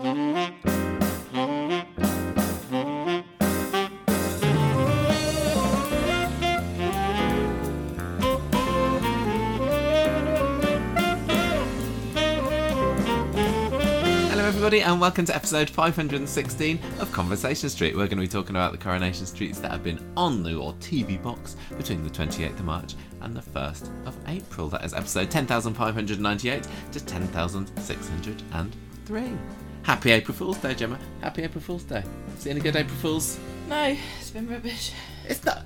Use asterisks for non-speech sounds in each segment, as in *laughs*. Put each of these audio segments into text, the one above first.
Hello, everybody, and welcome to episode 516 of Conversation Street. We're going to be talking about the Coronation Streets that have been on the or TV box between the 28th of March and the 1st of April. That is episode 10,598 to 10,603. Happy April Fool's Day, Gemma. Happy April Fool's Day. See any good April Fools? No, it's been rubbish. It's not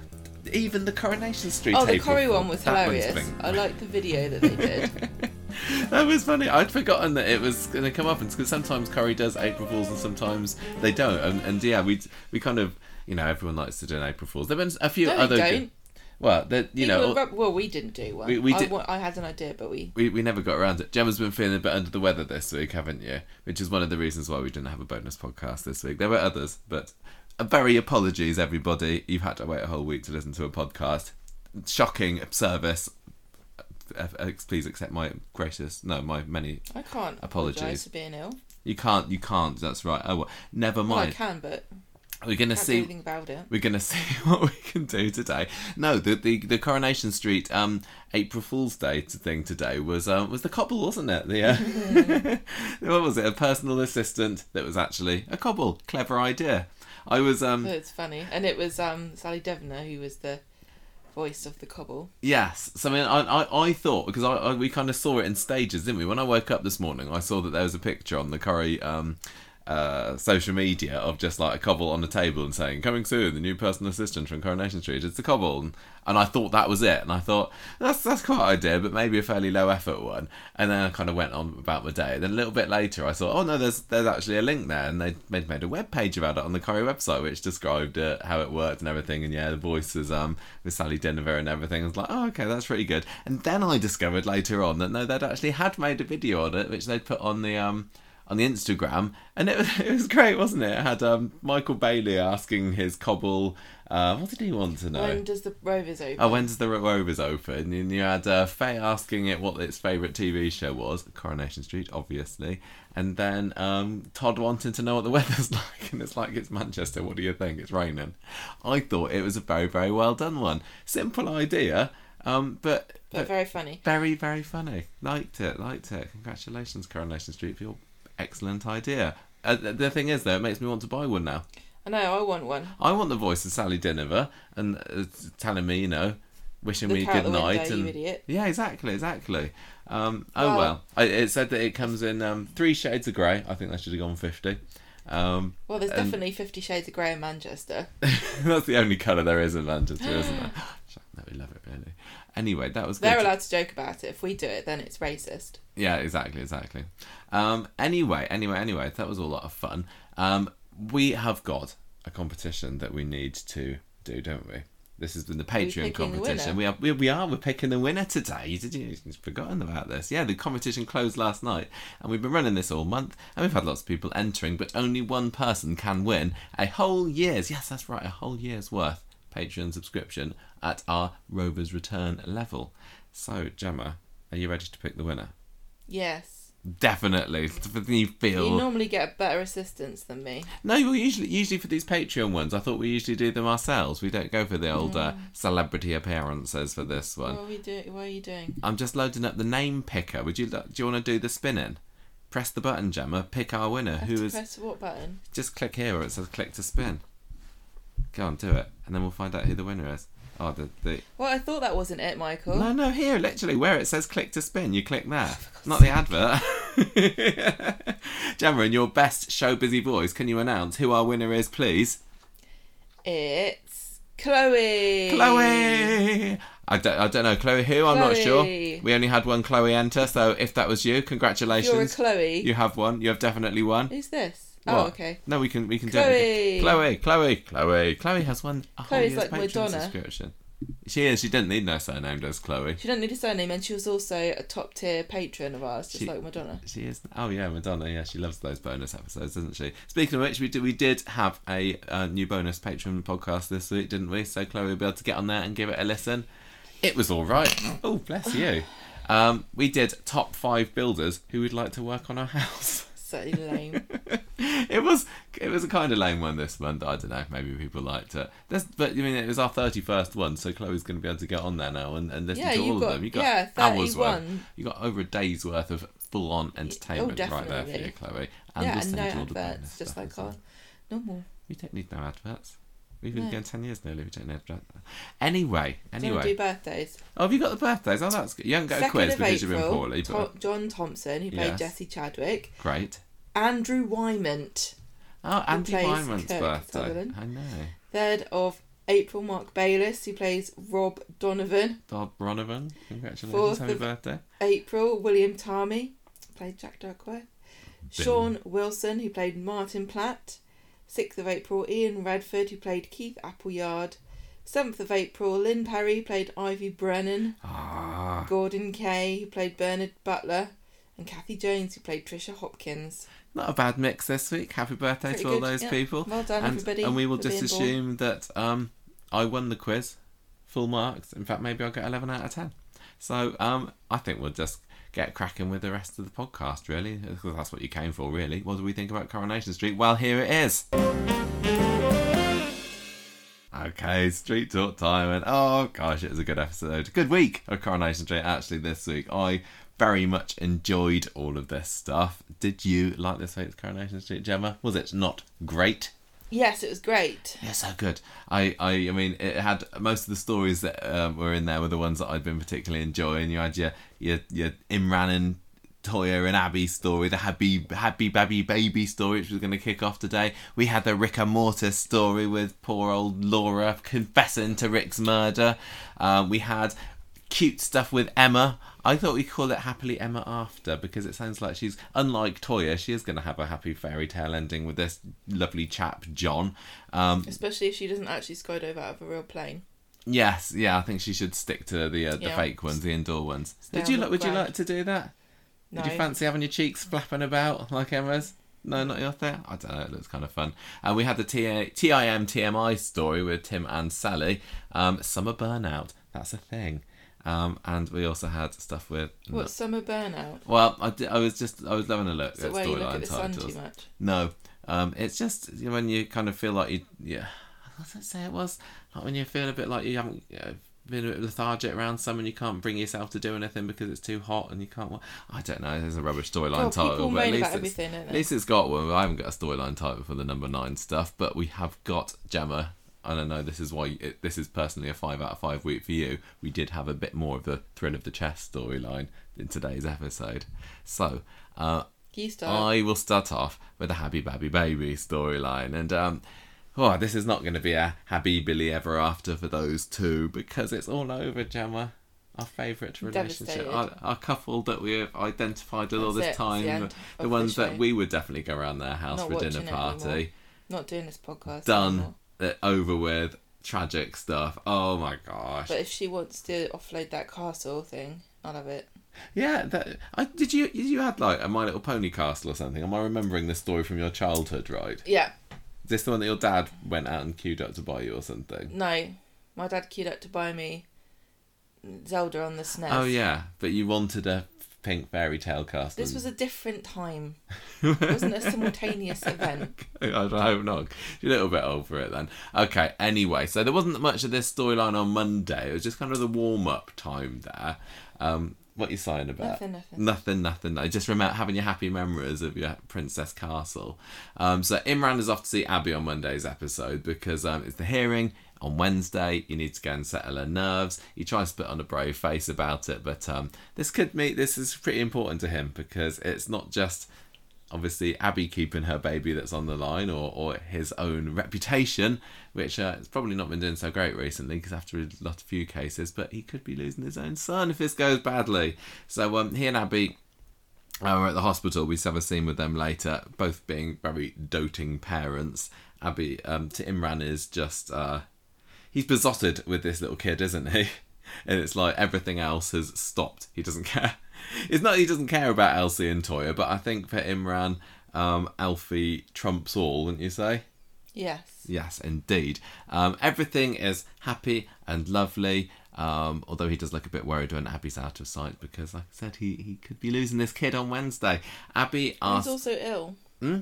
even the Coronation Street. Oh, the April Corrie Fool. one was That one's hilarious. been I liked the video that they did. *laughs* that was funny. I'd forgotten that it was going to come up, and because sometimes Corrie does April Fools and sometimes they don't. And, and yeah, we we kind of you know everyone likes to do an April Fools. There've been a few no, other good- don't. Well, that you People know. rub- well, we didn't do one. We- we I did- wa- I, had an idea, but we. we, we never got around it. Gemma's been feeling a bit under the weather this week, haven't you? Which is one of the reasons why we didn't have a bonus podcast this week. There were others, but uh, very apologies, everybody. You've had to wait a whole week to listen to a podcast. Shocking service. Uh, uh, Please accept my gracious, no, my many. I can't Apologies. for being ill. You can't, you can't. That's right. Oh well, never Well, I can, but We're gonna can't see. anything about it. We're gonna *laughs* see what we can do today. No, the the, the Coronation Street um April Fool's Day thing today was um was the cobble, wasn't it? The uh, *laughs* what was it? A personal assistant that was actually a cobble. Clever idea. I was um it's funny, and it was um Sally Dynevor who was the voice of the cobble. Yes, so I mean, I, I, I thought because I, I we kind of saw it in stages, didn't we? When I woke up this morning, I saw that there was a picture on the Corrie um, uh, social media of just like a cobble on the table and saying, "Coming soon, the new personal assistant from Coronation Street." It's the cobble, and, and I thought that was it, and I thought that's that's quite an idea, but maybe a fairly low effort one. And then I kind of went on about my day. Then a little bit later, I thought, oh no, there's there's actually a link there, and they made made a web page about it on the Corrie website, which described it, how it worked and everything. And yeah, the voices um with Sally Dynevor and everything. I was like, oh okay, that's pretty good. And then I discovered later on that no, they'd actually had made a video on it, which they'd put on the um on the Instagram, and it was *laughs* it was great, wasn't it? It had um Michael Bailey asking his cobble, uh, what did he want to know? When does the Rovers open? Oh, when does the Rovers open? And you had uh, Faye asking it what its favourite TV show was, Coronation Street, obviously. And then um, Todd wanting to know what the *laughs* weather's like, and it's like it's Manchester. What do you think? It's raining. I thought it was a very, very well done one. Simple idea, um, but, but very funny. very, very funny. Liked it, liked it. Congratulations, Coronation Street, for your excellent idea. Uh, the thing is, though, it makes me want to buy one now. I know. I want one. I want the voice of Sally Dynevor and uh, telling me, you know, wishing Look me good window, night you and yeah, exactly, exactly. Um, oh Well- well, I, it said that it comes in um, three shades of grey. I think they should have gone fifty. Um, Well, there's and- definitely Fifty Shades of Grey in Manchester. *laughs* that's the only colour there is in Manchester, isn't it? *gasps* *gasps* no, we love it really. Anyway, that was. They're allowed to joke about it. If we do it, then it's racist. Yeah, exactly, exactly. Um, anyway, anyway, anyway, that was a lot of fun. Um, we have got a competition that we need to do, don't we? This has been the Patreon competition. We are, we, we are. We're picking the winner today. Did you? You've forgotten about this? Yeah, the competition closed last night, and we've been running this all month, and we've had lots of people entering, but only one person can win a whole year's. Yes, that's right, a whole year's worth Patreon subscription at our Rovers Return level. So, Gemma, are you ready to pick the winner? Yes. Definitely. You feel You normally get better assistance than me. no. Well, usually, usually for these Patreon ones, I thought we usually do them ourselves. We don't go for the old uh, celebrity appearances for this one. What are we doing? What are you doing? I'm just loading up the name picker. Would you? Do you want to do the spinning? Press the button, Gemma. Pick our winner. Who is? press what button? Just click here where it says click to spin. Go on, do it, and then we'll find out who the winner is. Oh, the the Well, I thought that wasn't it, Michael. no no here literally where it says click to spin. You click there, not the advert. *laughs* Gemma, in your best show busy voice, can you announce who our winner is, please? It's Chloe. Chloe. I don't, I don't know Chloe who. I'm not sure. We only had one Chloe enter, so if that was you, congratulations. You're a. Chloe. You have one. You have definitely won. Who's this? What? Oh, okay. No, we can we can do it. Chloe. Chloe, Chloe, Chloe, Chloe has a whole Chloe's year's like Patreon Madonna. subscription. She is. She didn't need no surname, does Chloe? She doesn't need a surname, and she was also a top tier patron of ours, just She- like Madonna. She is. Oh yeah, Madonna. Yeah, she loves those bonus episodes, doesn't she? Speaking of which, we did we did have a uh, new bonus Patreon podcast this week, didn't we? So Chloe will be able to get on there and give it a listen. It was all right. Oh, bless you. *sighs* Um, we did top five builders who would like to work on our house. So lame. *laughs* it was it was a kind of lame one this month. I don't know. Maybe people liked it. This, but I mean, it was our thirty first one, so Chloe's going to be able to get on there now and, and listen Yeah, to all got- of them. You got yeah, hours worth. 31. You got over a day's worth of full on oh, entertainment right there for you, Chloe. And yeah, and no to all the bonus adverts, just like our normal. We don't need no adverts. We've been No. going ten years nearly. We don't need adverts. Anyway, Do you want to anyway. do birthdays? Oh, have you got the birthdays? Oh, that's good. You haven't got a quiz because you've been April, poorly, but To- John Thomson, who played Yes. Jesse Chadwick. great. Andrew Whyment. Oh, Andy Whyment's Kirk birthday. Sutherland. I know. Third of April, Marc Baylis, who plays Rob Donovan. Dodd Donovan, congratulations, Fourth happy of- birthday. April, William Tarmey, played Jack Duckworth. Sean Wilson, who played Martin Platt. 6th of April, Ian Redford, who played Keith Appleyard. 7th of April, Lynne Perrie, played Ivy Brennan. Ah, Gorden Kaye, who played Bernard Butler. And Kathy Jones, who played Tricia Hopkins. not a bad mix this week. Happy birthday Pretty to all good, those yeah. people. Well done, and, everybody. and we will just being born. assume that um, I won the quiz, full marks. In fact, maybe I'll get 11 out of 10. So um, I think we'll just get cracking with the rest of the podcast, really, because that's what you came for, really. What do we think about Coronation Street? Well, here it is. Okay, street talk time, and oh gosh, it was a good episode. Good week of Coronation Street actually this week. I very much enjoyed all of this stuff. Did you like this week's Coronation Street, Gemma? Was it not great? Yes, it was great. Yeah, so good. I, I, I mean, it had most of the stories that um, were in there were the ones that I'd been particularly enjoying. You had your your, your Imran and Toya and Abby story, the Happy Happy Babby Baby story, which was going to kick off today. We had the Rick and Mortis story with poor old Laura confessing to Rick's murder. Um, we had cute stuff with Emma. I thought we'd call it Happily Emma After because it sounds like she's, unlike Toya, she is going to have a happy fairy tale ending with this lovely chap, John. Um, Especially if she doesn't actually skydive out of a real plane. Yes, yeah, I think she should stick to the uh, the Yeah. fake ones, the indoor ones. Stay Did you like? Would you like to do that? No. Did you fancy having your cheeks flapping about like Emma's? No, not your thing. I don't know. It looks kind of fun. And we had the T- TIM TMI story with Tim and Sally. Um, summer burnout. That's a thing. Um, and we also had stuff with. What summer burnout? Well, I, did, I was just I was having a look it at where you look at storyline titles. too much? No, um, it's just you know, when you kind of feel like you, yeah. What did I say it was? Like when you feel a bit like you haven't you know, been a bit lethargic around summer and you can't bring yourself to do anything because it's too hot and you can't. I don't know. There's a rubbish storyline God, title, but at least about it's, everything, don't at least it's got one. I haven't got a storyline title for the number nine stuff, but we have got Gemma. I don't know. This is why it, this is personally a five out of five week for you. We did have a bit more of the thrill of the chess storyline in today's episode. So, uh, You start. I will start off with a Happy Babby Baby storyline, and um, oh, this is not going to be a happy Billy ever after for those two because it's all over, Gemma. Our favourite relationship, our, our couple that we have identified with all this it, time, the the, of the ones that we would definitely go around their house Not for a dinner party. anymore. Not doing this podcast. Done, anymore. Uh, over with, tragic stuff. Oh my gosh! But if she wants to offload that castle thing, I love it. Yeah, that, I, did you you had like a My Little Pony castle or something? Am I remembering this story from your childhood right? Yeah. Is this the one that your dad went out and queued up to buy you or something? No. My dad queued up to buy me Zelda on the SNES. Oh yeah, but you wanted a pink fairy tale castle. This was a different time. It *laughs* wasn't a simultaneous event. *laughs* I hope not. You're a little bit old for it then. Okay, anyway, so there wasn't much of this storyline on Monday. It was just kind of the warm up time there. Um, what are you saying about? Nothing, nothing. Nothing, nothing. I just remember having your happy memories of your Princess Castle. Um, so Imran is off to see Abby on Monday's episode because um, it's the hearing on Wednesday. You need to go and settle her nerves. He tries to put on a brave face about it, but um, this could meet. This is pretty important to him because it's not just obviously Abby keeping her baby that's on the line or, or his own reputation, which uh, has probably not been doing so great recently because after a lot of few cases, but he could be losing his own son if this goes badly. So um, he and Abby are at the hospital. We have a scene with them later, both being very doting parents. Abby um, to Imran is just uh, he's besotted with this little kid, isn't he? *laughs* And it's like everything else has stopped. He doesn't *laughs* care. It's not he doesn't care about Elsie and Toya, but I think for Imran, um, Alfie trumps all, wouldn't you say? Yes. Yes, indeed. Um, everything is happy and lovely. Um, although he does look a bit worried when Abby's out of sight because, like I said, he, he could be losing this kid on Wednesday. Abby He's also ill. Hmm?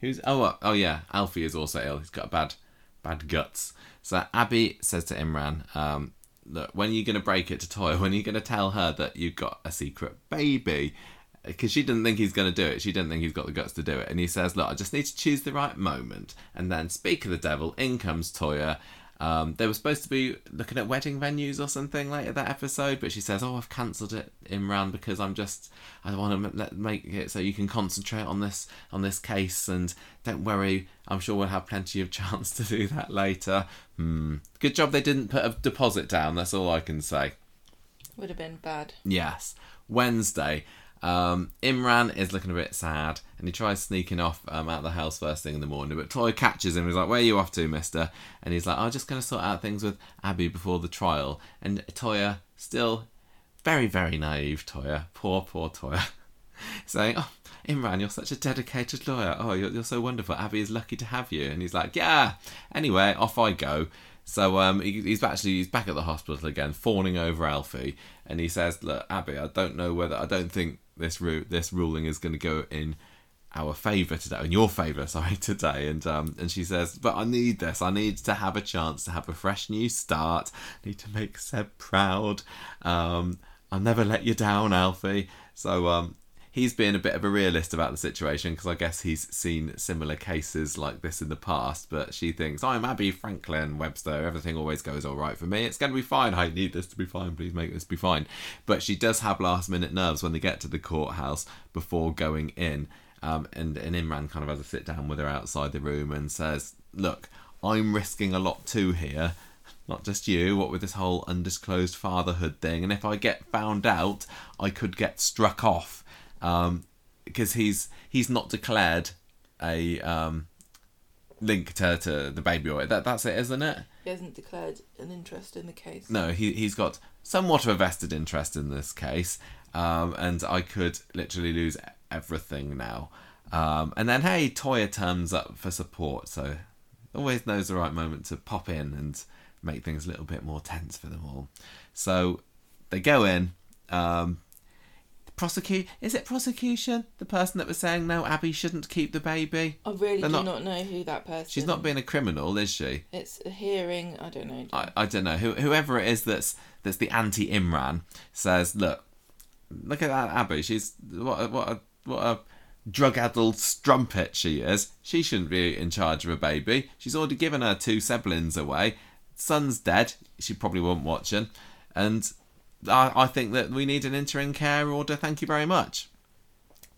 Who's oh uh, oh yeah, Alfie is also ill. He's got bad bad guts. So Abby says to Imran, um, look, when are you going to break it to Toya? When are you going to tell her that you've got a secret baby? Because she didn't think he's going to do it. She didn't think he's got the guts to do it. And he says, look, I just need to choose the right moment. And then, speak of the devil, in comes Toya. Um, they were supposed to be looking at wedding venues or something later that episode, but she says, "Oh, I've cancelled it, Imran, because I'm just I want to make it so you can concentrate on this on this case, and don't worry, I'm sure we'll have plenty of *laughs* chance to do that later." Hmm. Good job they didn't put a deposit down. That's all I can say. Would have been bad. Yes, Wednesday. Um, Imran is looking a bit sad and he tries sneaking off um, out of the house first thing in the morning. But Toya catches him. He's like, Where are you off to, mister? And he's like, I'm just going to sort out things with Abby before the trial. And Toya, still very, very naive, Toya. Poor, poor Toya. *laughs* saying, Oh, Imran, you're such a dedicated lawyer. Oh, you're, you're so wonderful. Abby is lucky to have you. And he's like, Yeah. Anyway, off I go. So um, he, he's actually he's back at the hospital again, fawning over Alfie, and he says, "Look, Abby, I don't know whether I don't think this ru- this ruling is going to go in our favour today, in your favour, *laughs* sorry, today." And um, and she says, "But I need this. I need to have a chance to have a fresh new start. I need to make Seb proud. Um, I'll never let you down, Alfie." So um, he's being a bit of a realist about the situation because I guess he's seen similar cases like this in the past. But she thinks, I'm Abby Franklin Webster. Everything always goes all right for me. It's going to be fine. I need this to be fine. Please make this be fine. But she does have last minute nerves when they get to the courthouse before going in. Um, and, and Imran kind of has a sit down with her outside the room and says, Look, I'm risking a lot too here not just you, what with this whole undisclosed fatherhood thing. And if I get found out, I could get struck off um, because he's he's not declared a um, link to, to the baby or that that's it, isn't it? He hasn't declared an interest in the case. No, he he's got somewhat of a vested interest in this case, um, and I could literally lose everything now. Um, and then hey, Toya turns up for support, so always knows the right moment to pop in and make things a little bit more tense for them all. So they go in. Um, prosecute is it prosecution? The person that was saying no abby shouldn't keep the baby. I really They're do not- not, know who that person. she's not being a criminal is she? It's a hearing. I don't know. I, I don't know. Who, whoever it is that's that's the anti imran says look look at that abby. She's what a, what a, what a drug addled strumpet she is. She shouldn't be in charge of a baby. She's already given her two siblings away. Son's dead. She probably won't watch it and I, I think that we need an interim care order thank you very much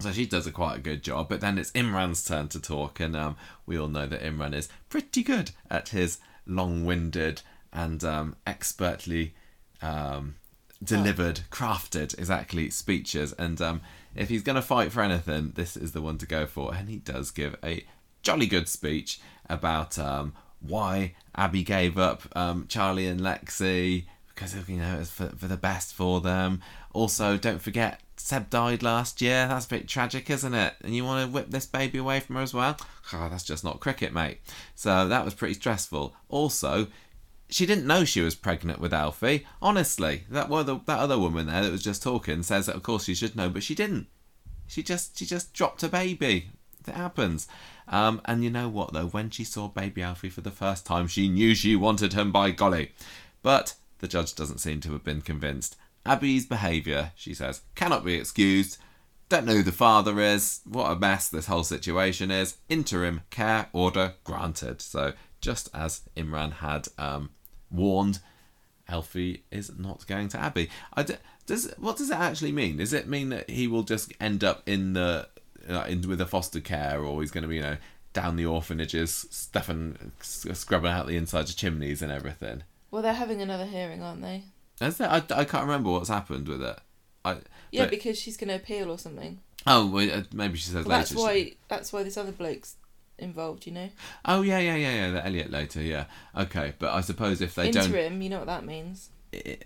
so she does a quite a good job, but then it's Imran's turn to talk, and um, we all know that Imran is pretty good at his long-winded and um, expertly um, delivered, crafted, exactly speeches. And um, if he's going to fight for anything, this is the one to go for. And he does give a jolly good speech about um, why Abby gave up um, Charlie and Lexi because you know it's for, for the best for them. Also, don't forget Seb died last year. That's a bit tragic, isn't it? And you want to whip this baby away from her as well? Oh, that's just not cricket, mate. So that was pretty stressful. Also, she didn't know she was pregnant with Alfie. Honestly, that other that other woman there that was just talking says that of course she should know, but she didn't. She just she just dropped a baby. It happens. Um, and you know what though? When she saw baby Alfie for the first time, she knew she wanted him by golly. But the judge doesn't seem to have been convinced. Abby's behaviour, she says, cannot be excused. Don't know who the father is. What a mess this whole situation is. Interim care order granted. So just as Imran had um, warned, Alfie is not going to d- does what does it actually mean? Does it mean that he will just end up in the uh, in with a foster care, or he's going to be you know down the orphanages, stuffing, scrubbing out the insides of chimneys and everything? Well, they're having another hearing, aren't they? Is that I, I can't remember what's happened with it. I Yeah, but- because she's going to appeal or something. oh well, uh, maybe she says Well, later. that's why. That's why this other bloke's involved. You know, Oh yeah yeah yeah yeah the Elliot later yeah okay but I suppose if they interim. You know what that means. don't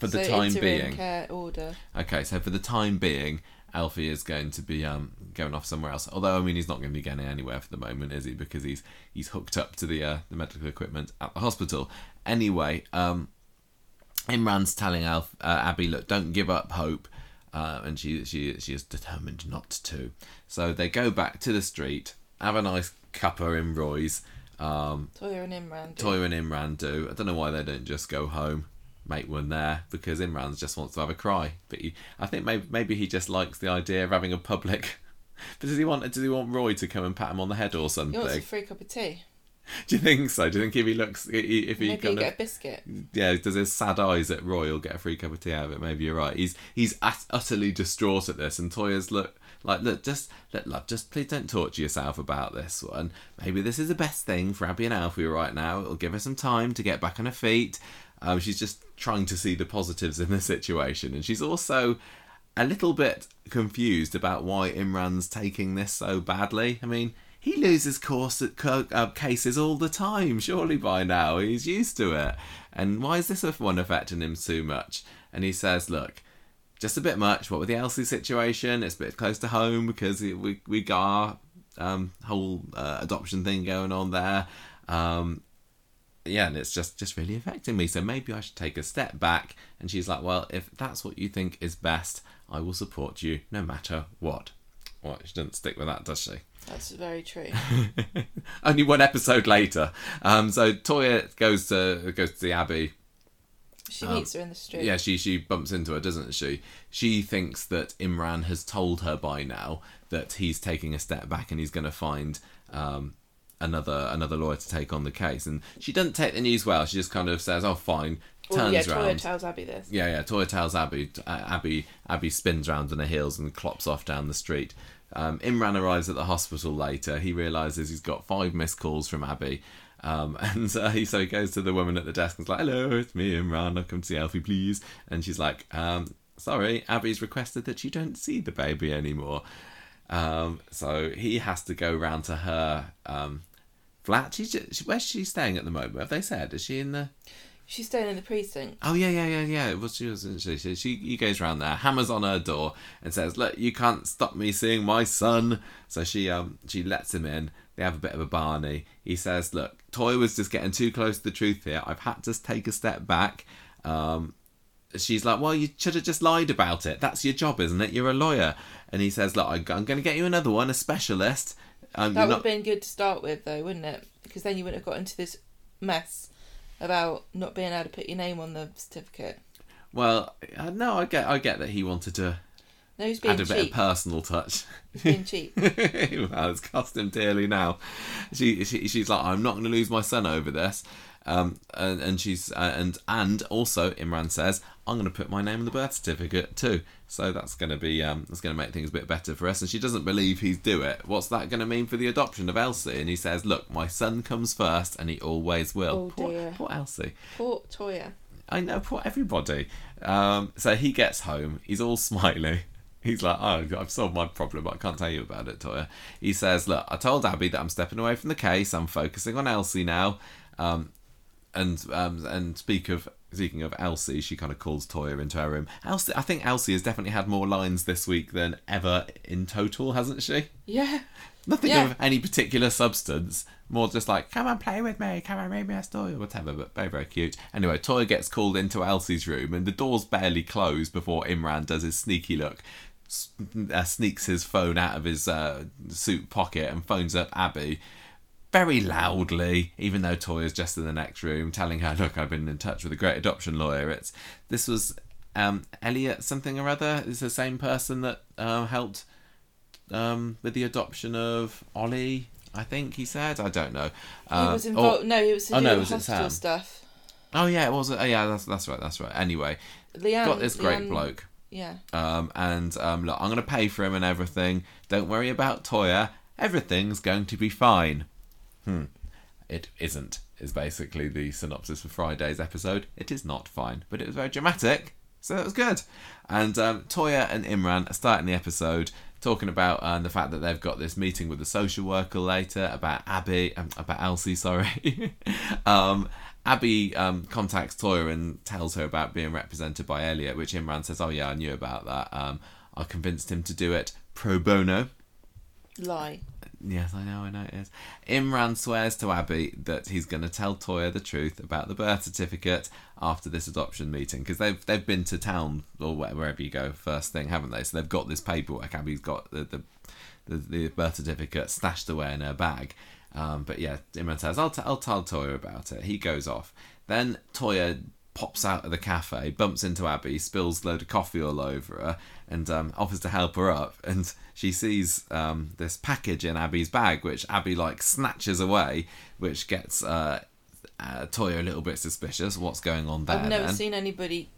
for the so time interim being care order. Okay, so for the time being, Alfie is going to be um, going off somewhere else. Although I mean, he's not going to be going anywhere for the moment, is he? Because he's he's hooked up to the uh, the medical equipment at the hospital. Anyway, um, Imran's telling Alf, uh, Abby, look, don't give up hope, uh, and she she she is determined not to. So they go back to the street, have a nice cuppa in Roy's. Um, Toya and Imran. do. Toya and Imran do. I don't know why they don't just go home, make one there, because Imran just wants to have a cry. But he, I think maybe maybe he just likes the idea of having a public. *laughs* But does he want does he want Roy to come and pat him on the head or something? He wants a free cup of tea. *laughs* Do you think so? Do you think if he looks if he Maybe you kind get of a biscuit. yeah does his sad eyes at Roy, he'll get a free cup of tea out of it. Maybe you're right. He's he's ut- utterly distraught at this, and Toya's look like look just let love just please don't torture yourself about this one. Maybe this is the best thing for Abby and Alfie right now. It'll give her some time to get back on her feet. Um, she's just trying to see the positives in the situation, and she's also a little bit confused about why Imran's taking this so badly. I mean, he loses course at co- uh, cases all the time. Surely by now he's used to it. And why is this one affecting him so much? And he says, "Look, just a bit much. What with the Elsie situation, it's a bit close to home because we we got our um, whole uh, adoption thing going on there." Um, yeah, and it's just just really affecting me. So maybe I should take a step back. And she's like, "Well, if that's what you think is best, I will support you no matter what." Well, she doesn't stick with that, does she? That's very true. *laughs* Only one episode later. Um, so Toya goes to goes to the Abbey. She meets her in the street. Um, Yeah, she she bumps into her, doesn't she? She thinks that Imran has told her by now that he's taking a step back and he's going to find um, another another lawyer to take on the case. And she doesn't take the news well. She just kind of says, "Oh, fine." Turns Well, yeah, round. Toya tells Abby this. Yeah, yeah. Toya tells Abby. Uh, Abby. Abby spins round on her heels and clops off down the street. Um, Imran arrives at the hospital later. He realizes he's got five missed calls from Abby, um, *laughs* and uh, he, so he goes to the woman at the desk and is like, "Hello, it's me, Imran. I've come to see Alfie, please." And she's like, um, "Sorry, Abby's requested that you don't see the baby anymore." Um, so he has to go round to her um, flat. She's just, where's she staying at the moment? Have they said? Is she in the? She's staying in the precinct. Oh yeah, yeah, yeah, yeah. Was she was she, she, she he goes around there, hammers on her door, and says, "Look, you can't stop me seeing my son." So she um she lets him in. They have a bit of a Barney. He says, "Look, Toy was just getting too close to the truth here. I've had to take a step back." Um, she's like, "Well, you should have just lied about it. That's your job, isn't it? You're a lawyer." And he says, "Look, I'm going to get you another one, a specialist." Um, That would not- have been good to start with, though, wouldn't it? Because then you wouldn't have got into this mess about not being able to put your name on the certificate. well, uh, no, I get, I get that he wanted to No, he's being add a bit of personal touch. He's being cheap. *laughs* well, it's cost him dearly now. She, she she's like, I'm not going to lose my son over this. Um, and, and she's uh, and and also Imran says I'm going to put my name on the birth certificate too. So that's going to be um that's going to make things a bit better for us. And she doesn't believe he's do it. What's that going to mean for the adoption of Elsie? And he says, look, my son comes first, and he always will. Oh, poor, dear. poor Elsie. Poor Toya. I know, poor everybody. Um, so he gets home. He's all *laughs* smiley. He's like, oh, I've solved my problem, I can't tell you about it, Toya. He says, look, I told Abby that I'm stepping away from the case. I'm focusing on Elsie now. Um, and um, and speak of speaking of Elsie, she kind of calls Toya into her room. Elsie, I think Elsie has definitely had more lines this week than ever in total, hasn't she? Yeah. Nothing Yeah. of any particular substance. More just like, come and play with me, come and read me a story, or whatever. But very, very cute. Anyway, Toya gets called into Elsie's room, and the door's barely closed before Imran does his sneaky look, s- uh, sneaks his phone out of his uh, suit pocket, and phones up Abby very loudly, even though Toya's just in the next room, telling her, "Look, I've been in touch with a great adoption lawyer." It's this was um, Elliot something or other. Is the same person that uh, helped um, with the adoption of Ollie. I think he said. I don't know. He Uh, was or- involved. no, he was to oh, do no, with was it stuff. Oh yeah, it was. Oh, yeah, that's that's right. That's right. Anyway, Leanne. got this great Leanne- bloke. Yeah. Um, and um, look, I'm going to pay for him and everything. Don't worry about Toya. Everything's going to be fine. Hmm. It isn't, is basically the synopsis for Friday's episode. It is not fine, but it was very dramatic, so that was good. And um, Toya and Imran are starting the episode talking about uh, the fact that they've got this meeting with the social worker later about Abby, um, about Elsie, *laughs* sorry. um, Abby um, contacts Toya and tells her about being represented by Elliot, which Imran says, "Oh yeah, I knew about that. Um, I convinced him to do it pro bono." Lie. Yes, I know, I know it is. Imran swears to Abby that he's going to tell Toya the truth about the birth certificate after this adoption meeting because they've they've been to town or wherever you go first thing, haven't they? So they've got this paperwork. Abby's got the the, the, the birth certificate stashed away in her bag. Um, but yeah, Imran says, I'll, t- I'll tell Toya about it. He goes off. Then Toya pops out of the cafe, bumps into Abby, spills a load of coffee all over her, and um, offers to help her up. And she sees um, this package in Abby's bag, which Abby like snatches away, which gets uh, uh, Toya a little bit suspicious. What's going on there? I've never then? seen anybody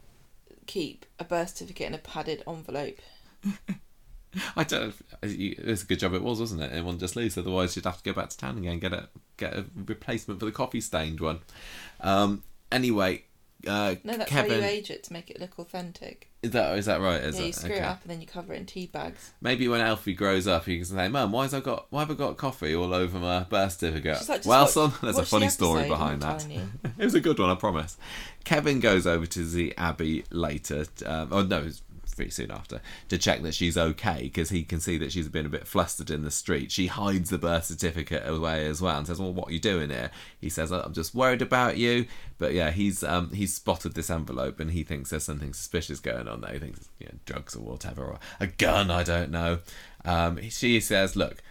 keep a birth certificate in a padded envelope. *laughs* I don't. Know. It's a good job it was, wasn't it? It wasn't just loose. Otherwise, you'd have to go back to town again and get a get a replacement for the coffee stained one. Um. Anyway, uh, No, that's Kevin. how you age it to make it look authentic. Is that is that right? Is yeah, you screw it up and then you cover it in tea bags. Maybe when Alfie grows up, he can say, "Mum, why has I got why have I got coffee all over my birth certificate?" Like, well, watch- son, there's a watch the funny story behind that. *laughs* it was a good one, I promise. Kevin goes over to the Abbey later. Um, oh no, pretty soon after to check that she's okay because he can see that she's been a bit flustered in the street. She hides the birth certificate away as well and says, "Well, what are you doing here?" He says, "I'm just worried about you." But yeah, he's um, he's spotted this envelope and he thinks there's something suspicious going on there. He thinks you know, drugs or whatever or a gun. I don't know. Um, she says, "Look,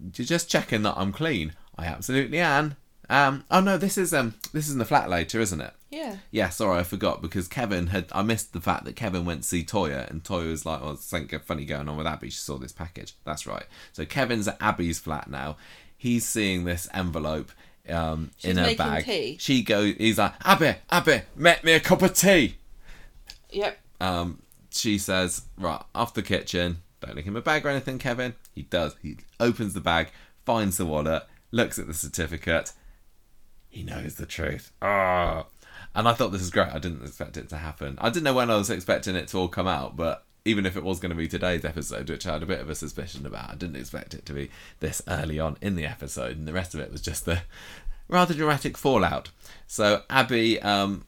you're just checking that I'm clean." I absolutely am. Um, oh no, this is um, this is in the flat later, isn't it? Yeah. Yeah, sorry, I forgot because Kevin had. I missed the fact that Kevin went to see Toya, and Toya was like, "Well, there's something funny going on with Abby. She saw this package." That's right. So Kevin's at Abby's flat now. He's seeing this envelope um, She's in her bag. tea. She goes. He's like, "Abby, Abby, make me a cup of tea." Yep. Um, she says, "Right, off the kitchen. Don't look in my bag or anything, Kevin." He does. He opens the bag, finds the wallet, looks at the certificate. He knows the truth. Ah. And I thought this is great. I didn't expect it to happen. I didn't know when I was expecting it to all come out, but even if it was going to be today's episode, which I had a bit of a suspicion about, I didn't expect it to be this early on in the episode, and the rest of it was just the rather dramatic fallout. So Abby, um,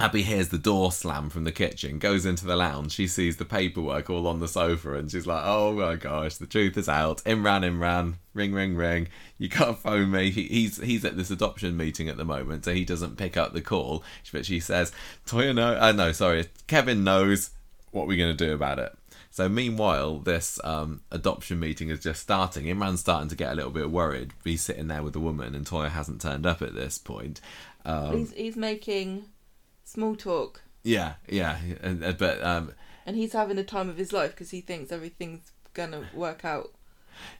Abby hears the door slam from the kitchen, goes into the lounge. She sees the paperwork all on the sofa, and she's like, "Oh my gosh, the truth is out! Imran, Imran, ring, ring, ring! You can't phone me." He, he's he's at this adoption meeting at the moment, so he doesn't pick up the call. But she says, "Toya, no, uh, no, sorry, Kevin knows what we're gonna do about it." So meanwhile, this um, adoption meeting is just starting. Imran's starting to get a little bit worried. He's sitting there with the woman, and Toya hasn't turned up at this point. Um, he's he's making small talk, yeah, yeah, and, uh, but um, and he's having the time of his life because he thinks everything's gonna work out.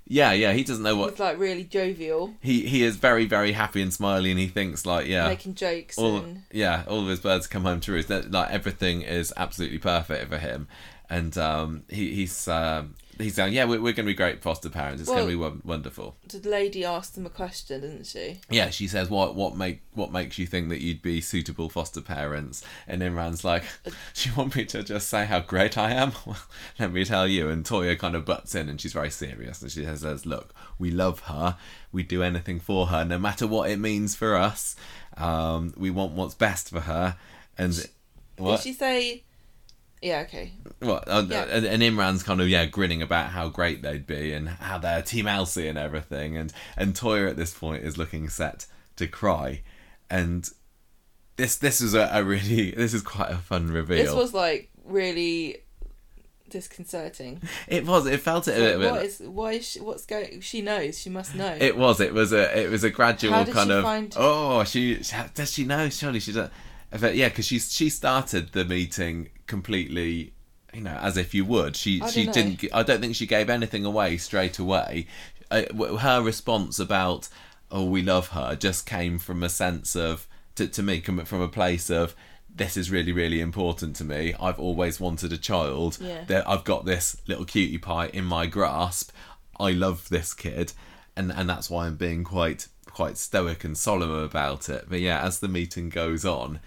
yeah, yeah. He doesn't know what He's like really jovial, he he is. Very, very happy and smiley, and he thinks like, yeah, making jokes, all and yeah, all of his birds come home to roost. That, Like everything is absolutely perfect for him, and um, he he's um, he's saying, yeah, we're, we're going to be great foster parents. It's Well- going to be won- wonderful. the lady asked them a question, didn't she? Yeah, she says, "What what make what makes you think that you'd be suitable foster parents?" And Imran's like, "Do you want me to just say how great I am? *laughs* Well, let me tell you." And Toya kind of butts in, and she's very serious, and she says, "Look, we love her. We do anything for her, no matter what it means for us. Um, we want what's best for her." And what? Did she say? Yeah. Okay. What? Uh, Yeah. and, and Imran's kind of yeah grinning about how great they'd be and how they're Team Elsie and everything, and and Toya at this point is looking set to cry, and this this is a, a really *laughs* this is quite a fun reveal. This was like really disconcerting. it was it felt it a little bit. what is why is she, what's going? She knows. She must know. It was. It was a. It was a gradual kind of. find- Oh, she does. She know. Surely she does. But yeah, because she she started the meeting completely, you know, as if you would. She I she don't know. didn't. I don't think she gave anything away straight away. Uh, her response about oh we love her just came from a sense of to to me coming from a place of this is really really important to me. I've always wanted a child. Yeah. That I've got this little cutie pie in my grasp. I love this kid, and and that's why I'm being quite quite stoic and solemn about it. But yeah, as the meeting goes on,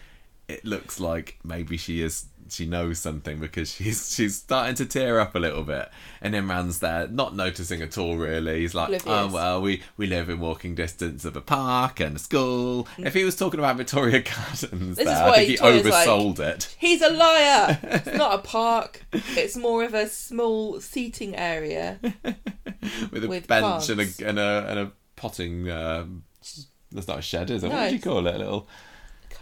it looks like maybe she is she knows something because she's she's starting to tear up a little bit, and Imran's there not noticing at all. Really, he's like, Oblivious. oh well, we we live in walking distance of a park and a school. If he was talking about Victoria *laughs* Gardens, This is there, I think he Toya's like- oversold it. He's a liar. it's *laughs* not a park. It's more of a small seating area. *laughs* with a with bench and a and a and a potting. Um, that's not a shed, is it? No, what do you call it? A little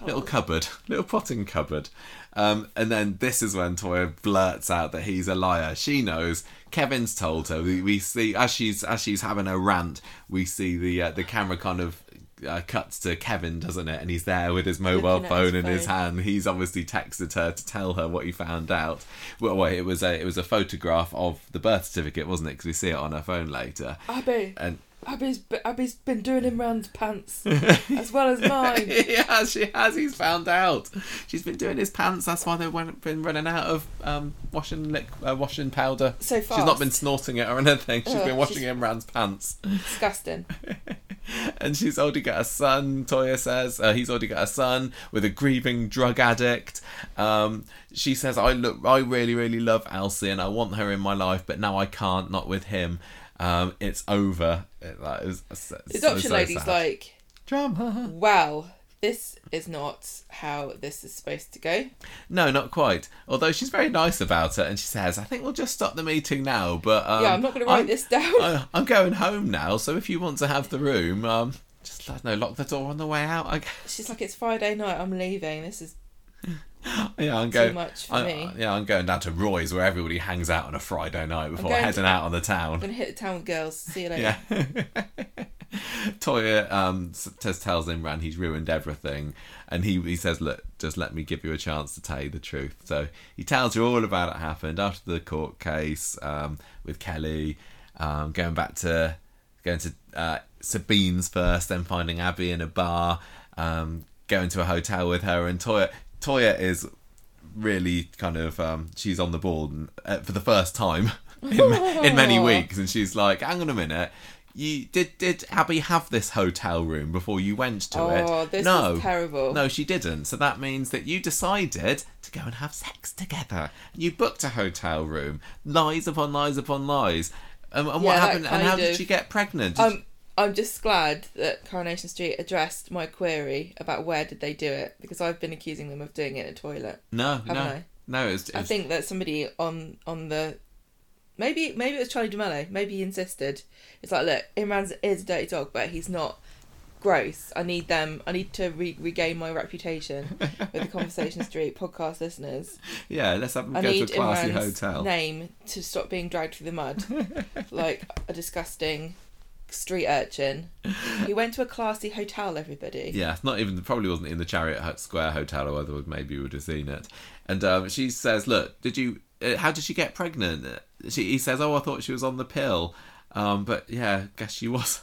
little cupboard, *laughs* little potting cupboard. Um, and then this is when Toya blurts out that he's a liar. She knows. Kevin's told her. We, we see as she's as she's having a rant. We see the uh, the camera kind of uh, cuts to Kevin, doesn't it? And he's there with his mobile phone his in his hand. He's obviously texted her to tell her what he found out. Well, wait, it was a it was a photograph of the birth certificate, wasn't it? Because we see it on her phone later. Abby, And Abby's Abby's been doing Imran's pants *laughs* as well as mine. *laughs* yeah, she has. He's found out. She's been doing his pants. That's why they've went- been running out of um, washing lick, uh, washing powder. So She's not been snorting it or anything. She's Ugh, been washing she's- Imran's pants. Disgusting. *laughs* and she's already got a son. Toya says uh, he's already got a son with a grieving drug addict. Um, she says, "I look, I really, really love Elsie, and I want her in my life, but now I can't. Not with him. Um, it's over." It, it was, so, adoption so lady's sad. like, drama. wow, this is not how this is supposed to go. No, not quite. Although she's very nice about it, and she says, "I think we'll just stop the meeting now." But um, yeah, I'm not going to write this down. *laughs* I, I'm going home now, so if you want to have the room, um, just I lock the door on the way out. I guess. She's like, it's Friday night. I'm leaving. This is *laughs* Yeah, I'm too going. much for I, me. yeah, I'm going down to Roy's where everybody hangs out on a Friday night before heading to- out on the town. I'm to hit the town with girls. See you later. Yeah. *laughs* Toya um, just tells Imran he's ruined everything, and he he says, "Look, just let me give you a chance to tell you the truth." So he tells her all about it happened after the court case um, with Kelly, um, going back to going to uh, Sabine's first, then finding Abby in a bar, um, going to a hotel with her, and Toya Toya is really kind of um, she's on the ball and, uh, for the first time *laughs* in, in many *laughs* weeks, and she's like, "Hang on a minute." You did did Abby have this hotel room before you went to it? Oh, this no, is terrible. no, she didn't. So that means that you decided to go and have sex together. You booked a hotel room. Lies upon lies upon lies. Um, and what Yeah, that happened? And how kind did she get pregnant? Did Um, I'm just glad that Coronation Street addressed my query about where did they do it because I've been accusing them of doing it in a toilet. no, no, I? no. It was, it I think that somebody on on the maybe maybe it was Charlie de Melo. Maybe he insisted. It's like, look, Imran is a dirty dog, but he's not gross. I need them. I need to re- regain my reputation with the Conversation *laughs* Street podcast listeners. yeah. Let's have them I go to a need classy Imran's hotel. name to stop being dragged through the mud *laughs* like a disgusting street urchin. He went to a classy hotel. Everybody. Yeah, it's not even probably wasn't in the Chariot Square Hotel, or otherwise maybe you would have seen it. And um, she says, "Look, did you? Uh, how did she get pregnant?" She, he says, "Oh, I thought she was on the pill." Um, but yeah, guess she was.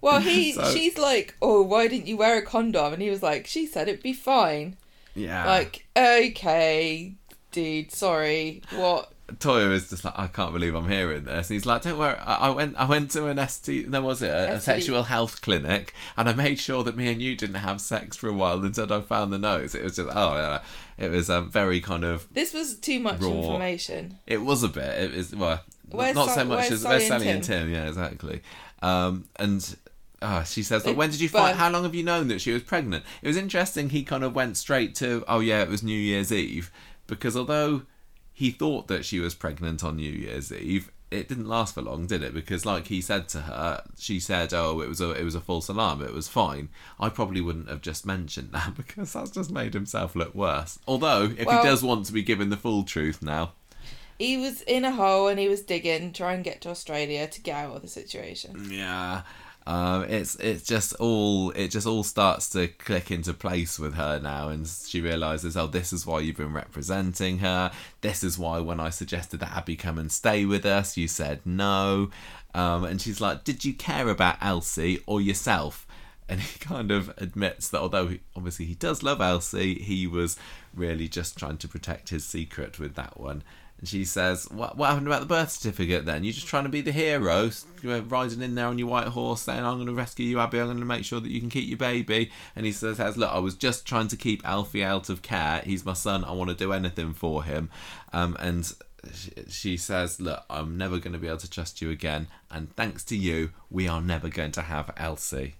Well, he *laughs* So- she's like, oh, why didn't you wear a condom? And he was like, she said it'd be fine. Yeah, Like, okay, dude, sorry. What? Toya is just like, I can't believe I'm hearing this. And he's like, Don't worry, I, I went, I went to an ST, no, was it a, a sexual health clinic, and I made sure that me and you didn't have sex for a while until I found the notes. It was just, oh, yeah, it was um, very kind of This was too much Raw. information. It was a bit. It was well, Where's not so Sal- much as Sally where's and Sally and Tim? Yeah, exactly. Um, and uh, she says, "But when did you find? How long have you known that she was pregnant?" It was interesting. He kind of went straight to, "Oh yeah, it was New Year's Eve," because although he thought that she was pregnant on New Year's Eve. It didn't last for long, did it? Because, like he said to her, she said, "Oh, it was a it was a false alarm. It was fine." I probably wouldn't have just mentioned that *laughs* because that's just made himself look worse. Although, if Well- he does want to be given the full truth now, He was in a hole and he was digging, trying to get to Australia to get out of the situation. Yeah. Um, it's it's just all it just all starts to click into place with her now, and she realizes, oh, this is why you've been representing her. This is why when I suggested that Abby come and stay with us, you said no. Um, and she's like, did you care about Elsie or yourself? And he *laughs* kind of admits that although he, obviously he does love Elsie, he was really just trying to protect his secret with that one. And she says, what, what happened about the birth certificate then? You're just trying to be the hero, riding in there on your white horse saying, I'm going to rescue you, Abby, I'm going to make sure that you can keep your baby. And he says, Look, I was just trying to keep Alfie out of care. He's my son. I want to do anything for him. Um, and she, she says, Look, I'm never going to be able to trust you again. And thanks to you, we are never going to have Elsie.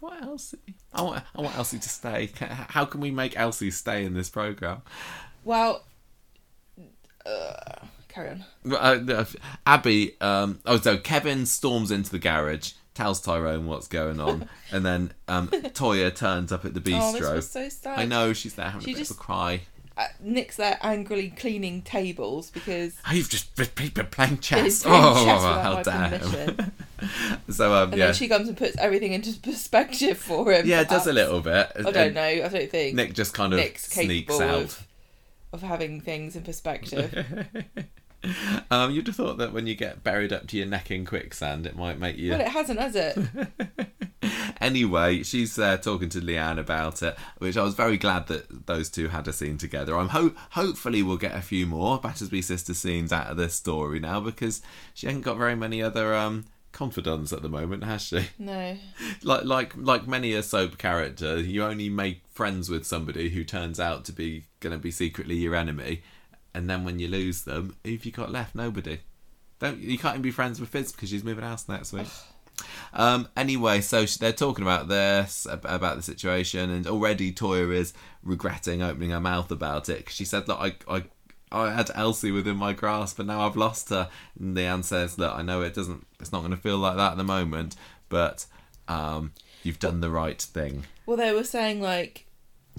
What Elsie? I want, I want Elsie to stay. How can we make Elsie stay in this program? Well, uh, carry on. Uh, Abby, um, oh, so Kevin storms into the garage tells Tyrone what's going on, *laughs* and then um, Toya turns up at the Oh, this bistro. was so sad. I know she's there having She a bit just- of a cry. Uh, Nick's there angrily cleaning tables because Oh, you've just people playing *laughs* chess. playing Oh, chess how dare him. *laughs* So um, And yeah, then she comes and puts everything into perspective for him. yeah, it does a little bit. I don't know. I don't think Nick just kind of Nick's sneaks out. of, of having things in perspective. *laughs* Um, you'd have thought that when you get buried up to your neck in quicksand, it might make you. Well, it hasn't, has it? *laughs* anyway, she's uh, talking to Leanne about it, which I was very glad that those two had a scene together. I'm ho- hopefully we'll get a few more Battersby sister scenes out of this story now because she hasn't got very many other um, confidants at the moment, has she? *laughs* No. Like like like many a soap character, you only make friends with somebody who turns out to be going to be secretly your enemy, and then when you lose them, who've you got left? Nobody. Don't you can't even be friends with Fizz because she's moving house next week. Um, anyway, so they're talking about this, about the situation, and already Toya is regretting opening her mouth about it 'cause she said, "Look, I, I, I had Elsie within my grasp, but now I've lost her." And Leanne says, "Look, I know it doesn't, it's not going to feel like that at the moment, but um, you've done the right thing." Well, they were saying, like,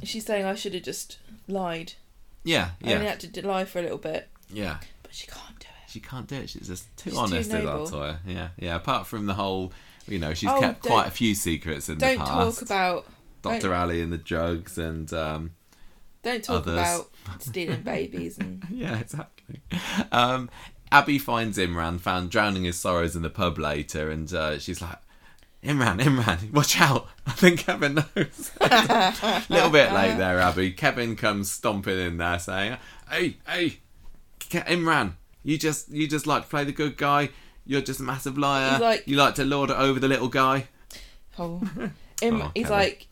she's saying I should have just lied. Yeah, I only had to lie for a little bit. yeah. But she can't do it. She can't do it. She's just too She's too honest, is noble. Toya. Yeah, yeah. Apart from the whole, you know, she's Oh, kept quite a few secrets in the past. Don't talk about. Dr. Ali and the drugs and um, Don't talk others. about *laughs* stealing babies and. *laughs* yeah, exactly. Um, Abby finds Imran found drowning his sorrows in the pub later, and uh, she's like, "Imran, Imran, watch out! *laughs* I think Kevin knows." A little bit late there, Abby. Kevin comes stomping in there, saying, "Hey, hey, Imran, you just you just like to play the good guy. You're just a massive liar. He's like- you like to lord it over the little guy." Oh. Im- Oh, he's Kevin. like,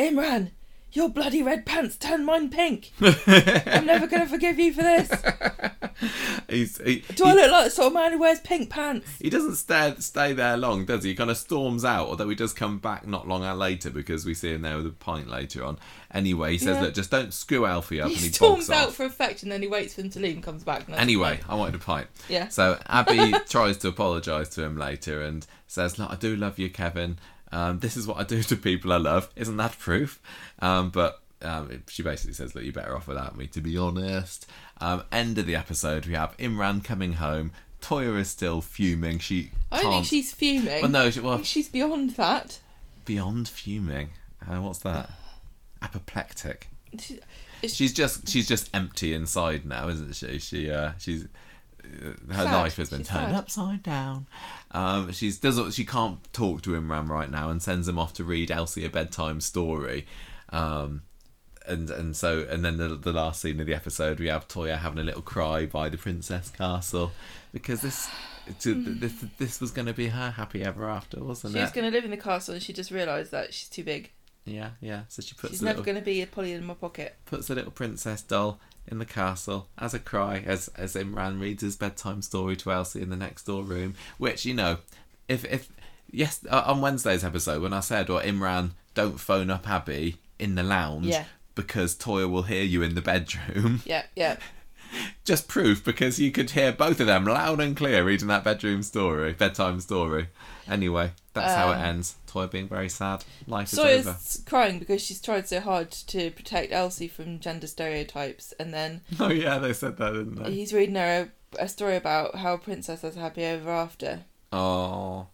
Imran, your bloody red pants turned mine pink. *laughs* I'm never going to forgive you for this. *laughs* He's, he, Do he- I look like the sort of man who wears pink pants? He doesn't stay stay there long, does he? He kind of storms out, although he does come back not long later because we see him there with a pint later on. Anyway, he says, Yeah. "Look, just don't screw Alfie up," He and he storms out off. for effect and then he waits for him to leave and comes back. and Anyway. I wanted a pint. Yeah. So Abby *laughs* tries to apologise to him later and says, "Look, I do love you, Kevin. Um, this is what I do *laughs* to people I love. Isn't that proof?" Um, but um, she basically says, "Look, you're better off without me, to be honest." Um, end of the episode. We have Imran coming home. Toya is still fuming. She I don't think she's fuming. Well, no, she, I well, think she's beyond that. beyond fuming. Uh, what's that? Apoplectic. She- She's just she's just empty inside now, isn't she? She uh, she's uh, her Sad. life has been She's turned sad. upside down. Um, she's doesn't she can't talk to Imran right now and sends him off to read Elsie a bedtime story. Um, and and so and then the, the last scene of the episode we have Toya having a little cry by the princess castle because this *sighs* to, *sighs* this this was going to be her happy ever after, wasn't She it? was going to live in the castle and she just realised that she's too big. Yeah, yeah. So she puts She's never little, going to be a Polly in my pocket. puts a little princess doll in the castle as a cry as as Imran reads his bedtime story to Elsie in the next door room. Which you know, if if yes uh, on Wednesday's episode when I said, "Well, Imran, don't phone up Abby in the lounge." Yeah. Because Toya will hear you in the bedroom. *laughs* Yeah, yeah. *laughs* Just proof because you could hear both of them loud and clear reading that bedroom story, bedtime story. Anyway, that's how it Um, ends. Toya being very sad. Life is over. Crying because she's tried so hard to protect Elsie from gender stereotypes, and then *laughs* Oh yeah, they said that, didn't they? he's reading her a, a story about how a princess has a happy ever after. Oh,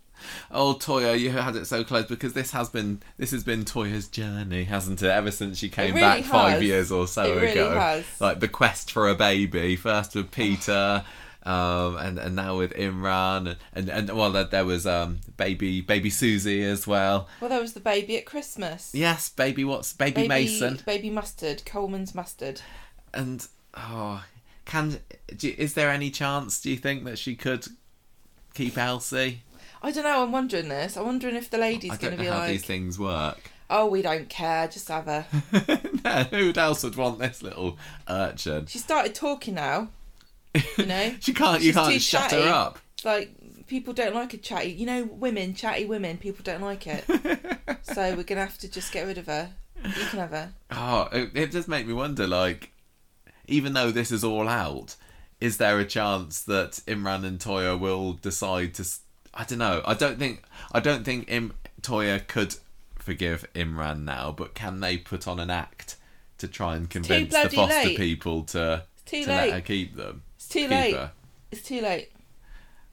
oh, Toya, you had it so close because this has been this has been Toya's journey, hasn't it? Ever since she came really back five years or so really ago, has. like the quest for a baby, first with Peter. Um, and, and now with Imran and, and, and well there, there was um baby baby Susie as well Well, there was the baby at Christmas. yes baby what's baby, Mason Baby mustard, Colman's mustard. and oh can do, is there any chance do you think that she could keep Elsie I don't know. I'm wondering this. I'm wondering if the lady's going to be how like, these things work "Oh, we don't care. Just have her." *laughs* no, who else would want this little urchin? She started talking now. You know, *laughs* she can't. You She's too can't shut chatty. her up. It's like people don't like a chatty. You know, women, chatty women. People don't like it. *laughs* so we're gonna have to just get rid of her. You can have her. Oh, it, it does make me wonder. Like, even though this is all out, is there a chance that Imran and Toya will decide to I don't know. I don't think I don't think Im, Toya could forgive Imran now, but can they put on an act to try and convince the foster late. people to to let her keep them? It's too late. her? It's too late.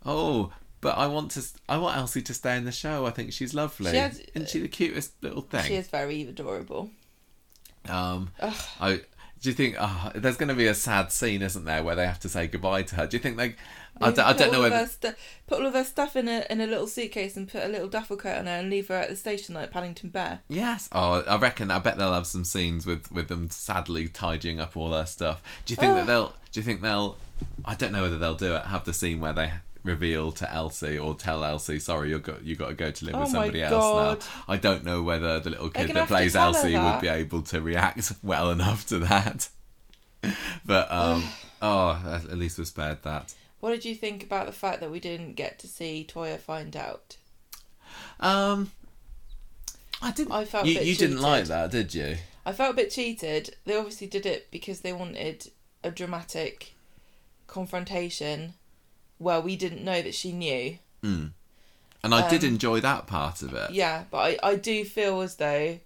Oh, but I want to. I want Elsie to stay in the show. I think she's lovely. She has- Isn't she the cutest little thing? She is very adorable. Um, Ugh. I do you think oh, there's going to be a sad scene, isn't there, where they have to say goodbye to her? Do you think they? I don't, I don't know whether. stu- put all of her stuff in a in a little suitcase and put a little duffel coat on her and leave her at the station like Paddington Bear. Yes. Oh, I reckon. I bet they'll have some scenes with with them sadly tidying up all their stuff. Do you think that Oh. they'll? Do you think they'll? I don't know whether they'll do it. Have the scene where they reveal to Elsie or tell Elsie, "Sorry, you got you got to go to live Oh with somebody else now." I don't know whether the little kid that plays Elsie would be able to react *laughs* well enough to that. *laughs* but um, *sighs* oh, at at least we're spared that. What did you think about the fact that we didn't get to see Toya find out? Um, I didn't. I felt a you bit you didn't like that, did you? I felt a bit cheated. They obviously did it because they wanted a dramatic confrontation where we didn't know that she knew. Mm. And I did Um, enjoy that part of it. Yeah, but I, I do feel as though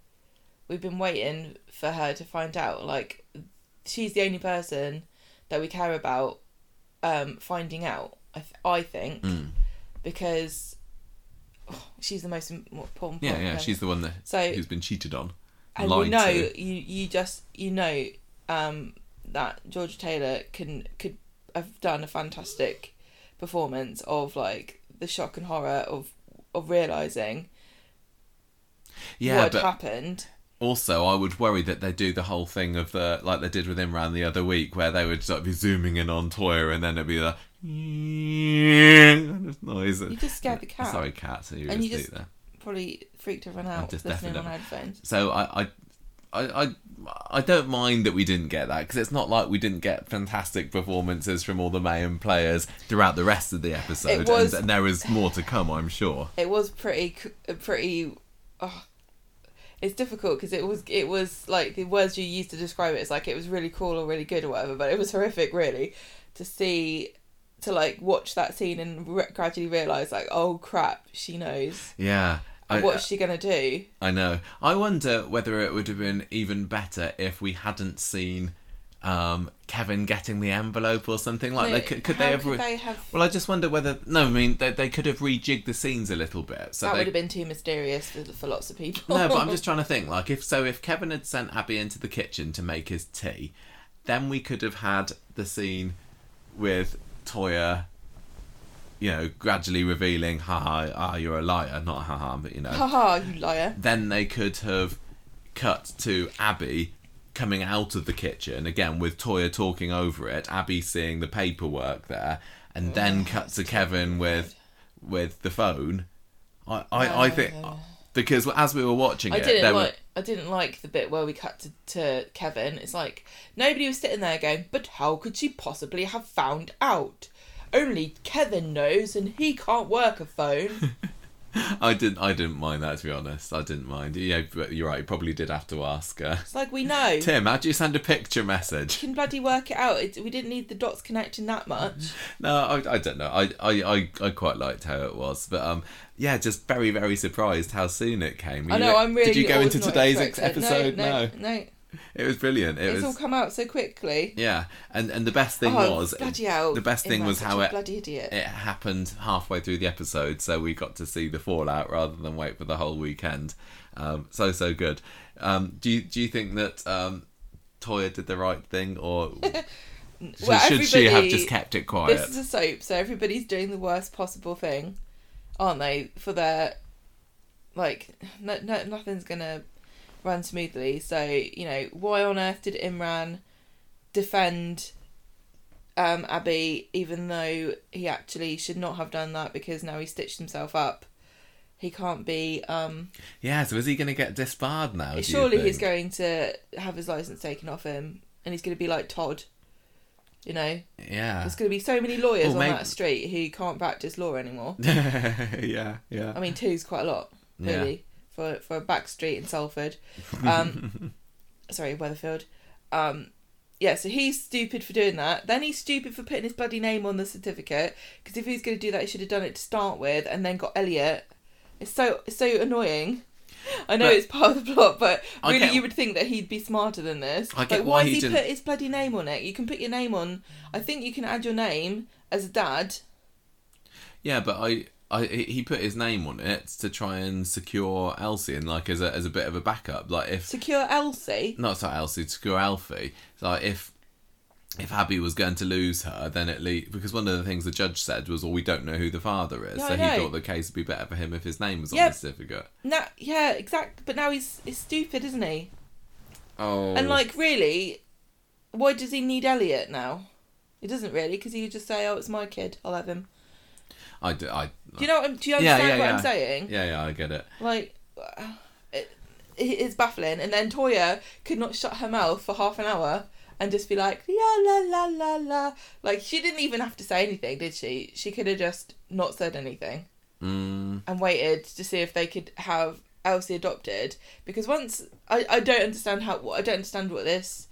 we've been waiting for her to find out. Like, she's the only person that we care about um, finding out, I, th- I think, Mm. because oh, she's the most important Yeah, yeah, she's the one that So, who's been cheated on. and lied you know, to. you, you just, you know um, that George Taylor can could have done a fantastic performance of, like, the shock and horror of of realising Yeah, what but happened. Also I would worry that they do the whole thing of the like they did with Imran the other week, where they would sort of be zooming in on Toya, and then it'd be like *laughs* noise. You just scared the cat. Sorry, cat. So you And you just- there. Probably freaked everyone out listening on headphones. So I, I, I, I, I don't mind that we didn't get that because it's not like we didn't get fantastic performances from all the Mayhem players throughout the rest of the episode, It was- and, and there is more to come, I'm sure. It was pretty, uh, pretty. Oh, it's difficult because it was, it was like the words you used to describe it. It's like it was really cool or really good or whatever, but it was horrific, really, to see, to like watch that scene and re- gradually realize, like, oh crap, she knows. Yeah. I, What's uh, she gonna do? I know. I wonder whether it would have been even better if we hadn't seen um, Kevin getting the envelope or something like. No, they could, could they have? could they have? Well, I just wonder whether. No, I mean they, they could have rejigged the scenes a little bit. So that they, would have been too mysterious for, for lots of people. no, but I'm *laughs* just trying to think. Like, if so, if Kevin had sent Abby into the kitchen to make his tea, then we could have had the scene with Toya. You know, gradually revealing, ha ha, ah, you're a liar, not ha ha, but you know. ha ha, you liar. then they could have cut to Abby coming out of the kitchen again with Toya talking over it, Abby seeing the paperwork there, and oh, then cut to Kevin with with the phone. I I, I think because as we were watching I it, didn't like. were I didn't like the bit where we cut to, to Kevin. It's like nobody was sitting there going, "But how could she possibly have found out? Only Kevin knows, and he can't work a phone." *laughs* *laughs* I didn't I didn't mind that to be honest. I didn't mind. Yeah, but you're right. You probably did have to ask. her. It's like we know. *laughs* Tim, how do you send a picture message? can bloody work it out. It, we didn't need the dots connecting that much. No, I, I don't know. I, I, I, I quite liked how it was, but um, yeah, just very very surprised how soon it came. I You know. were- I'm really. Did you go into today's episode? No, no, no. *laughs* It was brilliant. It It's all come out so quickly. yeah, and and the best thing oh, was bloody hell! the best thing was how it bloody idiot. it happened halfway through the episode, so we got to see the fallout rather than wait for the whole weekend. Um, so so good. Um, do you do you think that um, Toya did the right thing, or *laughs* should, Well, should she have just kept it quiet? This is a soap, so everybody's doing the worst possible thing, aren't they? For their like, no, no, nothing's gonna run smoothly. So you know, why on earth did Imran defend um, Abby, even though he actually should not have done that because now he stitched himself up? He can't be. Um, Yeah, so is he going to get disbarred now? surely he's going to have his license taken off him, and he's going to be like Todd. You know, Yeah. there's going to be so many lawyers Well, on maybe- that street who can't practice law anymore. *laughs* yeah, yeah. I mean, two's quite a lot, Yeah. For for a back street in Salford. *laughs* Um, sorry, Weatherfield. Um, yeah, so he's stupid for doing that. Then he's stupid for putting his bloody name on the certificate because if he's going to do that, he should have done it to start with and then got Elliot. It's so it's so annoying. I know But- it's part of the plot, but really, get- you would think that he'd be smarter than this. I get like, why why he he put his bloody name on it? You can put your name on. I think you can add your name as a dad. Yeah, but I, I, he put his name on it to try and secure Elsie and like as a as a bit of a backup. Like if Secure Elsie. not sorry Elsie, secure Alfie. So like if if Abby was going to lose her, then at least because one of the things the judge said was, "Well, we don't know who the father is," Yeah, so he thought the case would be better for him if his name was on Yeah. the certificate. Now, yeah, exactly. But now he's he's stupid, isn't he? Oh, And like, really, why does he need Elliot now? He doesn't really, because he could just say, "Oh, it's my kid. I'll have him." I do, I, Do you know? What I'm, do you Yeah, understand yeah, what yeah. I'm saying? yeah, yeah, I get it. Like, it, it's baffling. And then Toya could not shut her mouth for half an hour and just be like, la la la la la. Like, she didn't even have to say anything, did she? She could have just not said anything Mm, and waited to see if they could have Elsie adopted. Because once I, I don't understand how I don't understand what this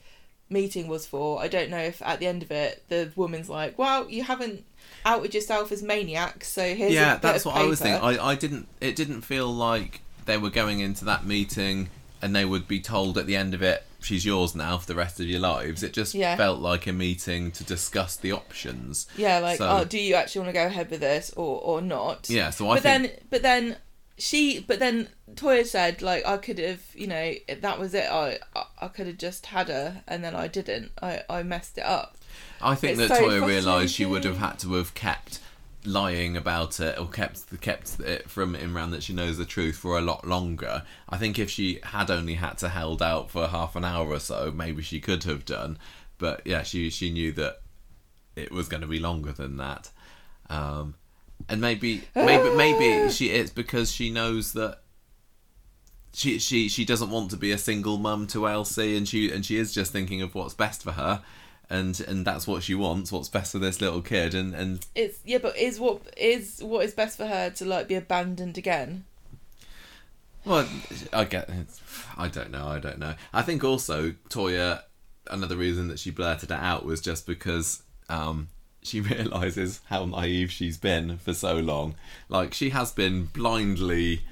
meeting was for. I don't know if at the end of it the woman's like, "Well, you haven't outed yourself as maniacs, so here's yeah, that's what I was thinking. I, I didn't. It didn't feel like they were going into that meeting and they would be told at the end of it, "She's yours now for the rest of your lives." It just Yeah. felt like a meeting to discuss the options. Yeah, like, So- oh, do you actually want to go ahead with this or or not? Yeah, so I but think then, but then she, but then Toya said, like, I could have, you know, if that was it. I, I could have just had her, and then I didn't. I I messed it up. I think It's that so Toya realised she would have had to have kept lying about it or kept kept it from Imran that she knows the truth for a lot longer. I think if she had only had to held out for half an hour or so, maybe she could have done. But yeah, she she knew that it was going to be longer than that. Um, and maybe maybe maybe *sighs* she it's because she knows that she she she doesn't want to be a single mum to Elsie, and she and she is just thinking of what's best for her, and and that's what she wants, what's best for this little kid, and and It's yeah, but is what is what is best for her to like be abandoned again? well, I get I don't know, I don't know. I think also Toya, another reason that she blurted it out was just because um she *laughs* realizes how naive she's been for so long. Like she has been blindly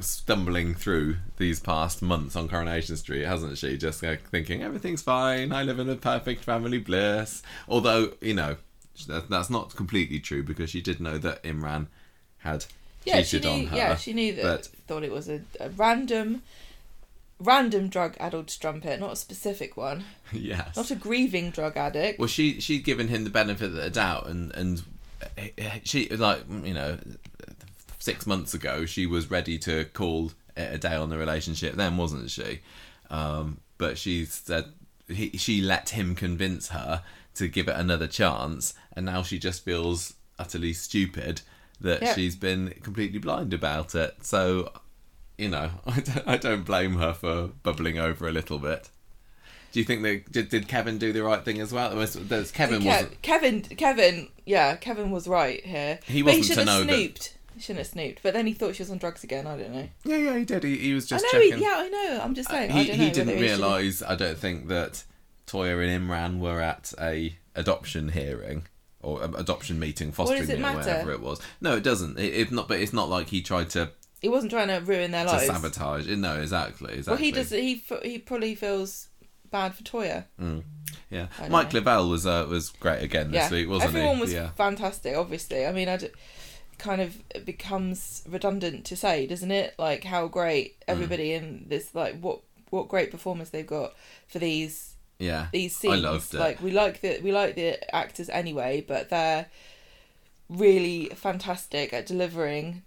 stumbling through these past months on Coronation Street, hasn't she? Just like thinking everything's fine. I live in a perfect family bliss. Although you know that's not completely true because she did know that Imran had Yeah, she cheated knew. on her. Yeah, she knew that. but- Thought it was a, a random, random drug addled strumpet, not a specific one, *laughs* yes. not a grieving drug addict. Well, she she'd given him the benefit of the doubt, and and eh, eh, she like you know six months ago she was ready to call it a day on the relationship. Then wasn't she? Um, but she said he, she let him convince her to give it another chance, and now she just feels utterly stupid that Yeah. she's been completely blind about it. So. You know, *laughs* I don't, I don't blame her for bubbling over a little bit. Do you think that did, did Kevin do the right thing as well? Was, there's, Kevin Ke- wasn't. Kevin, Kevin, yeah, Kevin was right here. He but he wasn't to should have know that- snooped. He shouldn't have snooped. But then he thought she was on drugs again. I don't know. Yeah, yeah, he did. He, he was just I know. checking. He, yeah, I know. I'm just saying. I he don't he know didn't whether realise. I don't think that Toya and Imran were at a adoption hearing or adoption meeting, fostering it meeting, matter? whatever it was. No, it doesn't. It, it not. But it's not like he tried to, He wasn't trying to ruin their to lives. sabotage. No, exactly, exactly. Well, he does. He f- he probably feels bad for Toya. Yeah, Mike. Le Vell was uh, was great again this yeah, week, wasn't everyone he? was yeah. fantastic. Obviously, I mean, I d- kind of becomes redundant to say, doesn't it? Like how great Mm. everybody in this, like what what great performance they've got for these Yeah, these I scenes. loved it. Like we like the we like the actors anyway, but they're really fantastic at delivering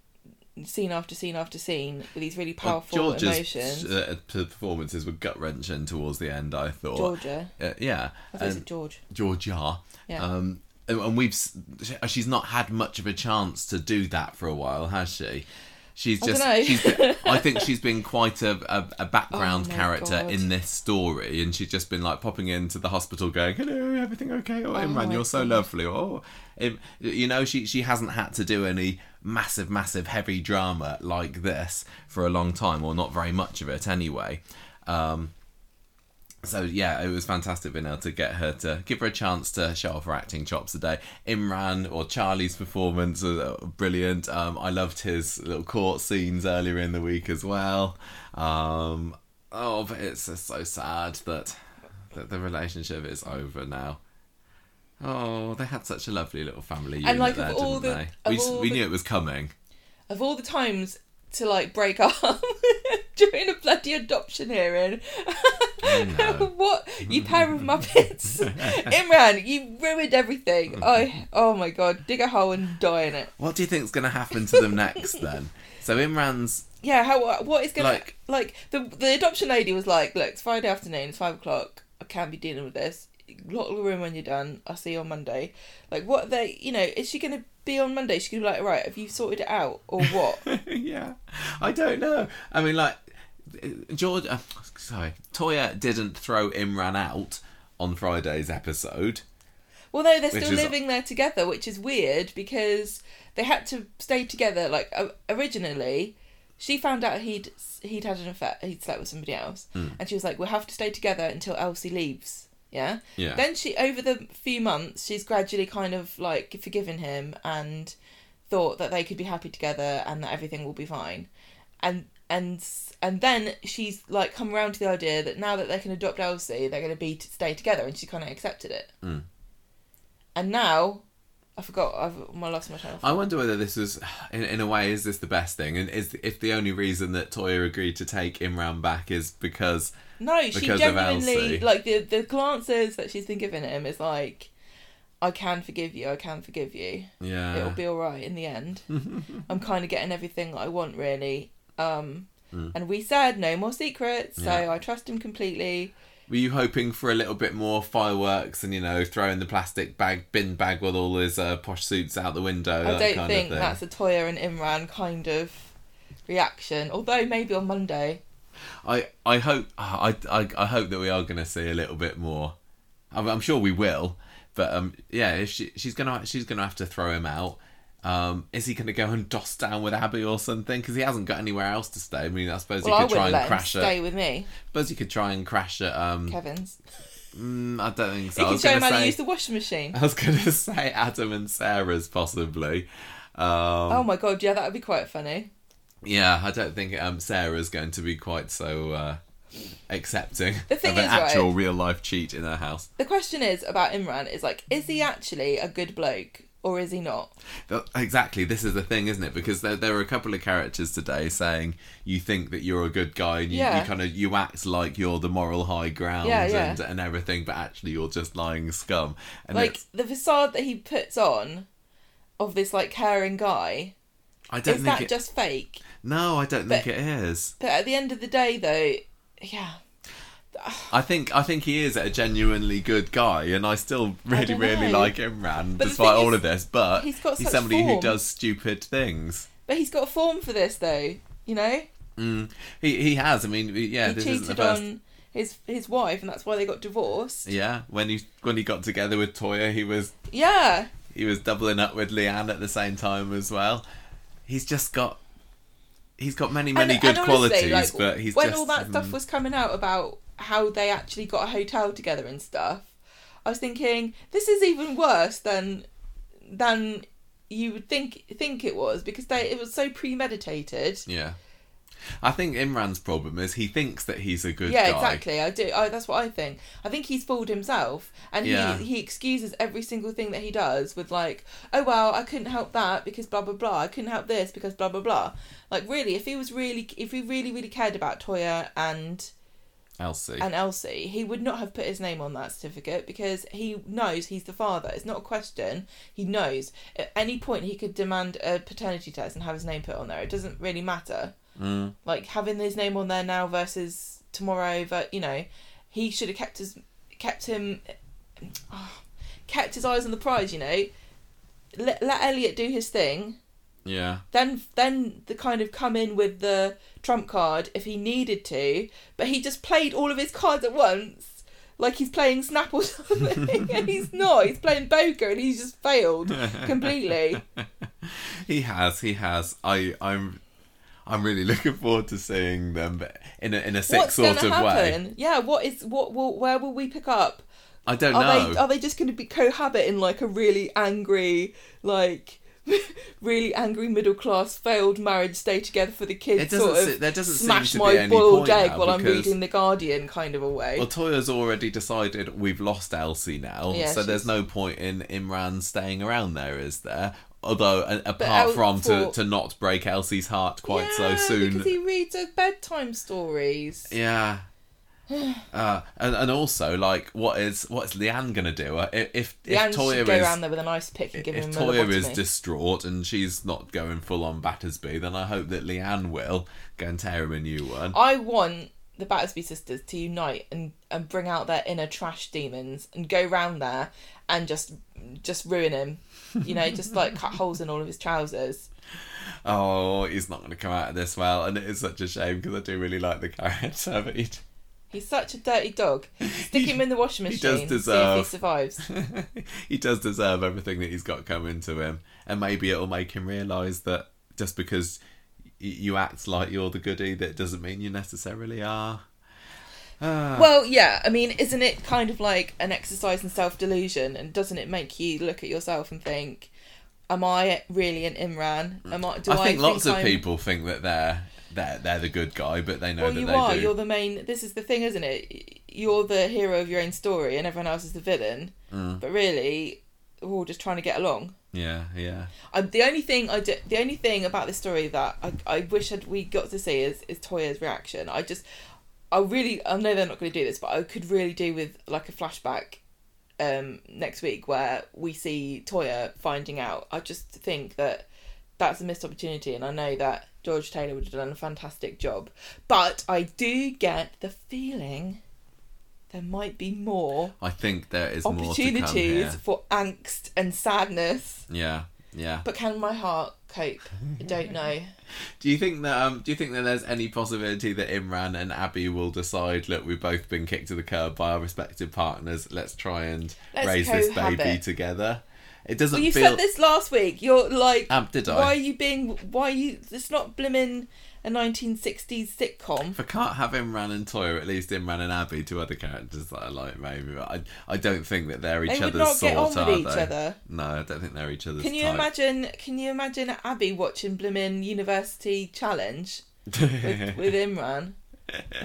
scene after scene after scene with these really Well, powerful George's emotions. uh, performances were gut wrenching towards the end. I thought. Georgia, Uh, yeah, I thought it was George. Georgia. Yeah. Um, and we've she's not had much of a chance to do that for a while, has she? She's I just. dunno. she's been, I think *laughs* she's been quite a, a, a background Oh character God. in this story, and she's just been like popping into the hospital, going, "Hello, everything okay?" Or Oh Imran, you're so lovely. Or Im- you know, she she hasn't had to do any massive, massive, heavy drama like this for a long time, or not very much of it anyway. Um, so yeah, it was fantastic being able to get her to give her a chance to show off her acting chops today. Imran or Charlie's performance was uh, brilliant. Um, I loved his little court scenes earlier in the week as well. Um, oh, but it's just so sad that that the relationship is over now. Oh, they had such a lovely little family unit And, like, of there, all didn't the- they? We, we the- knew it was coming. Of all the times to like break up *laughs* during a bloody adoption hearing, know. Oh, *laughs* what you pair of muppets, *laughs* Imran, you ruined everything. Oh, oh my god, dig a hole and die in it. What do you think's going to happen to them next then? So Imran's Yeah, how what is gonna Like- like, the the adoption lady was like, look, it's Friday afternoon, it's five o'clock. I can't be dealing with this. Lock the room when you're done. I'll see you on Monday. Like, what are they? You know, is she gonna be on Monday? She's gonna be like, right, have you sorted it out or *laughs* what? yeah, I don't know. I mean, like George, uh, sorry, Toya didn't throw Imran out on Friday's episode. Well, no, they're still is- living there together, which is weird because they had to stay together. Like uh, originally, she found out he'd he'd had an affair, he'd slept with somebody else, Hmm. and she was like, "We'll have to stay together until Elsie leaves." Yeah. Yeah, Then she, over the few months, she's gradually kind of like forgiven him and thought that they could be happy together and that everything will be fine, and and and then she's like come around to the idea that now that they can adopt Elsie, they're going to be stay together, and she kind of accepted it. Mm. And now, I forgot. I've lost my train. of I wonder whether this was, in, in a way, is this the best thing? And is if the only reason that Toya agreed to take Imran back is because No, she genuinely like the the glances that she's been giving him is like, I can forgive you. I can forgive you. yeah, it'll be all right in the end. *laughs* I'm kind of getting everything that I want, really. Um, Mm. And we said no more secrets, so Yeah. I trust him completely. Were you hoping for a little bit more fireworks and you know throwing the plastic bag bin bag with all his uh, posh suits out the window? I don't think that's a Toya and Imran kind of reaction. Although maybe on Monday. I I hope I I, I hope that we are going to see a little bit more. I'm, I'm sure we will, but um yeah, if she she's gonna she's gonna have to throw him out. Um, is he going to go and doss down with Abby or something? Because he hasn't got anywhere else to stay. I mean, I suppose Well, he could wouldn't try and let him crash stay at. with me, suppose he could try and crash at. Um, Kevin's. mm, I don't think so. You I can show him how to use the washing machine. *laughs* I was going to say Adam and Sarah's possibly. Um, oh my god, yeah, that would be quite funny. Yeah, I don't think um, Sarah's going to be quite so uh, accepting The thing of an is, right- actual real life cheat in her house. The question is about Imran is like, is he actually a good bloke or is he not? Exactly, this is the thing, isn't it? Because there, there were a couple of characters today saying you think that you're a good guy and you, Yeah. you kind of you act like you're the moral high ground Yeah, yeah. And, and everything, but actually you're just lying scum. And like it's, the facade that he puts on of this like caring guy I don't is think that it. just fake? No, I don't but- think it is. But at the end of the day, though, yeah, I think I think he is a genuinely good guy, and I still really don't really like Imran But despite all is, of this. But he's got he's somebody who does stupid things. but he's got a form for this, though. You know, Mm. He he has. I mean, yeah, he this isn't the cheated first. on his his wife, and that's why they got divorced. Yeah, when he when he got together with Toya, he was Yeah, he was doubling up with Leanne at the same time as well. He's just got he's got many many And- good and honestly, qualities, like, but he's when just all that stuff mm, was coming out about how they actually got a hotel together and stuff, I was thinking this is even worse than than you would think think it was because they it was so premeditated. yeah. I think Imran's problem is he thinks that he's a good yeah, guy. exactly. I do. I, that's what I think. I think he's fooled himself, and Yeah. he he excuses every single thing that he does with like, oh well, I couldn't help that because blah blah blah. I couldn't help this because blah blah blah. Like really, if he was really, if he really really cared about Toya and Elsie. and Elsie, he would not have put his name on that certificate because he knows he's the father. It's not a question. He knows. At any point, he could demand a paternity test and have his name put on there. It doesn't really matter. Mm. Like having his name on there now versus tomorrow, but you know, he should have kept his kept him oh, *sighs* kept his eyes on the prize. You know, let let Elliot do his thing. Yeah. Then then the kind of come in with the trump card if he needed to, but he just played all of his cards at once. Like he's playing Snap or *laughs* something, and he's not. He's playing poker, and he's just failed *laughs* completely. he has. He has. I. I'm. I'm really *laughs* looking forward to seeing them but in a in a sick What's sort of to way. Yeah, what is what? Will, where will we pick up? I don't Are know. they are they just going to be cohabit in like a really angry, like *laughs* really angry middle class failed marriage, stay together for the kids, It doesn't sort of there doesn't seem smash my any boiled egg while I'm reading the Guardian kind of a way. Well, Toya's already decided we've lost Elsie now, Yeah, so there's no point in Imran staying around there, is there? Although, apart from to, for- to not break Elsie's heart quite so Yeah, soon. because he reads her bedtime stories. Yeah. *sighs* Uh, and and also like what is what is Leanne gonna do Uh, if if, if Toya go is around there with an ice pick and give if him a Toya is distraught and she's not going full on Battersby, then I hope that Leanne will go and tear him a new one. I want the Battersby sisters to unite and, and bring out their inner trash demons and go round there and just just ruin him. *laughs* You know, just like cut holes in all of his trousers. Oh, he's not going to come out of this well, and it is such a shame because I do really like the character, *laughs* but he, He's such a dirty dog. Stick him in the washing machine. he does See if he survives. *laughs* he does deserve everything that he's got coming to him, and maybe it'll make him realise that just because you act like you're the goody, that doesn't mean you necessarily are. Ah. Well, yeah. I mean, isn't it kind of like an exercise in self delusion? And doesn't it make you look at yourself and think, "Am I really an Imran? Am I? Do I, I think lots of I'm- people think that they're they're they're the good guy, but they know Well, that you they are. do. You're the main. This is the thing, isn't it? You're the hero of your own story, and everyone else is the villain. Mm. But really, we're all just trying to get along. Yeah, yeah. I, the only thing I do, the only thing about this story that I, I wish I'd, we got to see is is Toya's reaction. I just, I really, I know they're not going to do this, but I could really do with like a flashback, um, next week where we see Toya finding out. I just think that that's a missed opportunity, and I know that George Taylor would have done a fantastic job. But I do get the feeling there might be more I think there is more to come here. opportunities for angst and sadness. Yeah, yeah. But can my heart cope? I don't *laughs* know. Do you think that um do you think that there's any possibility that Imran and Abby will decide, look, we've both been kicked to the curb by our respective partners, let's try and Let's raise this baby together? It doesn't Well, you feel said this last week. You're like, Um, did I? why are you being? Why are you? It's not blimmin' a 1960s sitcom. if I can't have him, Imran and Toya, at least Imran and Abby, two other characters that I like maybe. But I I don't think that they're each They would other's not sort, get on with each they? other. No, I don't think they're each other's Can you type. imagine? Can you imagine Abby watching blimmin' University Challenge with, *laughs* with Imran?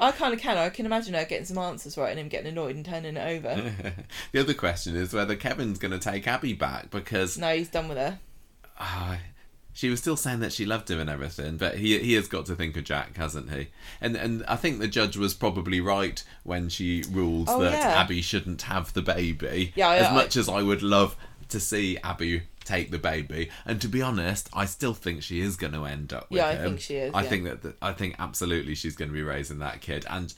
I kind of can. I can imagine her getting some answers right and him getting annoyed and turning it over. *laughs* the other question is whether Kevin's going to take Abby back because no, he's done with her. Ah, she was still saying that she loved him and everything, but he he has got to think of Jack, hasn't he? And and I think the judge was probably right when she ruled Oh, that yeah. Abby shouldn't have the baby. Yeah, as I- much as I would love to see Abby take the baby, and to be honest, I still think she is going to end up with Yeah, I think she is, I yeah. think that, that I think absolutely she's going to be raising that kid, and.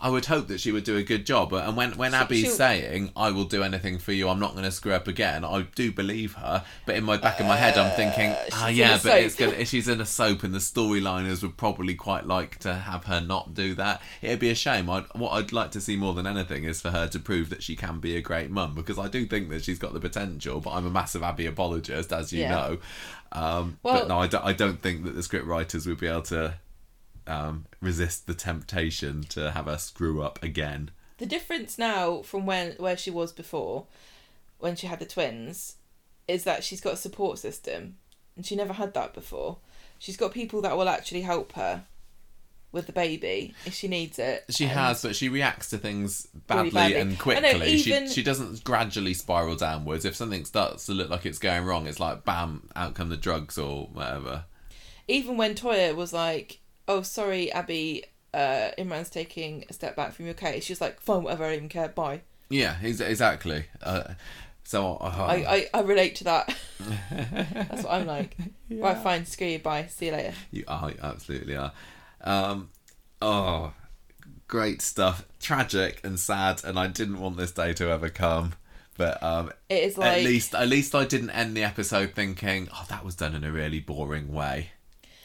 I would hope that she would do a good job. And when, when She- Abby's she'll- saying, I will do anything for you, I'm not going to screw up again, I do believe her. But in my back of my head, I'm thinking, Uh, ah, in yeah, but it's gonna, she's in a soap, and the storyliners would probably quite like to have her not do that. It'd be a shame. I'd, what I'd like to see more than anything is for her to prove that she can be a great mum, because I do think that she's got the potential, but I'm a massive Abby apologist, as you Yeah. know. Um, Well- but no, I don't, I don't think that the script writers would be able to um, resist the temptation to have her screw up again. The difference now from when where she was before, when she had the twins, is that she's got a support system, and she never had that before. She's got people that will actually help her with the baby if she needs it. She has, but she reacts to things badly, badly. and I know, quickly. even- She she doesn't gradually spiral downwards. If something starts to look like it's going wrong, it's like bam, out come the drugs or whatever. even when Toya was like, "Oh, sorry, Abby, uh, Imran's taking a step back from your case," She's like, "Fine, whatever, I don't even care. Bye." Yeah, ex- exactly. Uh, so uh, I, I, I relate to that. *laughs* That's what I'm like. Right, fine, screw you. Bye. See you later. You are, you absolutely are. Um, oh, great stuff. Tragic and sad, and I didn't want this day to ever come. But um, It is like at least, at least I didn't end the episode thinking, "Oh, that was done in a really boring way."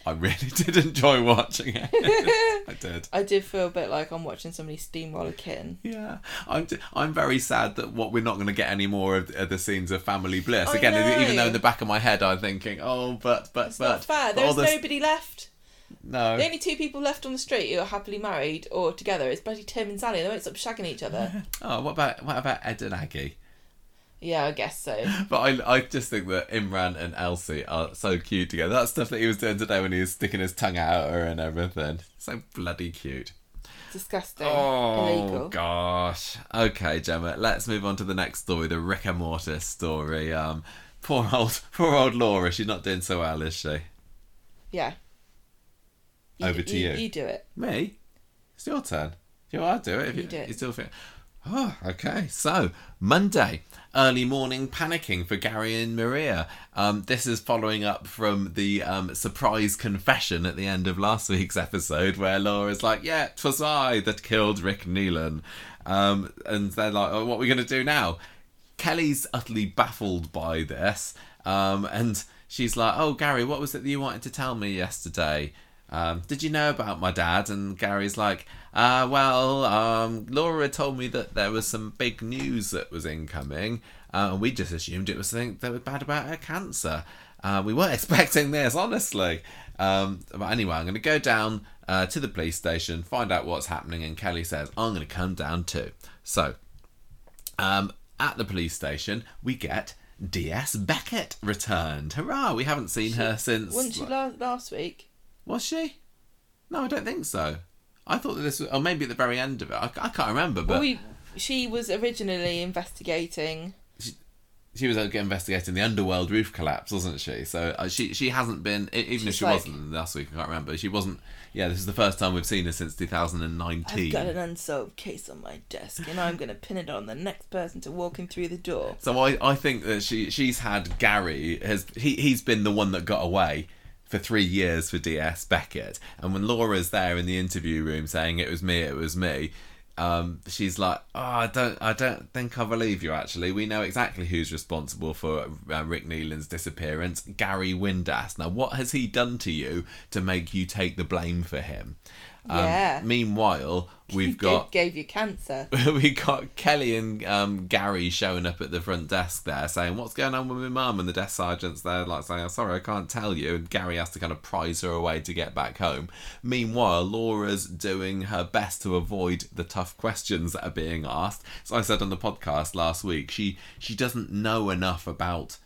I really *laughs* did enjoy watching it. *laughs* I did. I did feel a bit like I'm watching somebody steamroll a kitten. Yeah, I'm. d- I'm very sad that what we're not going to get any more of, of the scenes of family bliss. I Again, know. even though in the back of my head I'm thinking, oh, but but It's but not fair. There's this- nobody left. No. The only two people left on the street who are happily married or together is bloody Tim and Sally. They won't stop shagging each other. *laughs* Oh, what about what about Ed and Aggie? Yeah, I guess so. *laughs* But I, I just think that Imran and Elsie are so cute together. That stuff that he was doing today when he was sticking his tongue out at her and everything. So bloody cute. Disgusting. Oh Illegal. gosh. Okay, Gemma. Let's move on to the next story, the Rick and Mortis story. Um, poor old, *laughs* poor old Laura. She's not doing so well, is she? Yeah. Over d- to you. You do it. Me? It's your turn. You I'll do it if You you, do it. you still feel. Oh, okay. So Monday, early morning panicking for Gary and Maria. Um, this is following up from the um, surprise confession at the end of last week's episode, where Laura's like, "Yeah, 'twas I that killed Rick Neelan," um, and they're like, "Oh, what are we gonna do now?" Kelly's utterly baffled by this, um, and she's like, "Oh, Gary, what was it that you wanted to tell me yesterday? Um, did you know about my dad?" And Gary's like, uh, "Well, um, Laura told me that there was some big news that was incoming, uh, and we just assumed it was something that was bad about her cancer. Uh, we weren't *laughs* expecting this, honestly." Um, but anyway, I'm going to go down uh, to the police station, find out what's happening, and Kelly says, "I'm going to come down too." So. Um, at the police station, we get D.S. Beckett returned. Hurrah! We haven't seen her since. Wasn't she la- last week? Was she? No, I don't think so. I thought that this was, or maybe at the very end of it. I, I can't remember, but Well, we, she was originally investigating. she was uh, investigating the underworld roof collapse, wasn't she? So uh, she she hasn't been, even if she like- wasn't last week. I can't remember. She wasn't. Yeah, this is the first time we've seen her since 2019. I've got an unsolved case on my desk, and I'm going to pin it on the next person to walk in through the door. So I, I think that she she's had Gary has he he's been the one that got away for three years for DS Beckett, and when Laura's there in the interview room saying it was me, it was me, um, she's like, oh, I don't I don't think I believe you. Actually, we know exactly who's responsible for uh, Rick Neelan's disappearance, Gary Windass. Now, what has he done to you to make you take the blame for him? Um, Yeah. Meanwhile, *laughs* we've got gave, gave you cancer. *laughs* we got Kelly and um, Gary showing up at the front desk there saying, What's going on with my mum? And the desk sergeant's there, like saying, "I'm Sorry, I can't tell you. And Gary has to kind of prize her away to get back home. Meanwhile, Laura's doing her best to avoid the tough questions that are being asked. So I said on the podcast last week, she, she doesn't know enough about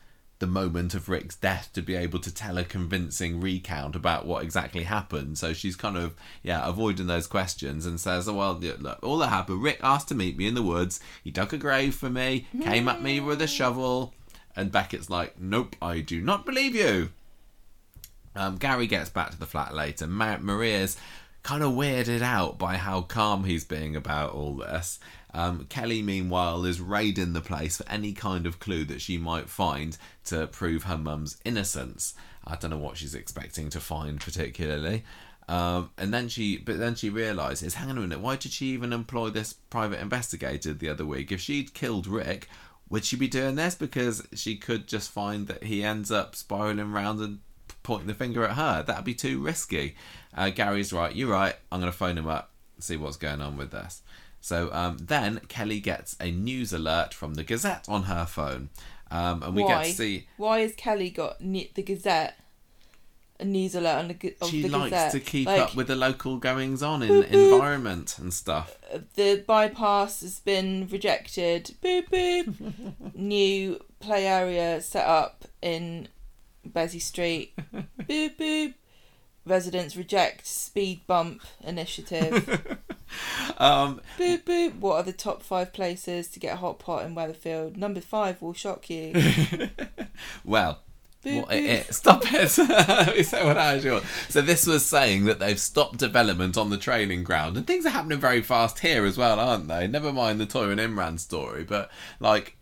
the moment of Rick's death to be able to tell a convincing recount about what exactly happened. So she's kind of yeah avoiding those questions and says, "Oh well, look, all that happened. Rick asked to meet me in the woods. He dug a grave for me, came at me with a shovel." And Beckett's like, "Nope, I do not believe you." Um, Gary gets back to the flat later. Ma- Maria's kind of weirded out by how calm he's being about all this. Um, Kelly, meanwhile, is raiding the place for any kind of clue that she might find to prove her mum's innocence. I don't know what she's expecting to find particularly. Um, and then she, but then she realizes, hang on a minute, why did she even employ this private investigator the other week? If she'd killed Rick, would she be doing this? Because she could just find that he ends up spiraling round and pointing the finger at her. That'd be too risky. Uh, Gary's right. You're right. I'm going to phone him up, see what's going on with this. So um, then Kelly gets a news alert from the Gazette on her phone, um, and we Why? get to see Why has Kelly got ne- the Gazette? A news alert on the, of she the likes Gazette. to keep Like, up with the local goings on in Boop, boop. environment and stuff. the bypass has been rejected. Boop boop. *laughs* New play area set up in Bessie Street. *laughs* boop boop. Residents reject speed bump initiative. *laughs* *laughs* Um, boop boop. What are the top five places to get a hot pot in Weatherfield? Number five will shock you. *laughs* well, Boop, it, boop. it- *laughs* stop it! Let me say what I was sure. So this was saying that they've stopped development on the training ground, and things are happening very fast here as well, aren't they? Never mind the Toya and Imran story, but like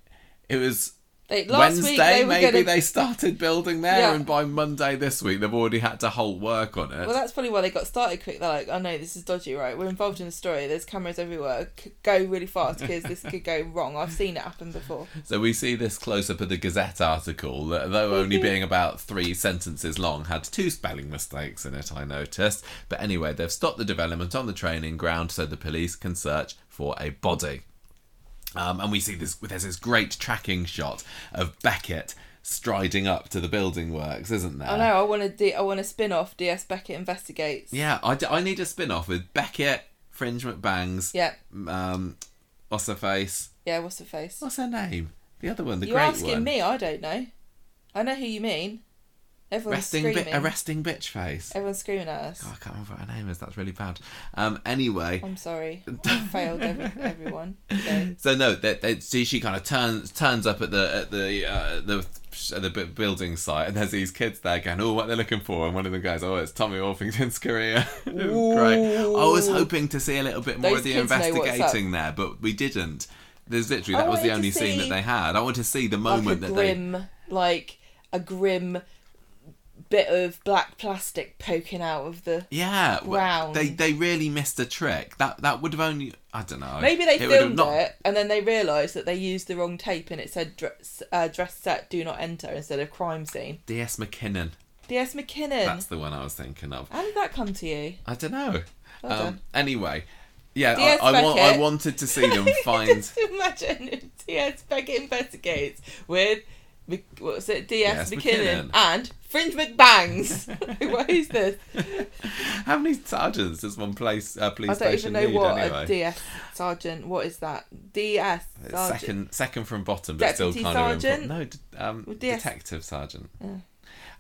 it was They, last Wednesday. week they maybe gonna. they started building there, Yeah. and by Monday this week they've already had to halt work on it. Well, that's probably why they got started quick. They're like, "Oh no, this is dodgy, right? We're involved in a story. There's cameras everywhere. Go really fast because this could go wrong. I've seen it happen before." *laughs* So we see this close up of the Gazette article that, though only *laughs* being about three sentences long, had two spelling mistakes in it, I noticed. But anyway, they've stopped the development on the training ground so the police can search for a body. Um, and we see this, there's this great tracking shot of Beckett striding up to the building works, isn't there? I know. I want to. D- I want a spin off. DS Beckett investigates. Yeah, I, d- I need a spin off with Beckett, Fringe McBangs, Yeah. um, what's her face? Yeah. What's her face? What's her name? The other one, the girl. You're great asking one. me. I don't know. I know who you mean. Everyone's Resting, bi- a resting bitch face. Everyone's screaming at us. Oh, I can't remember what her name is. That's really bad. Um, anyway, I'm sorry. *laughs* I failed every, everyone today. so no, that that see, she kind of turns turns up at the at the uh, the at the building site, and there's these kids there going, "Oh, what they're looking for," and one of them goes, "Oh, it's Tommy Orpington's career." *laughs* It was Great. I was hoping to see a little bit more Those of the kids know what's up. investigating there, but we didn't. There's literally that was the only scene that they had. I want to see the Like a moment that they grim, like a grim bit of black plastic poking out of the. Yeah, ground. they they really missed a trick. That that would have only I don't know. Maybe they It filmed not- it and then they realised that they used the wrong tape and it said dress, uh, dress set do not enter instead of crime scene. D.S. McKinnon. D.S. McKinnon. That's the one I was thinking of. How did that come to you? I don't know. Well um, anyway, yeah, D.S. I, I, want, I wanted to see them *laughs* find. Just imagine *laughs* D.S. Beckett investigates with Mc- what was it? D.S. D.S. McKinnon, McKinnon. and Fringe McBangs. *laughs* what is this? *laughs* How many sergeants does one place uh, police I don't even know need what anyway? a D.S. sergeant. What is that? D.S. Sergeant. second, second from bottom, but still kind sergeant? of important. No, um, Well, detective sergeant. Yeah.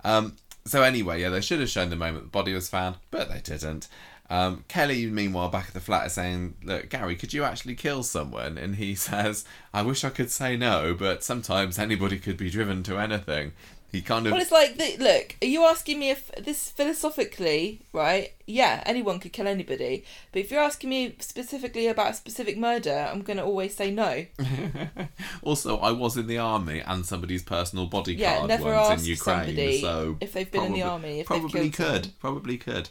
Um, so anyway, yeah, they should have shown the moment the body was found, but they didn't. Um, Kelly, meanwhile, back at the flat, is saying, "Look, Gary, could you actually kill someone?" And he *laughs* says, "I wish I could say no, but sometimes anybody could be driven to anything." He kind of Well, it's like, the, look, are you asking me if this philosophically, right? Yeah, anyone could kill anybody. But if you're asking me specifically about a specific murder, I'm going to always say no. *laughs* also, I was in the army and somebody's personal bodyguard Yeah, never once in Ukraine, so if they've been in the army, if they've probably could, someone. probably could.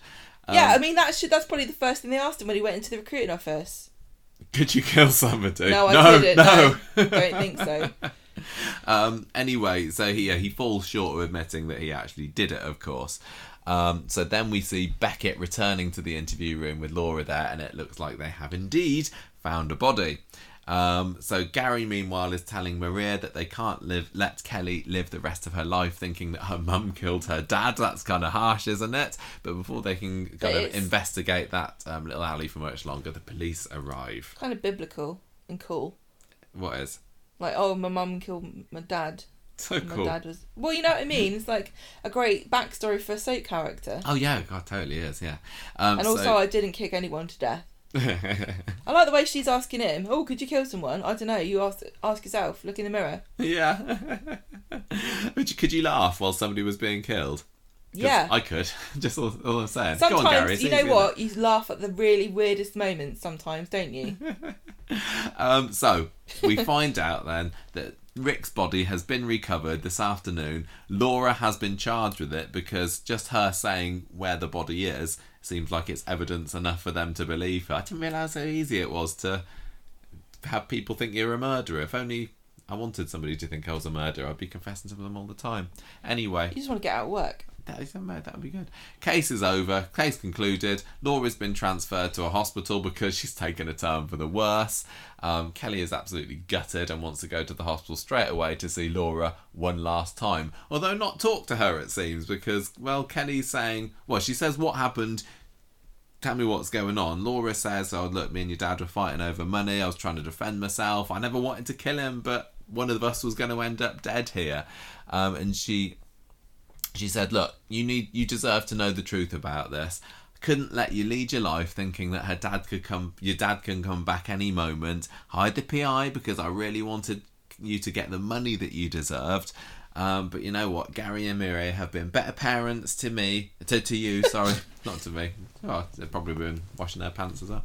Um, yeah, I mean, that should, that's probably the first thing they asked him when he went into the recruiting office. could you kill somebody? No, I no, didn't. no. No, *laughs* don't think so. *laughs* Um, anyway, so he he falls short of admitting that he actually did it, of course. Um, so then we see Beckett returning to the interview room with Laura there, and it looks like they have indeed found a body. Um, so Gary, meanwhile, is telling Maria that they can't live, let Kelly live the rest of her life thinking that her mum killed her dad. That's kind of harsh, isn't it? But before they can kind of is. investigate that um, little alley for much longer, the police arrive. Kind of biblical and cool. What is Like, oh, my mum killed my dad. *laughs* so and My dad was. Well, you know what I mean? It's like a great backstory for a soap character. Oh yeah, God, totally is. Yeah. Um, And so- also, I didn't kick anyone to death. *laughs* I like the way she's asking him. Oh, could you kill someone? I don't know. You ask ask yourself. Look in the mirror. Yeah. *laughs* You, could you laugh while somebody was being killed? Yeah. I could. *laughs* Just all, all I'm saying. Go on, Sometimes Gary. you know what? You laugh at the really weirdest moments. Sometimes, don't you? Um, so we find out then that Rick's body has been recovered this afternoon. Laura has been charged with it because just her saying where the body is seems like it's evidence enough for them to believe her. I didn't realise how easy it was to have people think you're a murderer. If only I wanted somebody to think I was a murderer, I'd be confessing to them all the time. Anyway. You just want to get out of work. That would be good. Case is over. Case concluded. Laura's been transferred to a hospital because she's taken a turn for the worse. Um, Kelly is absolutely gutted and wants to go to the hospital straight away to see Laura one last time. Although not talk to her, it seems, because well, Kelly's saying, well, she says what happened. Tell me what's going on. Laura says, "Oh, look, me and your dad were fighting over money. I was trying to defend myself. I never wanted to kill him, but one of us was going to end up dead here." Um, and she she said, "Look, you need you deserve to know the truth about this. Couldn't let you lead your life thinking that her dad could come your dad can come back any moment. Hide the PI because I really wanted you to get the money that you deserved. Um, but you know what? Gary and Maria have been better parents to me, to, to you, *laughs* sorry, not to me. Oh, they've probably been washing their pants as well.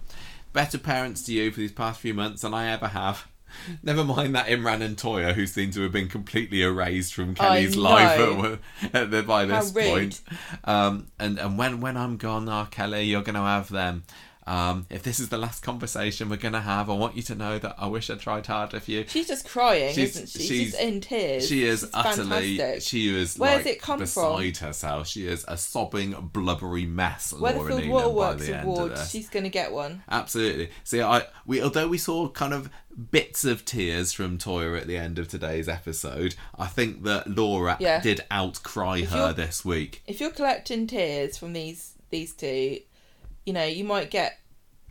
Better parents to you for these past few months than I ever have. *laughs* Never mind that Imran and Toya, who seem to have been completely erased from Kelly's life at, at the, by this point. Um, and and when when I'm gone, ah, Kelly, you're going to have them. Um, if this is the last conversation we're gonna have, I want you to know that I wish I tried harder for you. She's just crying, She's- isn't she? She's, she's- in tears. She is She's utterly. fantastic. She is Where's like it come beside from? herself. She is a sobbing, blubbery mess. Laura Weatherfield Waterworks Award. She's going to get one. Absolutely. See, I we although we saw kind of bits of tears from Toya at the end of today's episode, I think that Laura Yeah. did outcry If her this week. If you're collecting tears from these these two, you know you might get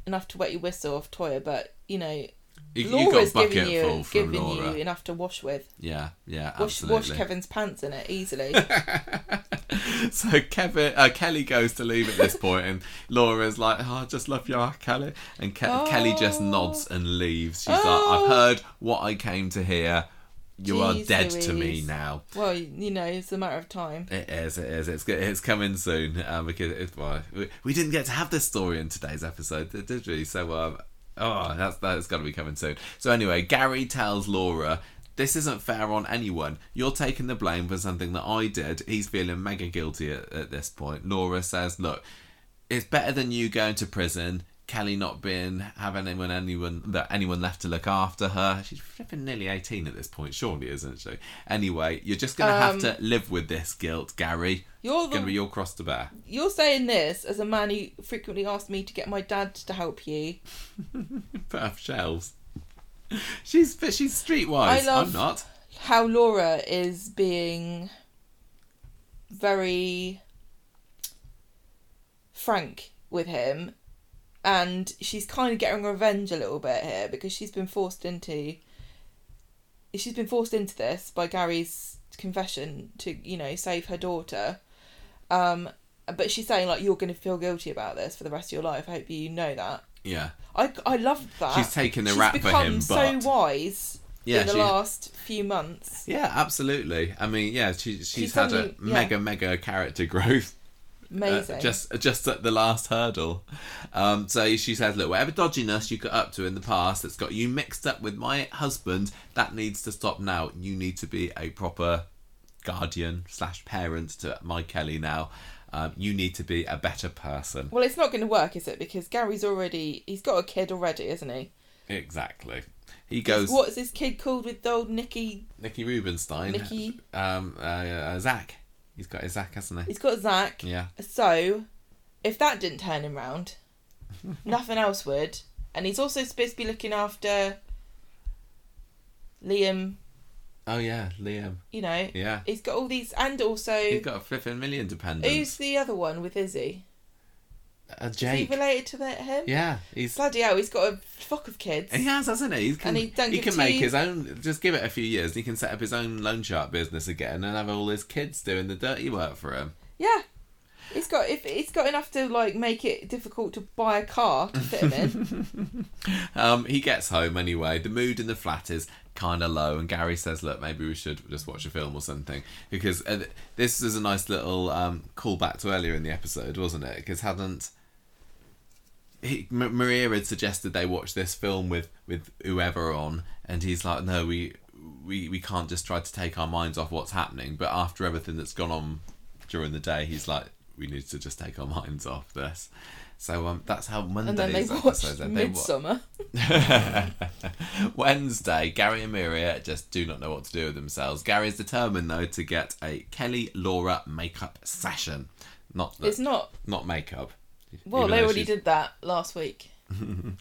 enough to wet your whistle off Toya, but you know You, you Laura's got giving you giving Laura. you enough to wash with. Yeah, yeah, Wash absolutely. wash Kevin's pants in it easily. *laughs* so Kevin, uh, Kelly goes to leave at this point, and Laura's like, "Oh, I just love you, Kelly," and Ke- Kelly just Oh. nods and leaves. She's Oh. like, "I've heard what I came to hear. You are Jeez dead to me now." well, you know it's a matter of time. It is. It is. It's it's coming soon um, because it, well, we, we didn't get to have this story in today's episode, did did we? So um, oh, that's that's got to be coming soon. So anyway, Gary tells Laura. This isn't fair on anyone. You're taking the blame for something that I did. He's feeling mega guilty at, at this point. Laura says, "Look, it's better than you going to prison. Kelly not being having anyone anyone that anyone left to look after her. She's flipping nearly eighteen at this point, surely, isn't she? Anyway, you're just gonna have Um, to live with this guilt, Gary. You're Gonna be your cross to bear. you're saying this as a man who frequently asked me to get my dad to help you. *laughs* Put up shelves. She's but she's streetwise. I love- I'm not. How Laura is being very frank with him and she's kind of getting revenge a little bit here because she's been forced into she's been forced into this by Gary's confession to you know save her daughter um but she's saying like you're going to feel guilty about this for the rest of your life I hope you know that Yeah. I I love that She's taking the she's rap for him. She's become so wise yeah, in the she- last few months yeah, absolutely. I mean, yeah, she, she's, She's had a yeah. mega mega character *laughs* growth. Uh, just just at the last hurdle. Um, so she says, "Look, whatever dodginess you got up to in the past that's got you mixed up with my husband, that needs to stop now. You need to be a proper guardian slash parent to my Kelly now. Um, you need to be a better person." Well, it's not going to work, is it? Because Gary's already he's got a kid already, isn't he? Exactly. He goes. What's his kid called with the old Nicky? Nicky Rubenstein. Nicky. Um, uh, uh, Zach. He's got his Zach, hasn't he? He's got Zach. Yeah. So, if that didn't turn him round, *laughs* nothing else would. And he's also supposed to be looking after Liam. Oh yeah, Liam. You know, Yeah. he's got all these, and also He's got a flipping million dependents. who's the other one with Izzy? Uh, Is he related to that him? Yeah, he's Bloody hell, he's got a flock of kids. He has, hasn't he? He can, And he he can make his own. Just give it a few years, and he can set up his own loan shark business again, and have all his kids doing the dirty work for him. Yeah. He's got if he's got enough to like make it difficult to buy a car to fit him in. *laughs* Um, he gets home anyway. The mood in the flat is kind of low, and Gary says, "Look, maybe we should just watch a film or something." Because uh, this is a nice little um, callback to earlier in the episode, wasn't it? Because hadn't he, M- Maria had suggested they watch this film with with whoever on, and he's like, "No, we." We, we can't just try to take our minds off what's happening, but after everything that's gone on during the day, he's like, we need to just take our *laughs* minds off this. So um, that's how Monday's and then they watched. They wa- Midsummer. *laughs* Wednesday, Gary and Maria just do not know what to do with themselves. Gary is determined though to get a Kelly Laura makeup session, not It's not not makeup. Well, they already she's- did that last week. *laughs*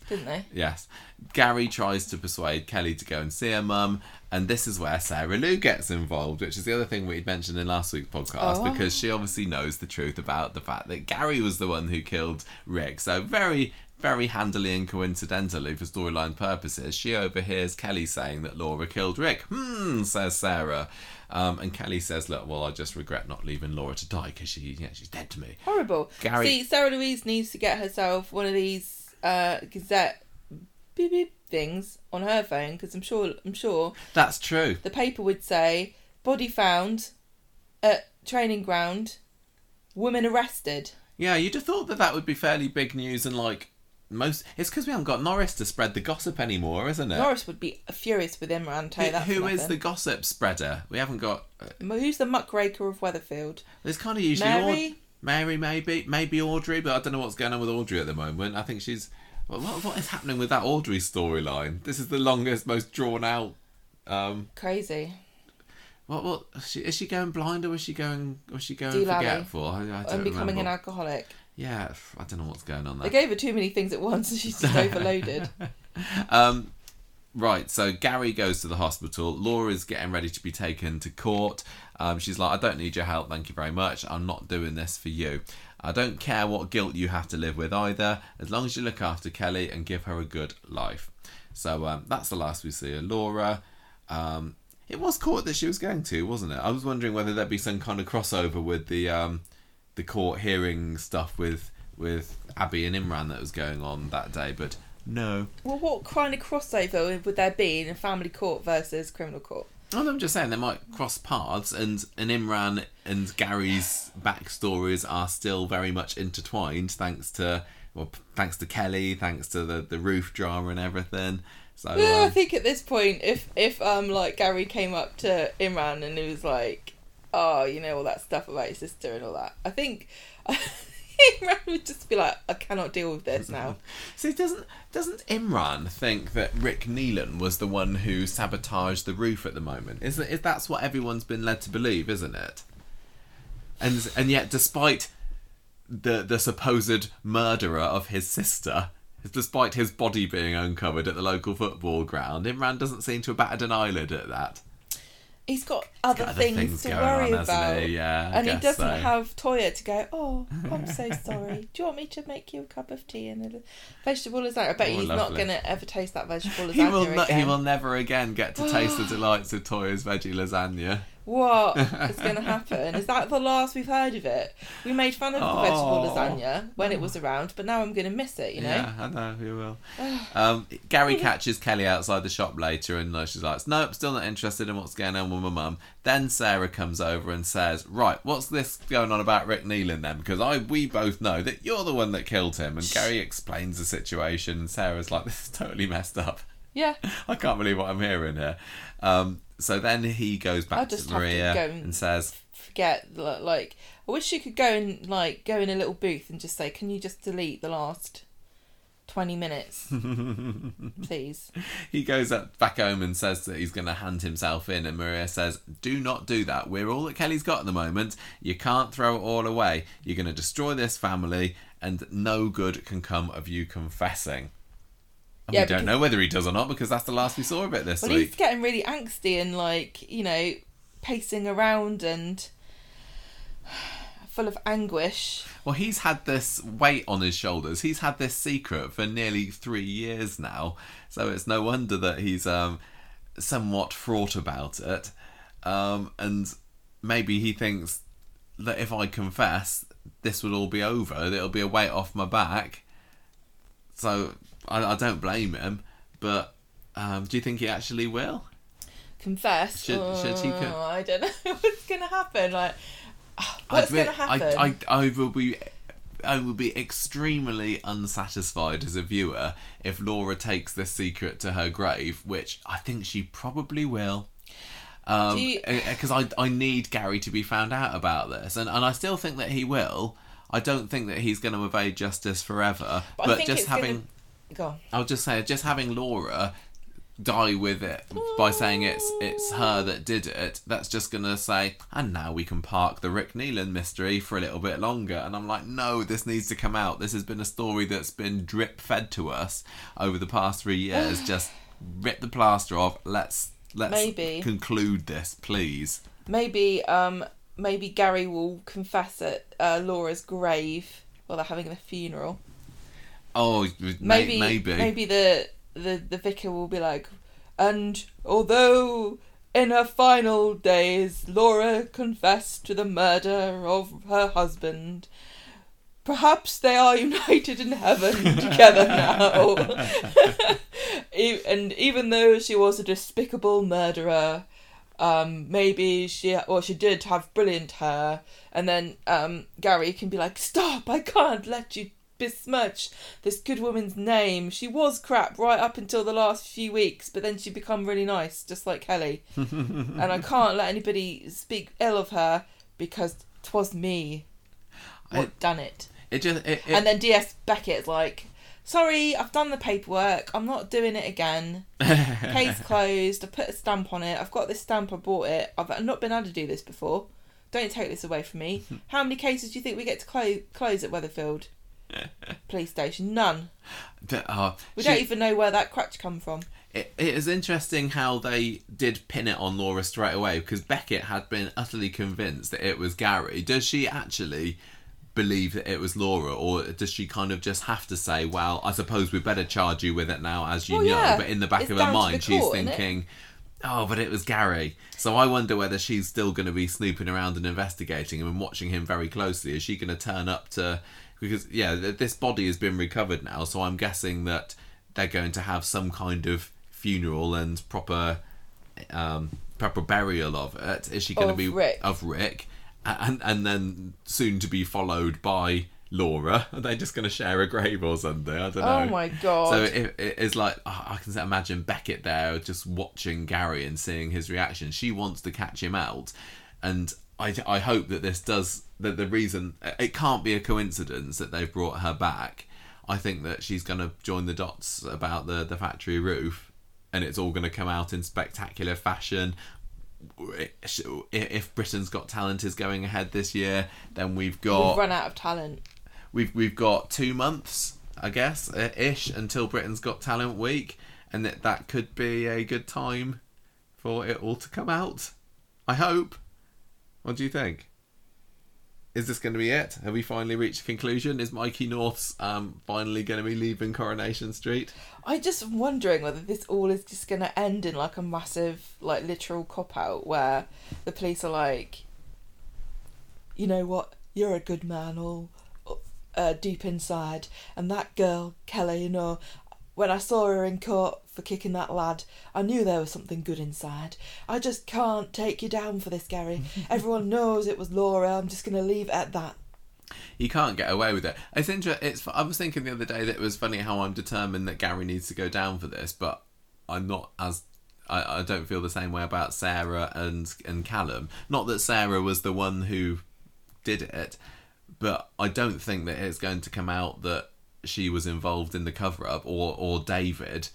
didn't they? Yes, Gary tries to persuade Kelly to go and see her mum, and this is where Sarah Lou gets involved, which is the other thing we'd mentioned in last week's podcast Oh. because she obviously knows the truth about the fact that Gary was the one who killed Rick. So very, very handily and coincidentally, for storyline purposes, she overhears Kelly saying that Laura killed Rick. Hmm, says Sarah. Um, and Kelly says, "Look, well, I just regret not leaving Laura to die because she, yeah, she's dead to me." Horrible. Gary- See, Sarah Louise needs to get herself one of these uh, Gazette beep beep things on her phone because I'm sure I'm sure That's true. the paper would say body found at training ground, woman arrested. Yeah, you'd have thought that that would be fairly big news and like most. It's because we haven't got Norris to spread the gossip anymore, isn't it? Norris would be furious with him around. Tell you that who is the gossip spreader? We haven't got. Uh, Who's the muckraker of Weatherfield? there's kind of usually all. Mary. Mary, maybe, maybe Audrey, but I don't know what's going on with Audrey at the moment. I think she's. What, what, what is happening with that Audrey storyline? This is the longest, most drawn out. Um, Crazy. what? What? Is she, is she going blind or was she going? Was she going Delally. forgetful? I, I don't And becoming remember. an alcoholic. Yeah, I don't know what's going on there. They gave her too many things at once and she's just overloaded. *laughs* Um, right, so Gary goes to the hospital. Laura's getting ready to be taken to court. Um, she's like, I don't need your help, thank you very much. I'm not doing this for you. I don't care what guilt you have to live with either, as long as you look after Kelly and give her a good life. So um, that's the last we see of Laura. Um, it was court that she was going to, wasn't it? I was wondering whether there'd be some kind of crossover with the um, the court hearing stuff with with Abby and Imran that was going on that day, but no. well, what kind of crossover would there be in a family court versus criminal court? Well, I'm just saying they might cross paths, and and Imran and Gary's backstories are still very much intertwined, thanks to well, thanks to Kelly, thanks to the the roof drama and everything. So Yeah, I um, think at this point, if if um like Gary came up to Imran and he was like, "Oh, you know all that stuff about your sister and all that," I think *laughs* Imran would just be like, "I cannot deal with this now." *laughs* see, doesn't doesn't Imran think that Rick Neelan was the one who sabotaged the roof at the moment? Isn't is that's what everyone's been led to believe, isn't it? And and yet, despite the the supposed murderer of his sister, despite his body being uncovered at the local football ground, Imran doesn't seem to have batted an eyelid at that. He's got other, other things, things to worry on, about? Yeah, I and he doesn't so. have Toya to go. Oh, I'm so *laughs* sorry. Do you want me to make you a cup of tea and a vegetable lasagna? I bet Oh, he's not going to ever taste that vegetable lasagna He will again. he will never again get to taste the *gasps* delights of Toya's veggie lasagna. What *laughs* is going to happen? Is that the last we've heard of it? We made fun of the vegetable Oh. lasagna when it was around, but now I'm going to miss it. You know. Yeah, I know, you will. *sighs* um, Gary catches Kelly outside the shop later and she's like, Nope, still not interested in what's going on with my mum. Then Sarah comes over and says, Right, what's this going on about Rick Neelan then? Because I we both know that you're the one that killed him. And Gary explains the situation and Sarah's like, This is totally messed up. Yeah. *laughs* I can't believe what I'm hearing here. Um, so then he goes back to have to Maria and, and- says, Forget like I wish you could go and like go in a little booth and just say, "Can you just delete the last twenty minutes, *laughs* please?" He goes up back home and says that he's going to hand himself in, and Maria says, "Do not do that. We're all that Kelly's got at the moment. You can't throw it all away. You're going to destroy this family, and no good can come of you confessing." And Yeah, we don't know whether he does or not because that's the last we saw of it this Well, week. he's getting really angsty and like you know, pacing around and *sighs* full of anguish. Well, he's had this weight on his shoulders. He's had this secret for nearly three years now, so it's no wonder that he's um, somewhat fraught about it. Um, and maybe he thinks that if I confess, this would all be over. It'll be a weight off my back. So I, I don't blame him. But um, do you think he actually will? Confess. Should- should he co- Oh, I don't know *laughs* what's gonna happen. Like, *sighs* what's I'd gonna happen? I, I, I will be. I will be extremely unsatisfied as a viewer if Laura takes this secret to her grave, which I think she probably will. Um, you- because I, I need Gary to be found out about this, and, and I still think that he will. I don't think that he's going to evade justice forever, But but, just it's gonna- having, Go. I'll just say, just having Laura die with it by saying it's it's her that did it that's just gonna say and now we can park the rick neelan mystery for a little bit longer and i'm like no this needs to come out this has been a story that's been drip fed to us over the past three years *sighs* just rip the plaster off let's let's Maybe. conclude this please Maybe um maybe Gary will confess at uh, Laura's grave while they're having the funeral. Oh Maybe maybe maybe, the the the vicar will be like, and although in her final days Laura confessed to the murder of her husband. Perhaps they are *laughs* united in heaven *laughs* together now. And even though she was a despicable murderer, um, maybe she or she did have brilliant hair, and then um, Gary can be like, "Stop! I can't let you besmirch this good woman's name. She was crap right up until the last few weeks, but then she'd become really nice, just like Kelly. *laughs* and I can't let anybody speak ill of her because 'twas me." what I- done it. It just it, it, and then DS Beckett's like, sorry, I've done the paperwork. I'm not doing it again. *laughs* Case closed. I put a stamp on it. I've got this stamp. I bought it. I've not been able to do this before. Don't take this away from me. *laughs* How many cases do you think we get to close close at Weatherfield police station? None. But, uh, We she- don't even know where that crutch come from. It, it is interesting how they did pin it on Laura straight away because Beckett had been utterly convinced that it was Gary. Does she actually believe that it was Laura, or does she kind of just have to say, "Well, I suppose we better charge you with it now, as you Well, know"? yeah. But in the back It's of her mind, she's court, thinking. Oh, but it was Gary. So I wonder whether she's still going to be snooping around and investigating him and watching him very closely. Is she going to turn up to? Because yeah, th- this body has been recovered now, so I'm guessing that they're going to have some kind of funeral and proper, um, proper burial of it. Is she going to be Rick. of Rick, and and then soon to be followed by Laura? *laughs* Are they just going to share a grave or something? I don't know. Oh my god. So it, it, it's like oh, I can imagine Beckett there just watching Gary and seeing his reaction. She wants to catch him out, and I, I hope that this does that. The reason it can't be a coincidence that they've brought her back. I think that she's going to join the dots about the the factory roof, and it's all going to come out in spectacular fashion. If Britain's Got Talent is going ahead this year, then we've got We've run out of talent. we've we've got two months, I guess, ish, until Britain's Got Talent week, and that that could be a good time for it all to come out. I hope. What do you think? Is this going to be it? Have we finally reached a conclusion? Is Mikey North's um, finally going to be leaving Coronation Street? I just wondering whether this all is just going to end in like a massive, like literal cop out where the police are like, you know what, you're a good man, all uh, deep inside, and that girl Kelly, you know, when I saw her in court for kicking that lad, I knew there was something good inside. I just can't take you down for this, Gary. *laughs* Everyone knows it was Laura. I'm just going to leave it at that. You can't get away with it. It's interesting. It's. I was thinking the other day that it was funny how I'm determined that Gary needs to go down for this, but I'm not as. I, I don't feel the same way about Sarah and and Callum. Not that Sarah was the one who did it, but I don't think that it's going to come out that she was involved in the cover up or or David.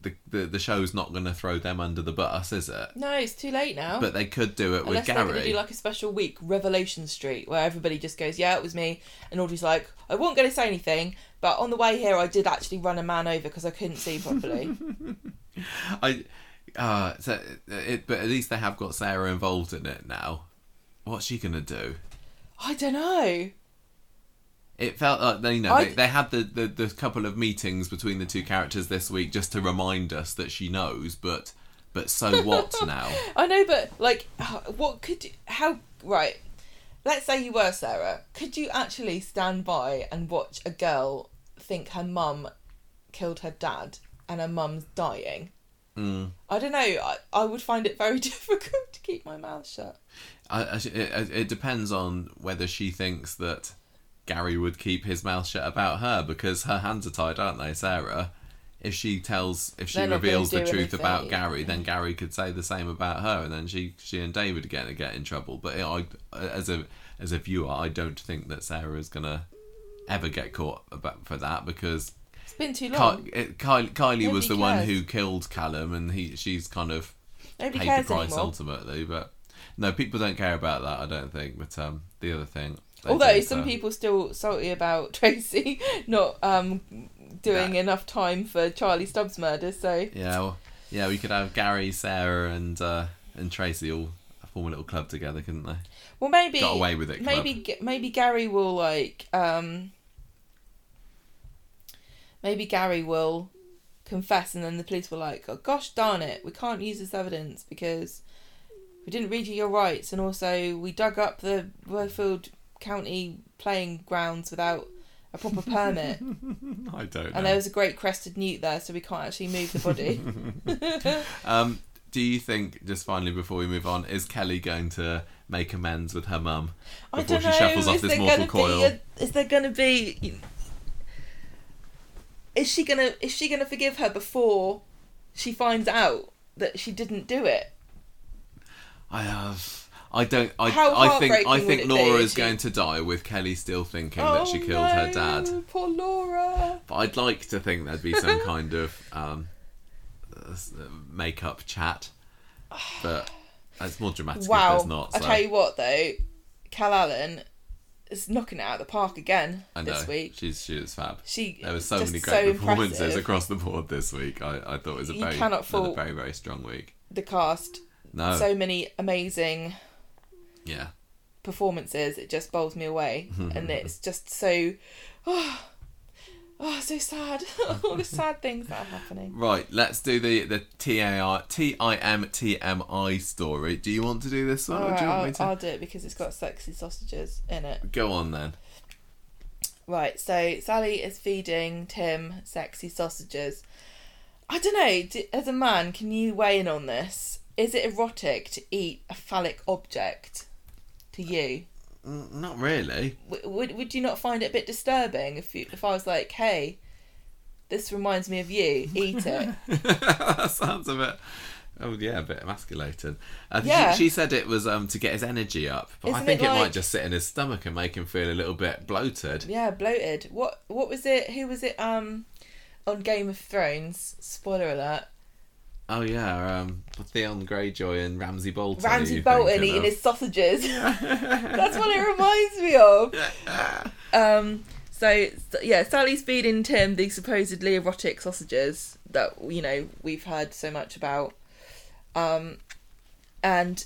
The, the the show's not going to throw them under the bus, is it? No, it's too late now. But they could do it with Unless they're going to Gary. do like a special week, Revelation Street, where everybody just goes, "Yeah, it was me," and Audrey's like, "I wasn't going to say anything, but on the way here, I did actually run a man over because I couldn't see properly." *laughs* *laughs* I, uh, so it, but at least they have got Sarah involved in it now. What's she gonna do? I don't know. It felt like they, you know, I- they, they had the, the, the couple of meetings between the two characters this week just to remind us that she knows, but but so *laughs* what now? I know, but like, *sighs* what could you, how right? Let's say you were Sarah. Could you actually stand by and watch a girl think her mum killed her dad and her mum's dying? Mm. I don't know. I, I would find it very *laughs* difficult to keep my mouth shut. I, I, it, it depends on whether she thinks that Gary would keep his mouth shut about her because her hands are tied, aren't they, Sarah? If she tells, if she They're not gonna reveals the do truth anything. about Gary, then Gary could say the same about her, and then she, she and David get get in trouble. But I, as a as a viewer, I don't think that Sarah is gonna ever get caught about for that because It's been too Ky- long. it- Kylie, Kylie was Nobody the one cares. who killed Callum, and he she's kind of Nobody paid cares the price anymore. ultimately. But no, people don't care about that. I don't think. But um, the other thing, they Although some so- people still salty about *laughs* Tracy not um doing Yeah. enough time for Charlie Stubbs murder, so yeah, well, yeah, we could have Gary, Sarah, and uh, and Tracy all form a little club together, couldn't they? well maybe Got away with it. Club. maybe maybe Gary will like um maybe Gary will confess and then the police will like oh, gosh darn it we can't use this evidence because we didn't read you your rights and also we dug up the Weatherfield County playing grounds without a proper permit *laughs* I don't know. and there was a great crested newt there so we can't actually move the body *laughs* Um, do you think, just finally before we move on, is Kelly going to make amends with her mum I before she shuffles off is this there mortal coil? Be a, is there going to be? Is she gonna? Is she gonna forgive her before she finds out that she didn't do it? I have. I don't. I, How I think. I think would it be Laura is going to die with Kelly still thinking oh, that she killed her dad. Poor Laura. But I'd like to think there'd be some *laughs* kind of um, make-up chat. But it's more dramatic if Wow. there's not. I So. tell you what, though, Cal Allen is knocking it out of the park again I know. this week. She's she was fab. She There were so many so great performances impressive. across the board this week. I, I thought it was a You very cannot fault- very very strong week. The cast, No, so many amazing yeah, performances. It just bowls me away, *laughs* and it's just so, *sighs* oh, oh, so sad. *laughs* All the sad things that are happening. right. Let's do the the T A R T I M T M I story. Do you want to do this one, All or right, do you want I'll, me to? I'll do it because it's got sexy sausages in it. Go on then. Right, so Sally is feeding Tim sexy sausages. I don't know, as a man, can you weigh in on this? Is it erotic to eat a phallic object to you? Mm, Not really. W- would, would you not find it a bit disturbing if, you, if I was like, hey, this reminds me of you, eat it? *laughs* that sounds a bit. Oh yeah, a bit emasculated. Uh, she- Yeah. she, said it was um to get his energy up, but I Isn't think it it, might just sit in his stomach and make him feel a little bit bloated. yeah, bloated. What what was it? Who was it um on Game of Thrones? Spoiler alert. Oh yeah, um, Theon Greyjoy and Ramsay Bolton. Ramsay Bolton eating of? his sausages. *laughs* That's what it reminds me of. *laughs* Um, so so, yeah, Sally's feeding Tim the supposedly erotic sausages that you know we've heard so much about, um, and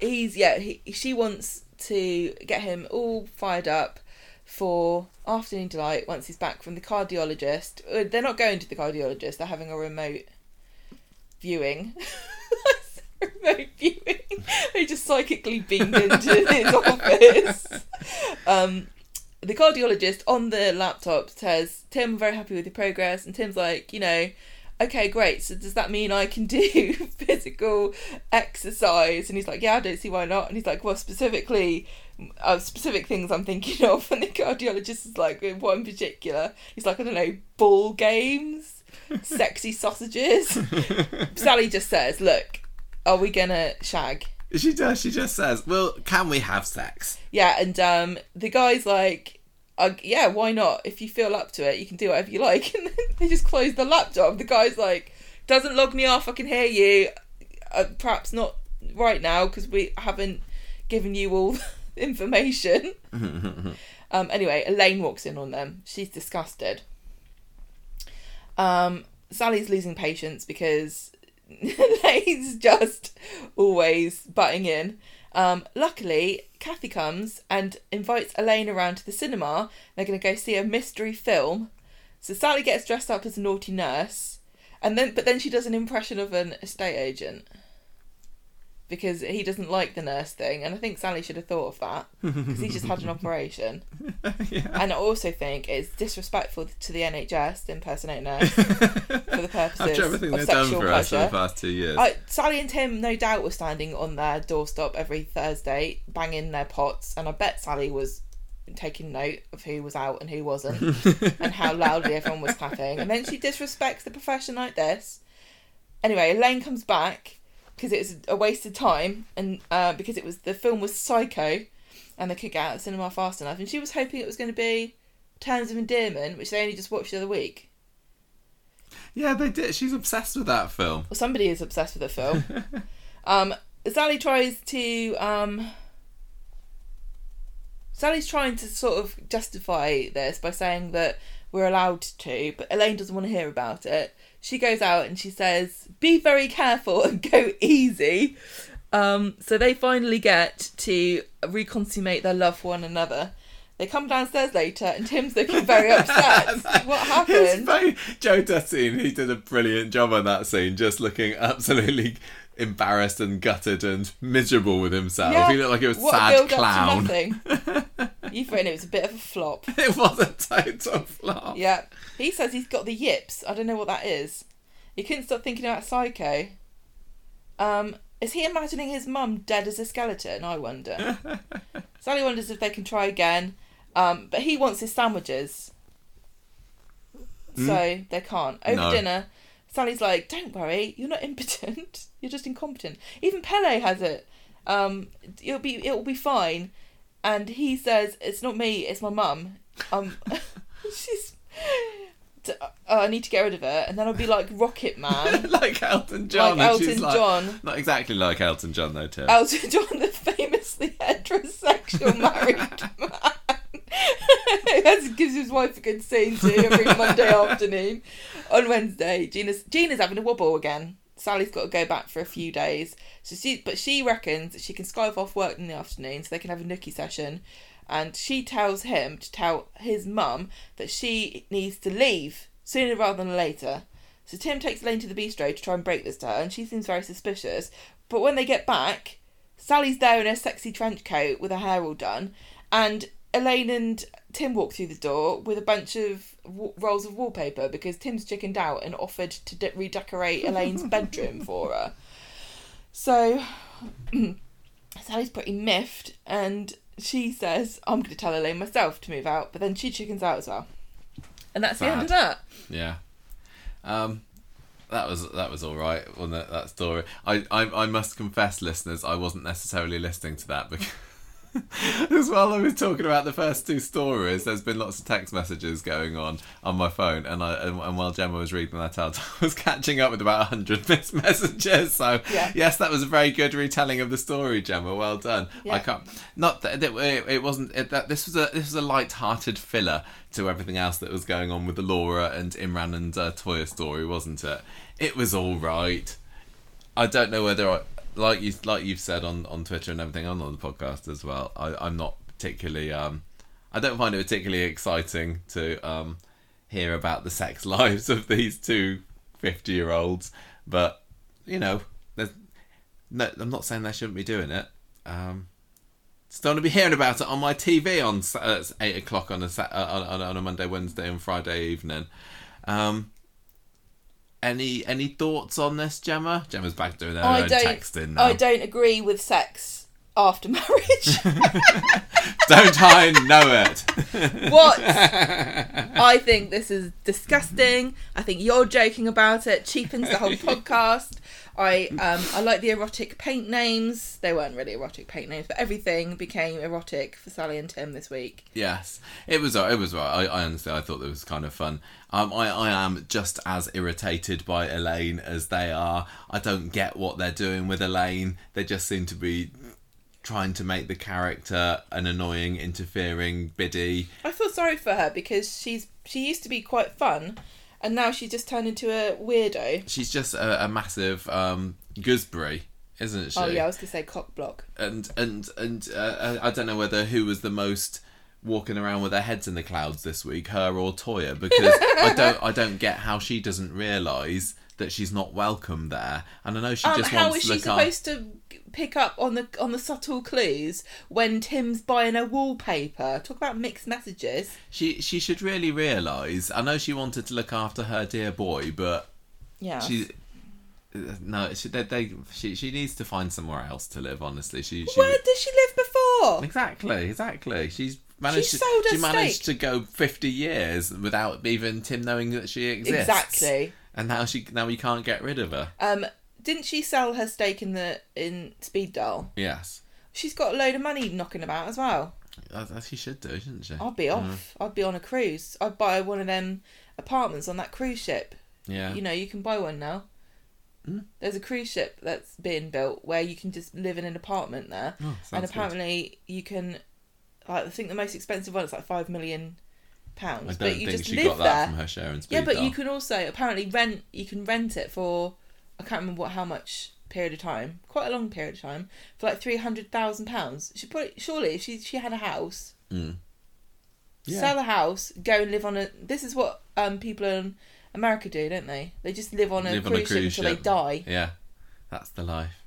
he's yeah he, she wants to get him all fired up for afternoon delight once he's back from the cardiologist. Uh, They're not going to the cardiologist; they're having a remote viewing. *laughs* remote viewing. They just psychically beamed into *laughs* his office. Um, the cardiologist on the laptop says, Tim, I'm very happy with your progress. And Tim's like, you know, okay, great. So does that mean I can do *laughs* physical exercise? And he's like, yeah, I don't see why not. And he's like, well, specifically, uh, specific things I'm thinking of. And the cardiologist is like, what in particular? He's like, I don't know, ball games, sexy sausages. *laughs* Sally just says, look, are we gonna shag? She does. She just says, "Well, can we have sex?" Yeah, and um, the guy's like, uh, yeah, why not? If you feel up to it, you can do whatever you like. *laughs* And then they just close the laptop. The guy's like, doesn't log me off. I can hear you. Uh, perhaps not right now because we haven't given you all *laughs* the information. um, anyway, Elaine walks in on them. She's disgusted. Um, Sally's losing patience because *laughs* Elaine's just always butting in. Um, luckily, Kathy comes and invites Elaine around to the cinema. They're going to go see a mystery film. So Sally gets dressed up as a naughty nurse, and then but then she does an impression of an estate agent because he doesn't like the nurse thing, and I think Sally should have thought of that because he's just had an *laughs* operation. yeah. And I also think it's disrespectful to the NHS to impersonate *laughs* a nurse for the purposes of they've done sexual for us for the pleasure. past two years. I, Sally and Tim, no doubt, were standing on their doorstep every Thursday, banging their pots, and I bet Sally was taking note of who was out and who wasn't, *laughs* and how loudly everyone was clapping. And then she disrespects the profession like this. Anyway, Elaine comes back because it was a waste of time, and uh, because it was the film was Psycho, and they could get out of the cinema fast enough, and she was hoping it was going to be Terms of Endearment, which they only just watched the other week. yeah, they did. She's obsessed with that film. Well, somebody is obsessed with the film. *laughs* um, Sally tries to. Um, Sally's trying to sort of justify this by saying that we're allowed to, but Elaine doesn't want to hear about it. She goes out and she says, "Be very careful and go easy." Um, so they finally get to reconsummate their love for one another. They come downstairs later, and Tim's looking very upset. *laughs* what happened? very, Joe Duttine, he did a brilliant job on that scene, just looking absolutely embarrassed and gutted and miserable with himself. Yeah, He looked like a what sad build-up clown. *laughs* You've written it was a bit of a flop. It was a total flop. Yeah. He says he's got the yips. I don't know what that is. He couldn't stop thinking about Psycho. Um, is he imagining his mum dead as a skeleton? I wonder. *laughs* Sally wonders if they can try again. Um, but he wants his sandwiches. So they can't. Over No. dinner, Sally's like, Don't worry, you're not *laughs* impotent. You're just incompetent. Even Pele has it. Um, it'll be it'll be fine. And he says, "It's not me. It's my mum. Um, *laughs* she's." Uh, I need to get rid of her, and then I'll be like Rocket *laughs* Man, like Elton John. like Elton like- John. Not exactly like Elton John though, Tim. Elton *laughs* John, the famously heterosexual *laughs* married man, who gives his wife a good scene to every Monday afternoon. On Wednesday, Gina's Gina's having a wobble again. Sally's got to go back for a few days. So she, but she reckons that she can skype off work in the afternoon so they can have a nookie session. And she tells him to tell his mum that she needs to leave sooner rather than later. So Tim takes Elaine to the bistro to try and break this to her, and she seems very suspicious. But when they get back, Sally's there in her sexy trench coat with her hair all done, and Elaine and Tim walk through the door with a bunch of w- rolls of wallpaper because Tim's chickened out and offered to de- redecorate Elaine's *laughs* bedroom for her. So *clears throat* Sally's pretty miffed, and she says, "I'm going to tell Elaine myself to move out," but then she chickens out as well, and that's the end of that. Yeah. Um, that was that was all right. Well, that, that story. I, I I must confess, listeners, I wasn't necessarily listening to that because. *laughs* As while I was talking about the first two stories, there's been lots of text messages going on on my phone, and I and, and while Gemma was reading that out, *laughs* I was catching up with about hundred *laughs* missed messages. So Yeah. yes, that was a very good retelling of the story, Gemma. Well done. I can't not that it, it, it wasn't it, that this was a this was a light-hearted filler to everything else that was going on with the Laura and Imran and uh, Toya story, wasn't it? It was all right. I don't know whether I, like you like you've said on, on Twitter and everything on, on the podcast as well. I, I'm not particularly um I don't find it particularly exciting to um hear about the sex *laughs* lives of these two 50 year olds, but you know, no I'm not saying they shouldn't be doing it. Um don't want to be hearing about it on my TV on uh, eight o'clock on a on, on a Monday, Wednesday, and Friday evening. Um, any any thoughts on this, Gemma? Gemma's back doing her I own don't. texting now. I don't agree with sex after *laughs* marriage. *laughs* Don't I know it? what? *laughs* I think this is disgusting. I think you're joking about it. Cheapens the whole podcast. I um I like the erotic paint names. They weren't really erotic paint names, but everything became erotic for Sally and Tim this week. Yes, it was. It was right. I, I honestly, I thought it was kind of fun. Um, I, I am just as irritated by Elaine as they are. I don't get what they're doing with Elaine. They just seem to be trying to make the character an annoying, interfering biddy. I feel sorry for her because she's she used to be quite fun, and now she's just turned into a weirdo. She's just a, a massive um, gooseberry, isn't she? Oh yeah, I was gonna say cock block. and and and uh, I don't know whether who was the most walking around with their heads in the clouds this week, her or Toya, because *laughs* I don't I don't get how she doesn't realise that she's not welcome there, and I know she Um, just how wants to she supposed to pick up on the on the subtle clues when Tim's buying her wallpaper? Talk about mixed messages. She she should really realise. I know she wanted to look after her dear boy, but Yeah. she. No, she, they, they, she she needs to find somewhere else to live. Honestly, she, she Where did she live before? Exactly, exactly. She's managed She to she managed to go fifty years without even Tim knowing that she exists. Exactly. And now she now we can't get rid of her. Um, didn't she sell her stake in the in Speed Daal? Yes. She's got a load of money knocking about as well. As, as she should do, shouldn't she? I'd be off. I'd be on a cruise. I'd buy one of them apartments on that cruise ship. Yeah. You know, you can buy one now. Hmm. There's a cruise ship that's being built where you can just live in an apartment there, Oh, and sounds good. apparently you can. Like, I think the most expensive one is like five million pounds, I don't but you think just she live got that there. from her share and speed. Yeah, but dial. you can also apparently rent. You can rent it for I can't remember what how much period of time. Quite a long period of time for like three hundred thousand pounds. She put surely if she she had a house, Mm. Yeah. sell a house, go and live on a. This is what um people in America do, don't they? They just live on a, Live on cruise, a cruise ship until ship. they die. Yeah. That's the life.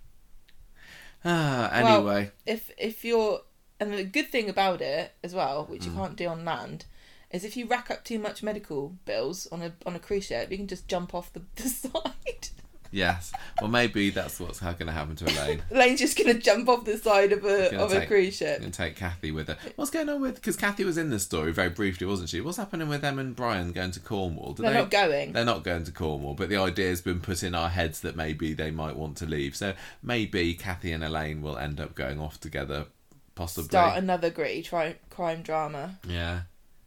Ah, *sighs* Well- anyway. If if you're and the good thing about it as well, which you can't do on land. Is if you rack up too much medical bills on a on a cruise ship, you can just jump off the, *laughs* the side. Yes. Well, maybe that's what's going to happen to Elaine. *laughs* Elaine's just gonna jump off the side of a of a take- cruise ship. and take Kathy with her. What's going on with? Because Kathy was in the story very briefly, wasn't she? What's happening with them and Brian going to Cornwall? Do They're they, not going. They're not going to Cornwall, but the idea's been put in our heads that maybe they might want to leave. So maybe Kathy and Elaine will end up going off together, possibly. Start another gritty tri- crime drama Yeah,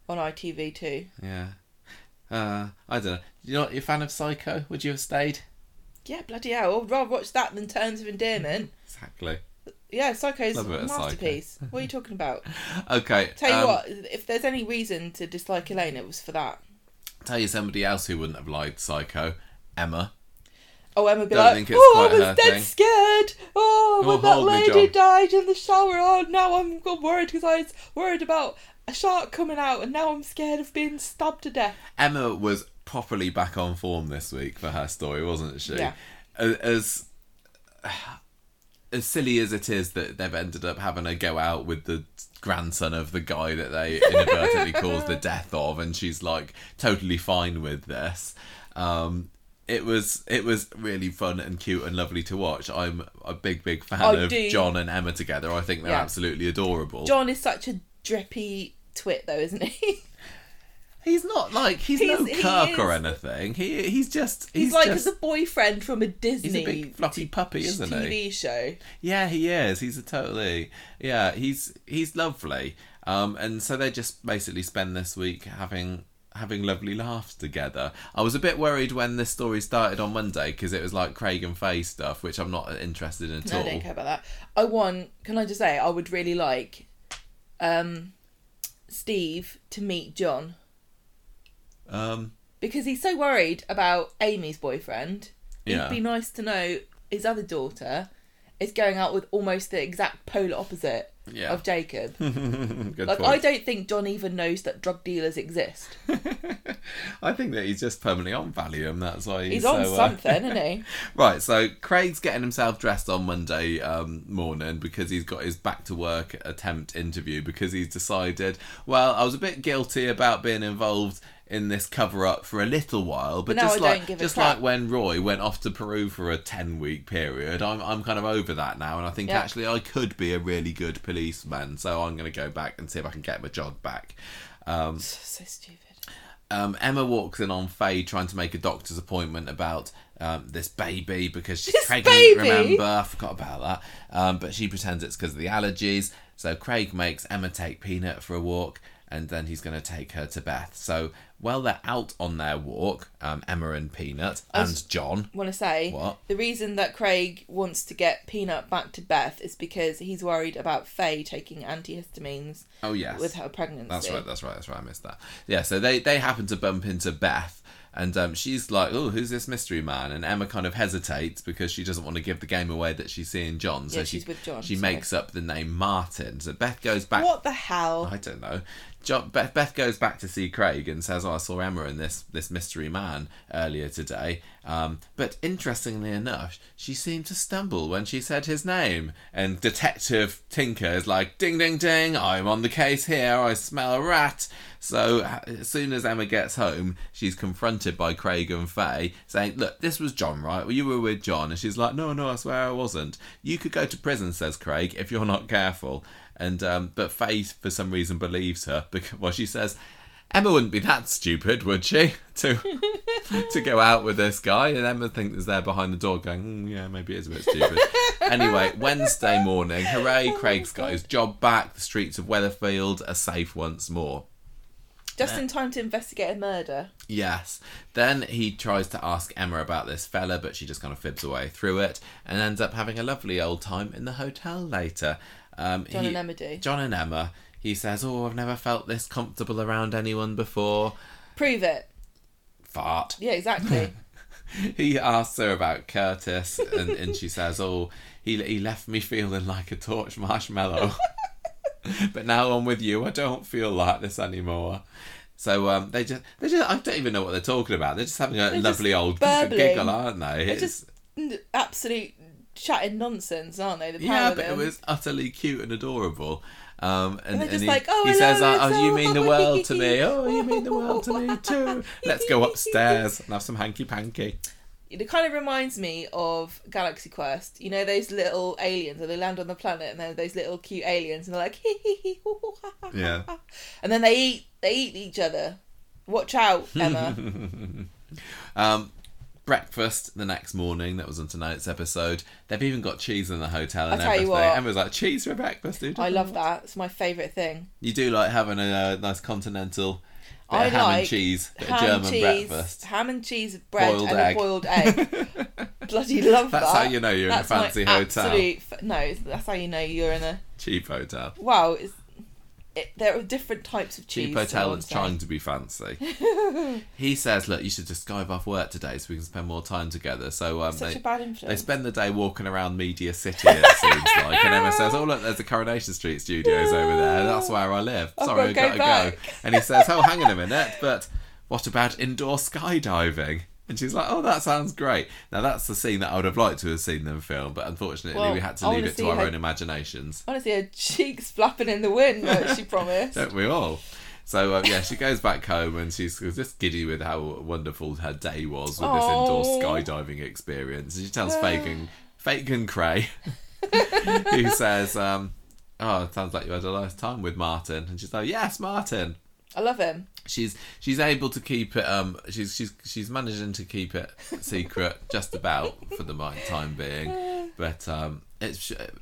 on ITV2. yeah. Uh, I don't know. You're not you a fan of Psycho? Would you have stayed? Yeah, bloody hell. I'd rather watch that than Terms of Endearment. *laughs* Exactly. Yeah, Psycho's Love a of Psycho. masterpiece. *laughs* What are you talking about? Okay. Tell you um, what, if there's any reason to dislike Elaine, it was for that. Tell you somebody else who wouldn't have liked Psycho, Emma. Oh, Emma be Don't like, think it's oh, I was dead thing." scared. Oh, Oh, when that lady died in the shower. Oh, now I'm worried because I was worried about a shark coming out, and now I'm scared of being stabbed to death. Emma was properly back on form this week for her story, wasn't she? Yeah. As as silly as it is that they've ended up having a go out with the grandson of the guy that they *laughs* inadvertently caused the death of, and she's like totally fine with this. Um, it was it was really fun and cute and lovely to watch. I'm a big big fan I of do. John and Emma together. I think they're Yeah. absolutely adorable. John is such a drippy twit, though, isn't he? *laughs* He's not like he's, He's- no he Kirk or anything. He he's just He's, he's, like just the boyfriend from a Disney he's a big fluffy puppy, isn't TV he? show. Yeah, he is. He's a totally yeah. He's he's lovely. Um, and so they just basically spend this week having having lovely laughs together. I was a bit worried when this story started on Monday because it was like Craig and Faye stuff, which I'm not interested in at No, I all. don't care about that. I want. Can I just say, I would really like, um, Steve to meet John Um, because he's so worried about Amy's boyfriend. Yeah. It'd be nice to know his other daughter is going out with almost the exact polar opposite Yeah. of Jacob. *laughs* good like, point. I don't think John even knows that drug dealers exist. *laughs* I think that he's just permanently on Valium. That's why he's, He's on so, uh, something, isn't he? *laughs* Right, so Craig's getting himself dressed on Monday um, morning because he's got his back to work attempt interview because he's decided, well, I was a bit guilty about being involved in this cover up for a little while, but, now just like just crap. like when Roy went off to Peru for a ten week period, I'm I'm kind of over that now, and I think Yeah. actually I could be a really good policeman, so I'm going to go back and see if I can get my job back. Um, so stupid. um, Emma walks in on Faye trying to make a doctor's appointment about um, this baby because she's This pregnant. baby? Remember, I forgot about that. Um, but she pretends it's because of the allergies. So Craig makes Emma take Peanut for a walk, and then he's going to take her to Beth. So while they're out on their walk, um, Emma and Peanut and John. want to say What? the reason that Craig wants to get Peanut back to Beth is because he's worried about Faye taking antihistamines Oh yes, with her pregnancy. That's right. That's right. That's right. I missed that. Yeah. So they they happen to bump into Beth, and um, she's like, "Oh, who's this mystery man?" And Emma kind of hesitates because she doesn't want to give the game away that she's seeing John. So Yeah, she, she's with John, She sorry. makes up the name Martin. So Beth goes back. What the hell? I don't know. Beth, Beth goes back to see Craig and says, "Oh, I saw Emma and this this mystery man earlier today." Um, but interestingly enough, she seemed to stumble when she said his name. And Detective Tinker is like, "Ding, ding, ding! I'm on the case here. I smell a rat." So as soon as Emma gets home, she's confronted by Craig and Faye, saying, "Look, this was John, right? Well, you were with John." And she's like, "No, no, I swear I wasn't. You could go to prison," says Craig, "if you're not careful." And um, but Faith, for some reason, believes her because well, she says. Emma wouldn't be that stupid, would she, *laughs* to to go out with this guy? And Emma thinks there behind the door, going, mm, "Yeah, maybe it is a bit stupid." *laughs* anyway, Wednesday morning, hooray! Craig's got his job back. The streets of Weatherfield are safe once more. Just in time to investigate a murder. Yes. Then he tries to ask Emma about this fella, but she just kind of fibs away through it and ends up having a lovely old time in the hotel later. Um, John he- and Emma do. John and Emma. He says, "Oh, I've never felt this comfortable around anyone before." Prove it. Fart. Yeah, exactly. *laughs* he asks her about Curtis, and, and she says, "Oh, he he left me feeling like a torch marshmallow, *laughs* but now I'm with you. I don't feel like this anymore." So um, they just they just I don't even know what they're talking about. They're just having a They're lovely old burbling. giggle, aren't they? They're It's- just absolute chatting nonsense, aren't they? The yeah, of but it was utterly cute and adorable. Um, and, And they're and just he, like, "Oh, he says, oh, it's "Oh, you mean the world to me? Oh, you mean the world to me too? Let's go upstairs and have some hanky panky." it kind of reminds me of Galaxy Quest. You know those little aliens, and they land on the planet, and they're those little cute aliens, and they're like, hee hee hee, Yeah. and then they eat they eat each other. Watch out, Emma. *laughs* Um, breakfast the next morning. That was on tonight's episode. They've even got cheese in the hotel and I'll tell you everything. what. Emma's like cheese for breakfast, dude. I love that. It's my favourite thing. You do like having a uh, nice continental bit I of ham and like cheese, bit ham of German cheese, breakfast. ham and cheese, bread, Boiled and egg. a boiled egg. *laughs* Bloody love That's that. That's how you know you're That's in a fancy hotel, absolute f- no, that's how you know you're in a. cheap hotel. Wow, it's, it, there are different types of cheese. Cheap so hotel I'm that's saying. trying to be fancy. *laughs* he says, "Look, you should just skive off work today so we can spend more time together." So um, Such they a bad they spend the day walking around Media City. It seems *laughs* like, and Emma says, "Oh look, there's the Coronation Street Studios over there. That's where I live. I've Sorry, gotta gotta go go." And he says, "Oh, hang on a minute, but what about indoor skydiving?" And she's like, "Oh, that sounds great." Now that's the scene that I would have liked to have seen them film, but unfortunately Well, we had to leave it to our how- own imaginations. Honestly, her cheeks flapping in the wind, like she *laughs* promised. Don't we all? So um, yeah, she goes back home and she's just giddy with how wonderful her day was with this indoor skydiving experience. And she tells Fagan, Fagan Cray, *laughs* who says, um, "Oh, it sounds like you had a nice time with Martin." And she's like, "Yes, Martin." I love him. She's she's able to keep it. Um, she's she's she's managing to keep it secret *laughs* just about for the time being, *sighs* but um, it's. it-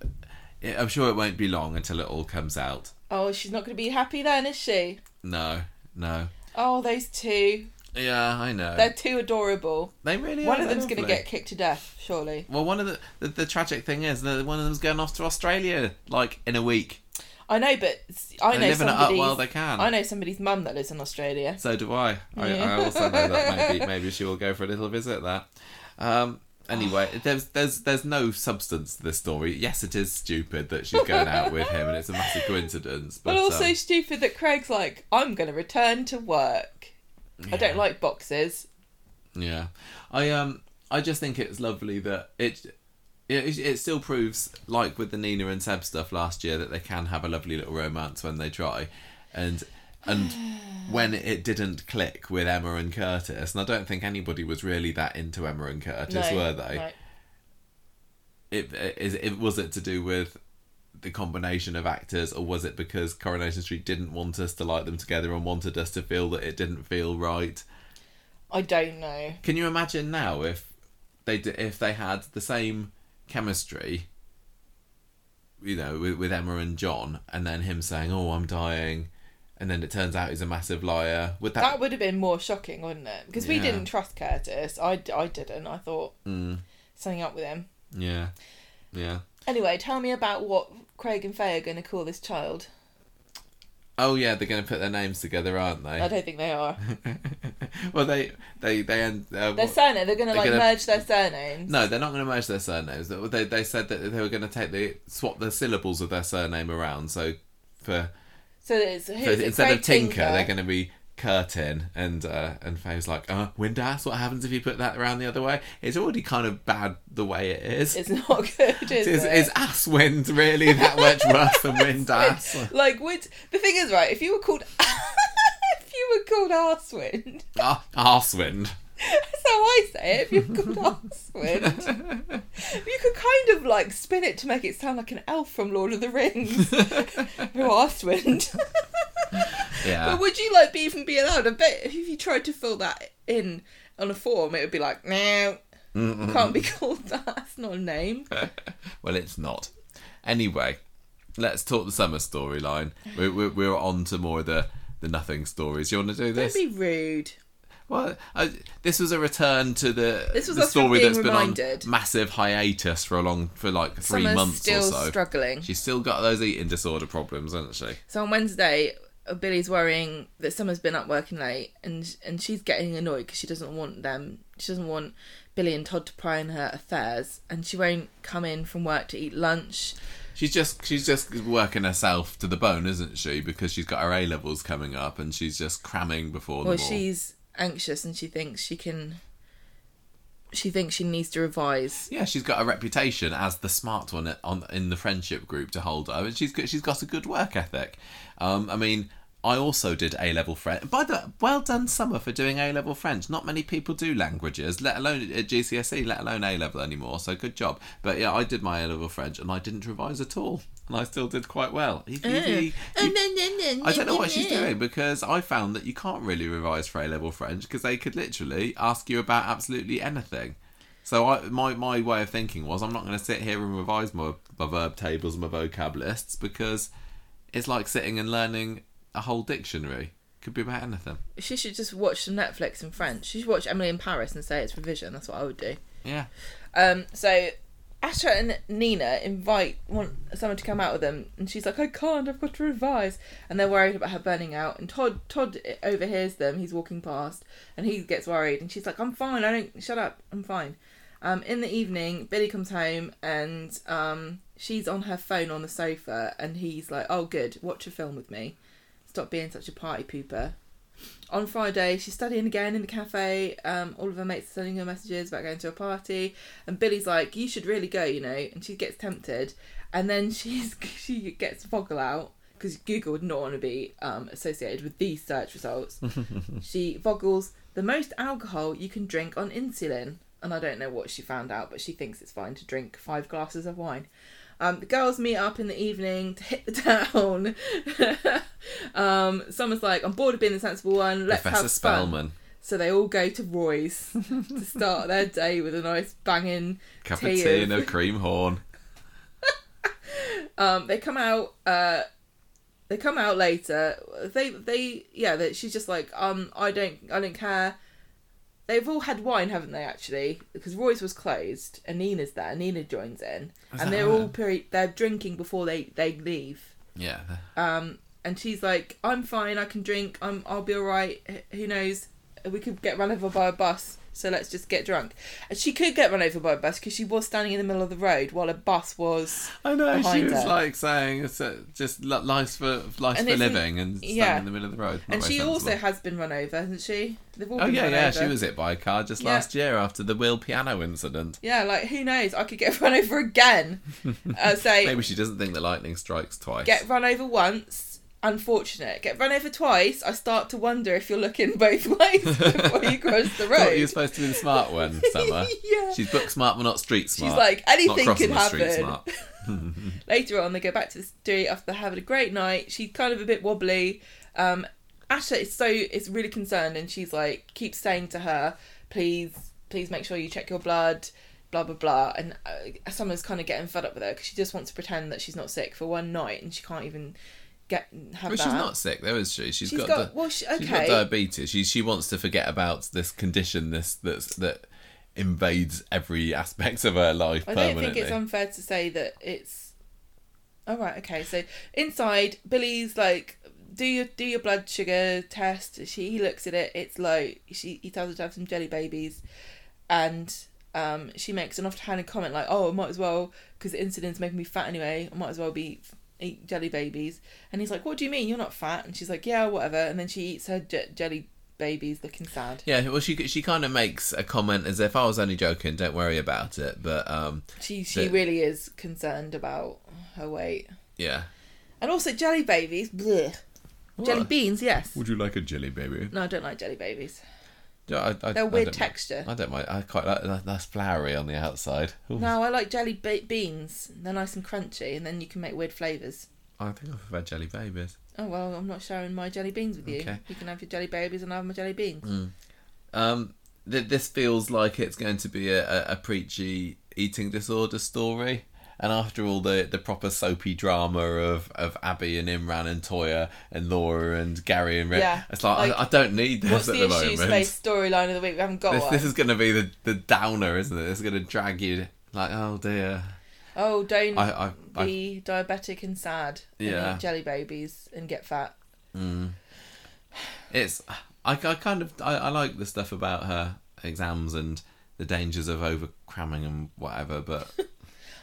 I'm sure it won't be long until it all comes out. Oh, she's not going to be happy then, is she? No, no. Oh, those two. Yeah, I know. They're too adorable. They really One are. of them's going to get kicked to death, surely. Well, one of the, the the tragic thing is that one of them's going off to Australia like in a week. I know, but I know living it up while they can. I know somebody's mum that lives in Australia. So do I. I, Yeah. I also know that maybe *laughs* maybe she will go for a little visit there. Um, anyway, there's there's there's no substance to this story. Yes, it is stupid that she's going out with him, and it's a massive coincidence. But, But also um, stupid that Craig's like, I'm going to return to work. I don't like boxes. Yeah, I um, I just think it's lovely that it, it, it still proves like with the Nina and Seb stuff last year that they can have a lovely little romance when they try, and and *sighs* when it didn't click with Emma and Curtis, and I don't think anybody was really that into Emma and Curtis, no, were they? no. It, is it was it to do with the combination of actors, or was it because Coronation Street didn't want us to like them together and wanted us to feel that it didn't feel right? I don't know. Can you imagine now if they if they had the same chemistry, you know, with, with Emma and John, and then him saying, "Oh, I'm dying," and then it turns out he's a massive liar? Would That that? would have been more shocking, wouldn't it? Because we Yeah. didn't trust Curtis. I, I didn't. I thought Mm, something up with him. yeah, yeah. Anyway, tell me about what Craig and Faye are going to call this child. Oh yeah, they're going to put their names together, aren't they? I don't think they are. *laughs* well, they they they end. Uh, Their surname, they're going to like gonna- merge their surnames. No, they're not going to merge their surnames. They, they said that they were going to take the swap the syllables of their surname around. So for So So instead Craig of Tinker, they're going to be Curtin, and uh, and Faye's like, uh, Windass. What happens if you put that around the other way? It's already kind of bad the way it is. It's not *laughs* good, is is, it? is Asswind really that much *laughs* worse than Windass? like would the thing is right if you were called *laughs* if you were called Arswind Ah, Arswind. That's how I say it if you were called Arswind you could kind of like spin it to make it sound like an elf from Lord of the Rings *laughs* who Arswind Yeah. but would you like be even be allowed a bit if you tried to fill that in on a form it would be like no you can't be *laughs* called that that's not a name *laughs* well, it's not. Anyway, let's talk the summer storyline. We're, we're, we're on to more of the, the nothing stories. You want to do don't this? be rude Well, I, this was a return to the This was the story that's been reminded. on massive hiatus for a long for like three Summer's months still or so. struggling She's still got those eating disorder problems, hasn't she? So on Wednesday, uh, Billy's worrying that Summer's been up working late, and and she's getting annoyed because she doesn't want them. She doesn't want Billy and Todd to pry in her affairs, and she won't come in from work to eat lunch. She's just she's just working herself to the bone, isn't she? Because she's got her A levels coming up, and she's just cramming before the Well, she's anxious, and she thinks she can. She thinks she needs to revise. Yeah, she's got a reputation as the smart one on in the friendship group to hold her, and she's got, she's got a good work ethic. Um, I mean, I also did A level French. By the way, well done, Summer, for doing A level French. Not many people do languages, let alone at GCSE, let alone A level anymore. So good job. But yeah, I did my A level French, and I didn't revise at all, and I still did quite well. Evie- I don't know what she's doing because I found that you can't really revise for A level French because they could literally ask you about absolutely anything. So I, my my way of thinking was I'm not going to sit here and revise my, my verb tables and my vocab lists because it's like sitting and learning a whole dictionary. Could be about anything. She should just watch some Netflix in French. She should watch Emily in Paris and say it's revision. That's what I would do. Yeah. Um, so Asha and Nina invite want someone to come out with them, and she's like, "I can't. I've got to revise." And they're worried about her burning out. And Todd Todd overhears them. He's walking past, and he gets worried. And she's like, "I'm fine. I don't. Shut up. I'm fine." Um, in the evening, Billy comes home, and um, she's on her phone on the sofa, and he's like, "Oh, good. Watch a film with me. Stop being such a party pooper." On Friday, she's studying again in the cafe. Um, all of her mates are sending her messages about going to a party, and Billy's like, "You should really go," you know. And she gets tempted, and then *laughs* she's she gets Voggle out because Google would not want to be um, associated with these search results. *laughs* she Voggles the most alcohol you can drink on insulin, and I don't know what she found out, but she thinks it's fine to drink five glasses of wine. Um, the girls meet up in the evening to hit the town. *laughs* um, someone's like, "I'm bored of being the sensible one. Let's Professor have fun." So they all go to Roy's *laughs* to start their day with a nice banging. Cup of Tea tea and a cream horn. *laughs* Um, they come out. Uh, they come out later. They they yeah. That she's just like um. I don't I don't care. They've all had wine, haven't they? Actually, because Roy's was closed and Nina's there. Nina joins in, Is and that they're her? all peri- they're drinking before they they leave. Yeah. Um, and she's like, "I'm fine. I can drink. I'm. I'll be all right. Who knows? We could get run over by a bus. So let's just get drunk." And she could get run over by a bus because she was standing in the middle of the road while a bus was. I know. She was her. like saying it's uh, just li- life for life And for living and standing yeah. in the middle of the road. And she also has been run over, hasn't she? They've all Oh been yeah, yeah. over. She was hit by a car just Yeah. last year after the wheel piano incident. Yeah, like who knows? I could get *laughs* run over again. *laughs* uh, say Maybe she doesn't think that lightning strikes twice. get run over once. Unfortunate. Get run over twice. I start to wonder if you're looking both *laughs* ways before you cross the I thought road. you were supposed to be the smart one, *laughs* Summer. yeah. She's book smart, but not street smart. She's like anything could happen. *laughs* Later on, they go back to the street after having a great night. She's kind of a bit wobbly. Um, Asha is so is really concerned, and she's like keeps saying to her, "Please, please make sure you check your blood." Blah blah blah, and uh, Summer's kind of getting fed up with her because she just wants to pretend that she's not sick for one night, and she can't even get have Well, that. she's not sick, though, is she? She's got, got, di- well, she, she's got diabetes. She she wants to forget about this condition, this that's that invades every aspect of her life I don't think it's unfair to say that it's. All right. Okay. So inside, Billy's like, "Do your do your blood sugar test." She he looks at it. It's low. She he tells her to have some jelly babies, and um she makes an offhanded comment like, "Oh, I might as well because the insulin's making me fat anyway. I might as well be eat jelly babies." And he's like, "What do you mean? You're not fat?" And she's like, "Yeah, whatever." And then she eats her je- jelly babies, looking sad. Yeah, well, she she kind of makes a comment as if I was only joking. Don't worry about it. But um, She she The- really is concerned about her weight. yeah. And also jelly babies. Blech. Jelly beans, yes. Would you like a jelly baby? No, I don't like jelly babies. Yeah, I, I, They're I weird don't- texture. I don't mind. I quite like that. That's floury on the outside. Ooh. No, I like jelly ba- beans. They're nice and crunchy, and then you can make weird flavours. I think I prefer jelly babies. Oh well, I'm not sharing my jelly beans with you. Okay. You can have your jelly babies, and I have my jelly beans. Um, th- this feels like it's going to be a, a, a preachy eating disorder story. And after all the, the proper soapy drama of, of Abby and Imran and Toya and Laura and Gary and Red, Yeah, it's like, like, I, I don't need this What's at the the, moment. space storyline of the week? We haven't got This, one. this is going to be the, the downer, isn't it? This is going to drag you like, oh dear. Oh, don't I, I, I be diabetic and sad. And Yeah. eat jelly babies and get fat. Mm. it's I, I kind of I, I like the stuff about her exams and the dangers of over cramming and whatever, but *laughs*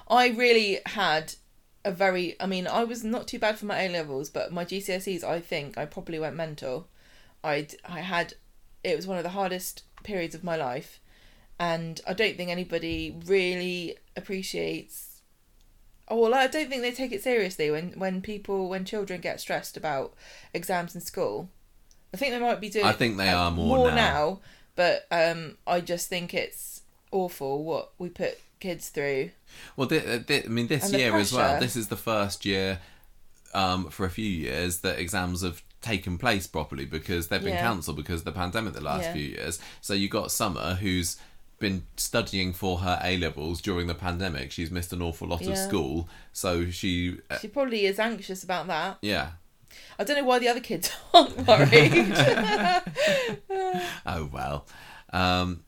I really had a very. I mean, I was not too bad for my A levels, but my GCSEs, I think I probably went mental. I I had. It was one of the hardest periods of my life, and I don't think anybody really appreciates Oh well, I don't think they take it seriously when when people when children get stressed about exams in school. I think they might be doing. I think they uh, are more now. but um, I just think it's awful what we put kids through. Well, thi- thi- I mean, this year as well. This is the first year um, for a few years that exams have taken place properly because they've been Yeah. cancelled because of the pandemic the last Yeah. few years. So you got Summer who's been studying for her A levels during the pandemic. She's missed an awful lot of school, so she, uh, She probably is anxious about that. yeah. I don't know why the other kids *laughs* aren't worried. *laughs* Oh well. Um,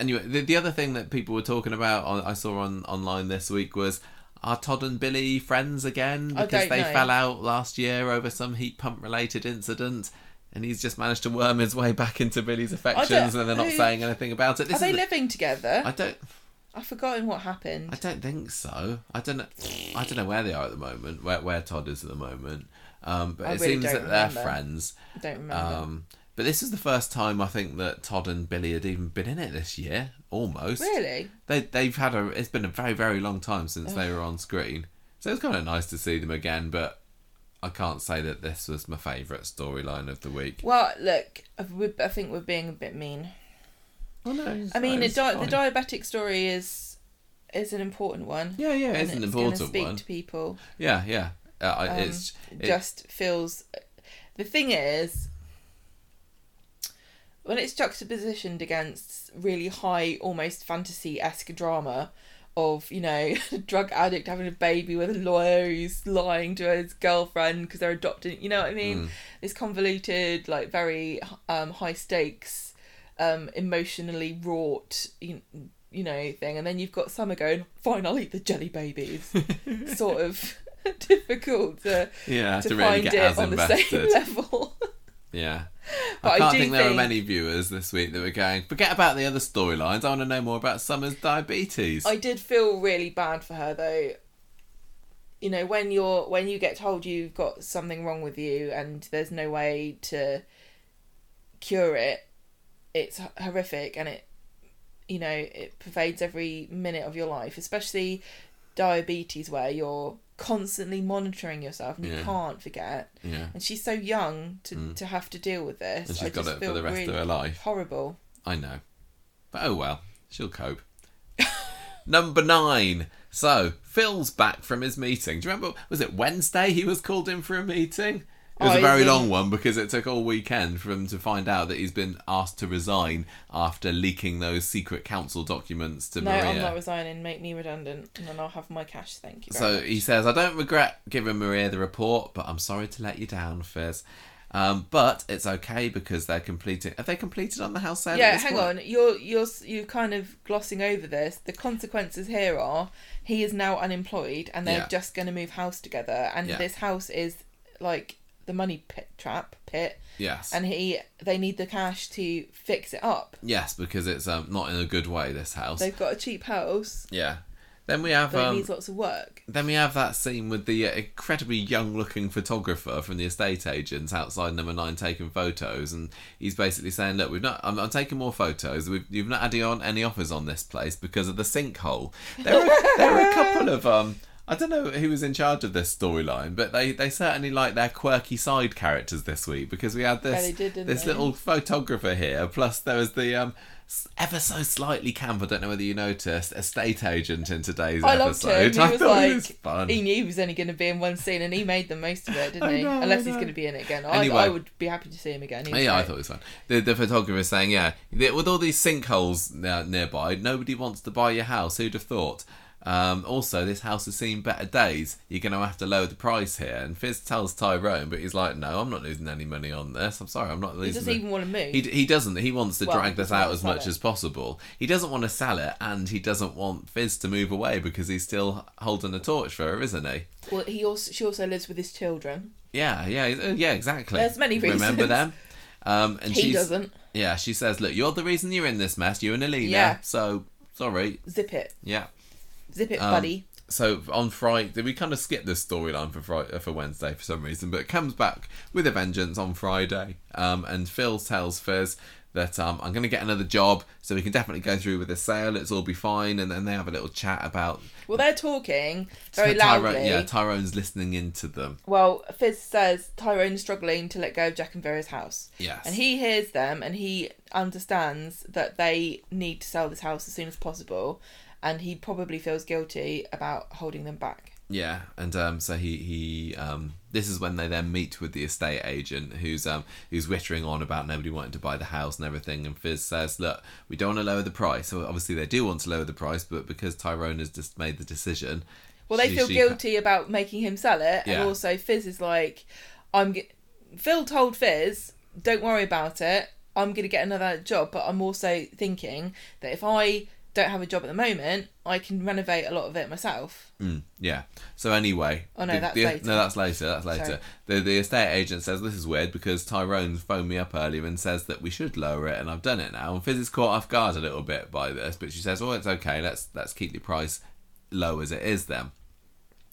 anyway, the, the other thing that people were talking about, on, I saw on online this week was. Are Todd and Billy friends again because they know. fell out last year over some heat pump related incident? And he's just managed to worm his way back into Billy's affections, and they're not who- saying anything about it. This Are they the- living together? I don't. I've forgotten what happened. I don't think so. I don't know. I don't know where they are at the moment. Where where Todd is at the moment. Um, but I it really seems that they're friends. I don't remember. Um, but this is the first time I think that Todd and Billy had even been in it this year. Almost. really? They they've had a. It's been a very very long time since they were on screen. So it's kind of nice to see them again. But I can't say that this was my favourite storyline of the week. Well, look, I think we're being a bit mean. Oh no! I mean, di- the diabetic story is is an important one. Yeah, yeah, it's an important speak one. to people. Yeah, yeah. Uh, Um, it's it- just feels. The thing is, when it's juxtapositioned against really high, almost fantasy esque drama of you know a *laughs* drug addict having a baby with a lawyer who's lying to his girlfriend because they're adopting. You know what I mean? Mm. This convoluted, like very um, high stakes, um, emotionally wrought. You, you know thing and then you've got summer going fine i'll eat the jelly babies *laughs* sort of *laughs* difficult to yeah to, to, really find get it as on the same invested. level. Yeah. But I I can't do think there were many viewers this week that were going, forget about the other storylines. I want to know more about Summer's diabetes. I did feel really bad for her though. You know, when you're when you get told you've got something wrong with you and there's no way to cure it, it's horrific and it you know, it pervades every minute of your life, especially diabetes where you're constantly monitoring yourself and you Yeah. can't forget. yeah. And she's so young to, Mm. to have to deal with this. And she's I got just it for the rest really of her life. Horrible. I know. But oh well, she'll cope. *laughs* Number nine. So, Phil's back from his meeting. Do you remember, was it Wednesday he was called in for a meeting? It was Oh, a very long one because it took all weekend for him to find out that he's been asked to resign after leaking those secret council documents to No, Maria. I'm not resigning. Make me redundant, and then I'll have my cash. Thank you. So much. he says, I don't regret giving Maria the report, but I'm sorry to let you down, Fizz. Um, but it's okay because they're completing. Have they completed on the house sale? yeah, hang point? on. You're you're you're kind of glossing over this. The consequences here are he is now unemployed, and they're Yeah. just going to move house together, and Yeah. this house is like the money pit trap pit, Yes. and he they need the cash to fix it up. yes, because it's um, not in a good way. This house. They've got a cheap house, Yeah. Then we have but it um, needs lots of work. then we have that scene with the uh, incredibly young-looking photographer from the estate agents outside Number Nine taking photos, and he's basically saying, "Look, we've not. I'm, I'm taking more photos. We've, you've not had on any offers on this place because of the sinkhole. There are, there are a couple of um." I don't know who was in charge of this storyline, but they, they certainly like their quirky side characters this week because we had this Yeah, did, this they? little photographer here. Plus, there was the um, ever so slightly camp. I don't know whether you noticed estate agent in today's I loved him. episode. He *laughs* I was thought like, it was fun. he knew he was only going to be in one scene, and he made the most of it, didn't he? know, Unless he's going to be in it again. Anyway. I, I would be happy to see him again. He yeah, I thought it was fun. The, the photographer saying, yeah, with all these sinkholes uh, nearby, nobody wants to buy your house. Who'd have thought? Um, also, this house has seen better days. You're going to have to lower the price here. And Fizz tells Tyrone, but he's like, no, I'm not losing any money on this. I'm sorry, I'm not He losing doesn't the- even want to move. He, he doesn't. He wants to Well, drag this out as much it. as possible. He doesn't want to sell it, and he doesn't want Fizz to move away because he's still holding a torch for her, isn't he? Well, he also she also lives with his children. Yeah, yeah, uh, yeah, exactly. There's many reasons. Remember them? Um, and he doesn't. Yeah, she says, "Look, you're the reason you're in this mess. You and Alina. Yeah. So sorry. Zip it, Yeah. Zip it, Um, buddy. So on Friday, we kind of skipped this storyline for Friday, for Wednesday for some reason, but it comes back with a vengeance on Friday. Um, and Phil tells Fizz that um, I'm going to get another job, so we can definitely go through with the sale. It's all be fine, and then they have a little chat about Well, they're talking very Tyrone- loudly. Yeah, Tyrone's listening into them. Well, Fizz says Tyrone's struggling to let go of Jack and Vera's house. Yes. And he hears them and he understands that they need to sell this house as soon as possible. And he probably feels guilty about holding them back. Yeah, and um, so he he um, this is when they then meet with the estate agent who's um who's wittering on about nobody wanting to buy the house and everything, and Fizz says, "Look, we don't want to lower the price. So obviously they do want to lower the price, but because Tyrone has just made the decision, Well, they she- feel she guilty about making him sell it. Yeah. And also, Fizz is like, I'm. Ge-. Phil told Fizz, don't worry about it. I'm going to get another job. But I'm also thinking that if I don't have a job at the moment, I can renovate a lot of it myself. Mm, yeah. So anyway. Oh, no, the- that's the- later. No, that's later. That's later. Sorry. The the estate agent says this is weird because Tyrone's phoned me up earlier and says that we should lower it, and I've done it now. And Fizz is caught off guard a little bit by this, but she says, "Oh, it's okay. Let's let's keep the price low as it is then."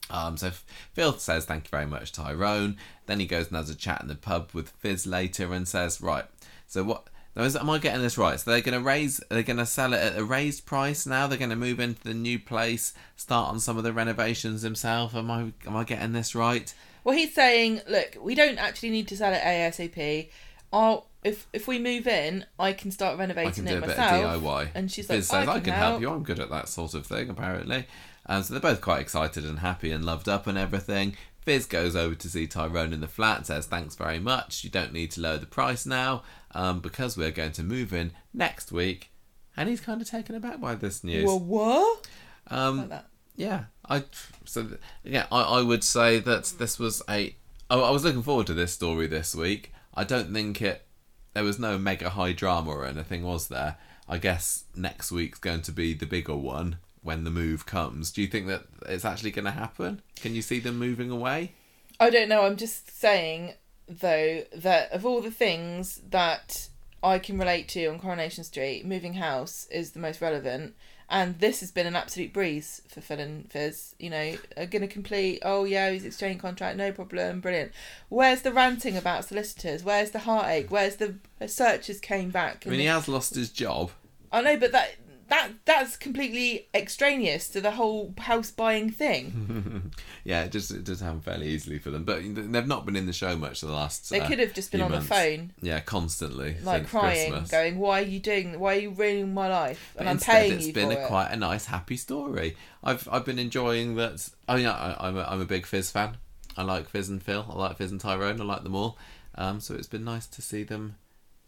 Um, so Phil says, "Thank you very much, Tyrone." Then he goes and has a chat in the pub with Fizz later and says, "Right, so what?" Now, is, am I getting this right? So they're going to raise, they're going to sell it at a raised price now. They're going to move into the new place, start on some of the renovations themselves. Am I, am I getting this right? Well, he's saying, look, we don't actually need to sell it ASAP. I'll if if we move in, I can start renovating I can do it a bit myself. of DIY. And she's Fizz like, says, I I can can help help. you. I'm good at that sort of thing, apparently. Um, so they're both quite excited and happy and loved up and everything. Fizz goes over to see Tyrone in the flat, says, Thanks very much. You don't need to lower the price now um, because we're going to move in next week. And he's kind of taken aback by this news. Well, what? um, Like yeah, I so yeah, I, I would say that this was a. I, I was looking forward to this story this week. I don't think it. There was no mega high drama or anything, was there? I guess next week's going to be the bigger one when the move comes. Do you think that it's actually going to happen? Can you see them moving away? I don't know. I'm just saying, though, that of all the things that I can relate to on Coronation Street, moving house is the most relevant. And this has been an absolute breeze for Phil and Fizz. You know, are going to complete, oh, yeah, he's exchange contract, no problem, brilliant. Where's the ranting about solicitors? Where's the heartache? Where's the searchers came back? I mean, he has lost his job. I know, but that that that's completely extraneous to the whole house buying thing. *laughs* Yeah, it just it does happen fairly easily for them. But they've not been in the show much the last. They uh, could have just been on months. the phone, Yeah, constantly. like since crying, Christmas. going, "Why are you doing? Why are you ruining my life?" But And I'm paying it's you been for a it. quite a nice, happy story. I've I've been enjoying that. Oh yeah, I, I'm a, I'm a big Fizz fan. I like Fizz and Phil. I like Fizz and Tyrone. I like them all. Um, so it's been nice to see them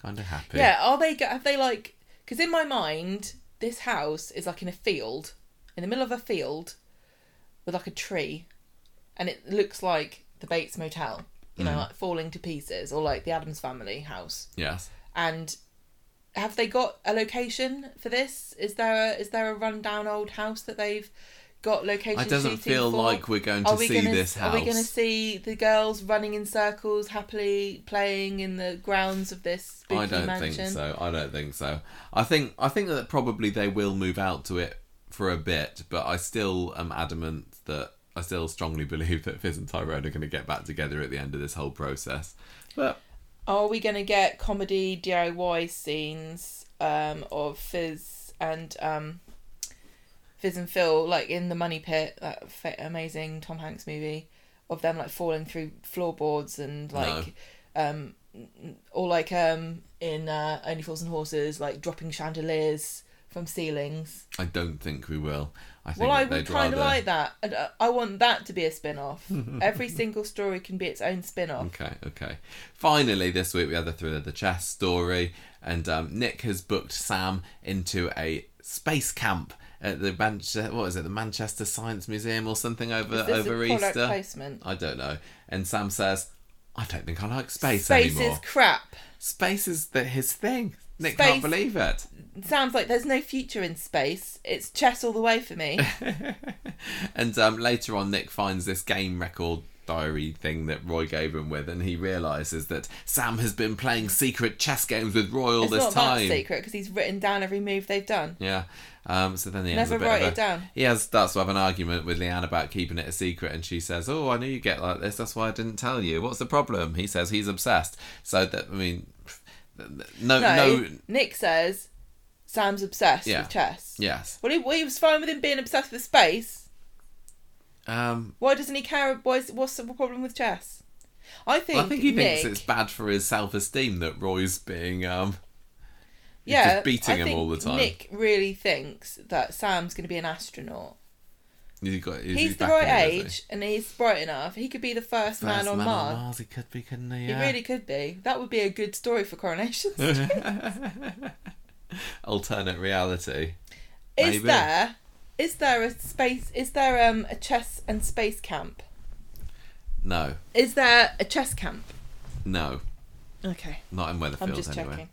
kind of happy. Yeah, are they? Have they like? Because in my mind, this house is like in a field, in the middle of a field, with like a tree, and it looks like the Bates Motel. You know, Mm. like falling to pieces, or like the Addams Family house. Yes. And have they got a location for this? Is there a, is there a rundown old house that they've got location? It doesn't feel for? like we're going to we see gonna, this house. Are we going to see the girls running in circles, happily playing in the grounds of this I don't mansion? think so. I don't think so. I think I think that probably they will move out to it for a bit, but I still am adamant that I still strongly *laughs* believe that Fizz and Tyrone are going to get back together at the end of this whole process. But Are we going to get comedy DIY scenes um, of Fizz and um, Fizz and Phil, like in the Money Pit, that amazing Tom Hanks movie, of them like falling through floorboards and like, um, or like um in uh, Only Fools and Horses, like dropping chandeliers from ceilings. I don't think we will. I think Well, I would kind of rather- like that. And, uh, I want that to be a spin off. *laughs* Every single story can be its own spin off. Okay, okay. Finally, this week we had the thriller, the chess story, and um, Nick has booked Sam into a space camp at the Manchester. What is it? The Manchester Science Museum or something over over Easter. placement? I don't know. And Sam says, "I don't think I like space, Space anymore. Space is crap. Space is the, his thing." Nick Space- can't believe it. It sounds like there's no future in space. It's chess all the way for me. *laughs* and um, later on, Nick finds this game record diary thing that Roy gave him with, and he realizes that Sam has been playing secret chess games with Roy all it's this not time. that secret because he's written down every move they've done. Yeah. Um, so then he has Never a bit write of a, it down. He has starts to have an argument with Leanne about keeping it a secret, and she says, "Oh, I knew you get like this. That's why I didn't tell you. What's the problem?" He says he's obsessed. So that I mean, No, No, no, Nick says Sam's obsessed Yeah. with chess. yes. Well, he, well, he was fine with him being obsessed with space. Um, Why doesn't he care? Why is, what's the problem with chess? I think. I think he Nick, thinks it's bad for his self-esteem that Roy's being um, yeah, just beating I him think all the time. Nick really thinks that Sam's going to be an astronaut. He's, got, is He's he the right is he? age and he's bright enough. He could be the first, man, on man Mars. on Mars, he could be, couldn't he? He really could be. That would be a good story for Coronation *laughs* Street. Alternate reality. is Maybe. there? Is there a space? Is there um a chess and space camp? No, Is there a chess camp? no, Okay, not in Weatherfield I'm just anyway. checking.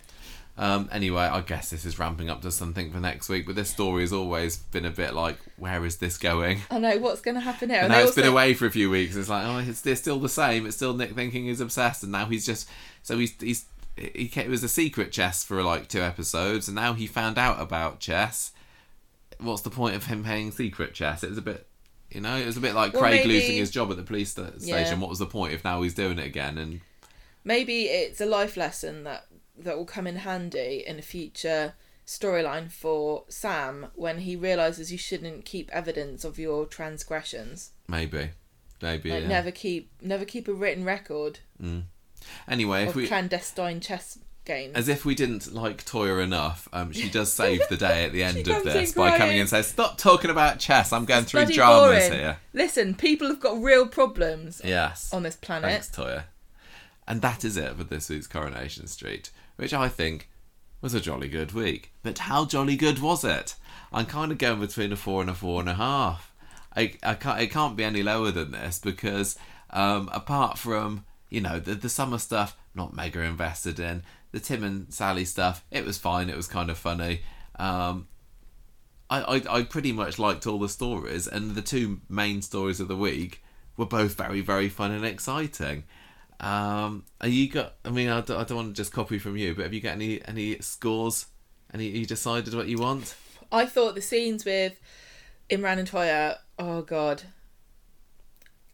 Um, anyway, I guess this is ramping up to something for next week, but this story has always been a bit like, where is this going? I know what's going to happen here. And And now it's been away for a few weeks. It's like, oh, it's, it's still the same. It's still Nick thinking he's obsessed, and now he's just so he's he's he ca- it was a secret chess for like two episodes, and now he found out about chess. What's the point of him playing secret chess? It was a bit, you know, it was a bit like Well, Craig maybe- losing his job at the police station. Yeah. What was the point if now he's doing it again? And Maybe it's a life lesson that that will come in handy in a future storyline for Sam when he realizes you shouldn't keep evidence of your transgressions. maybe, maybe. Like yeah. never keep never keep a written record Anyway, if we clandestine chess games. As if we didn't like Toya enough, um, she does *laughs* save the day at the end of this by coming in and says, "Stop talking about chess. I'm going through dramas boring. here." Listen, people have got real problems Yes. on this planet. Thanks, Toya. And that is it for this week's Coronation Street, which I think was a jolly good week. But how jolly good was it? I'm kind of going between a four and a four and a half. I, I can't, it can't be any lower than this because um, apart from you know the the summer stuff, not mega invested in the Tim and Sally stuff. It was fine. It was kind of funny. Um, I, I I pretty much liked all the stories, and the two main stories of the week were both very very fun and exciting. Um, are you got? I mean, I don't, I don't want to just copy from you, but have you got any any scores? Any you decided what you want? I thought the scenes with Imran and Toya, oh god.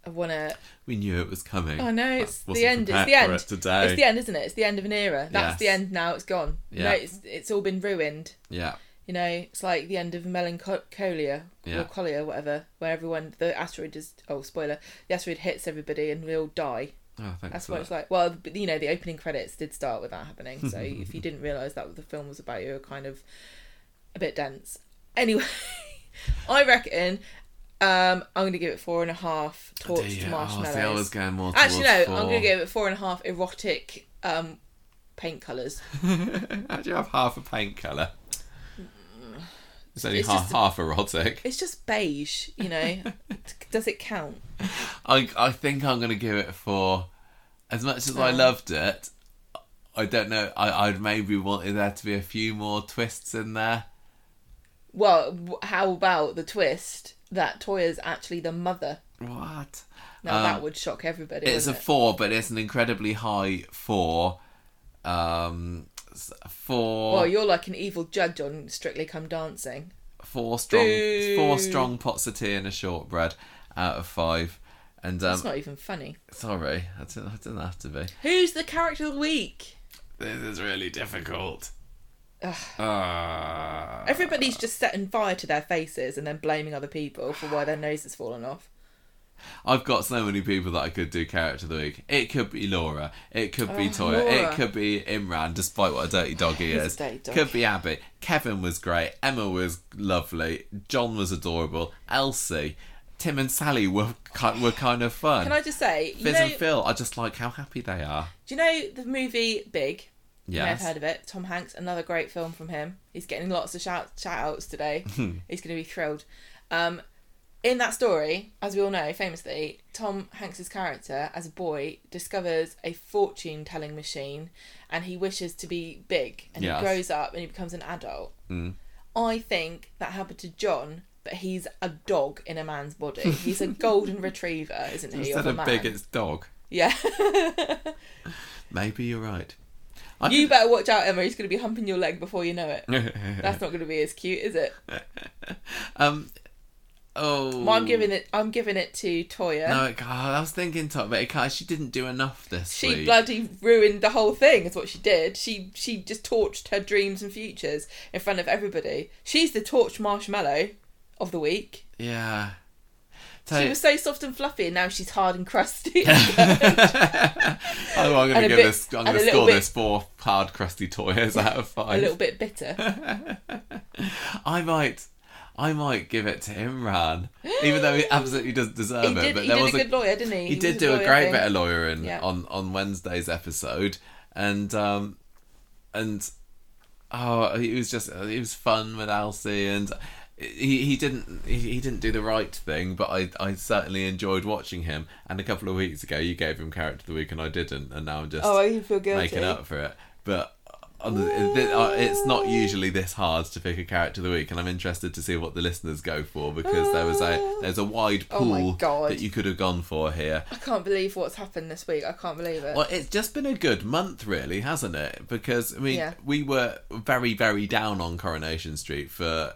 I wanna We knew it was coming. Oh no, it's the end. It's the end. it today. It's the end, isn't it? It's the end of an era. That's Yes. the end now. It's gone. Yeah. No, it's it's all been ruined. Yeah, You know, it's like the end of Melancholia Yeah. or Colia, whatever, where everyone the asteroid is. Oh, spoiler! The asteroid hits everybody and we all die. Oh, That's what that. it's like. Well, you know, the opening credits did start with that happening. So *laughs* if you didn't realise that the film was about, you were kind of a bit dense. Anyway, *laughs* I reckon um, I'm going to give it four and a half Oh, torched. Oh, see, I marshmallows. was going more Actually, no, towards I'm going to give it four and a half erotic um, paint colours. *laughs* How do you have half a paint colour? It's only It's half, just- half erotic. It's just beige, you know. Does it count? I I think I'm gonna give it for as much as I loved it. I don't know. I I'd maybe wanted there to be a few more twists in there. Well, how about the twist that Toya's actually the mother? What? Now Um, that would shock everybody. It's a it? four, but it's an incredibly high four. Um, four. Well, you're like an evil judge on Strictly Come Dancing. four strong, Boo. four strong pots of tea and a shortbread out of five. And um, That's not even funny. sorry, I didn't, I didn't have to be. Who's the character of the week? This is really difficult. Uh, Everybody's just setting fire to their faces and then blaming other people for why their nose has fallen off. I've got so many people that I could do character of the week. It could be Laura. It could be Oh, Toya. Laura. It could be Imran, despite what a dirty dog he He's a is. dirty dog. Could be Abby. Kevin was great. Emma was lovely. John was adorable. Elsie. Tim and Sally were ki- were kind of fun. Can I just say, you Fizz know, and Phil, I just like how happy they are. do you know the movie Big? You may have Yes. heard of it. Tom Hanks, another great film from him. He's getting lots of shout shout outs today. *laughs* He's going to be thrilled. Um, in that story, as we all know, famously, Tom Hanks's character, as a boy, discovers a fortune telling machine, and he wishes to be big. And Yes. he grows up and he becomes an adult. Mm. I think that happened to John, but he's a dog in a man's body. He's a *laughs* golden retriever, isn't he? Instead of a of man. big, it's dog. Yeah. *laughs* Maybe you're right. I you better watch out, Emma. He's going to be humping your leg before you know it. *laughs* That's not going to be as cute, is it? um, Oh, Well, I'm giving it. I'm giving it to Toya. No, God, I was thinking top, but it can't, she didn't do enough this she week. bloody ruined the whole thing. Is what she did. She she just torched her dreams and futures in front of everybody. She's the torch marshmallow of the week. yeah. She was so soft and fluffy, and now she's hard and crusty. oh, *laughs* I'm going to give bit- this. I'm going to score bit- this four hard, crusty toys out of five. a little bit bitter. *laughs* I might, I might give it to Imran, *gasps* even though he absolutely doesn't deserve he it. but he there did was a good lawyer, didn't he? he did do a lawyer great bit of lawyering Yeah. on on Wednesday's episode, and um, and oh, he was just he was fun with Elsie, and he he didn't he, he didn't do the right thing, but I I certainly enjoyed watching him. And a couple of weeks ago, you gave him character of the week, and I didn't, and now I'm just Oh, you feel guilty. making up for it, but. on the- uh, It's not usually this hard to pick a character of the week, and I'm interested to see what the listeners go for because there was a there's a wide Oh pool God. that you could have gone for here. I can't believe what's happened this week. I can't believe it. Well, it's just been a good month, really, hasn't it? Because I mean, Yeah. we were very, very down on Coronation Street for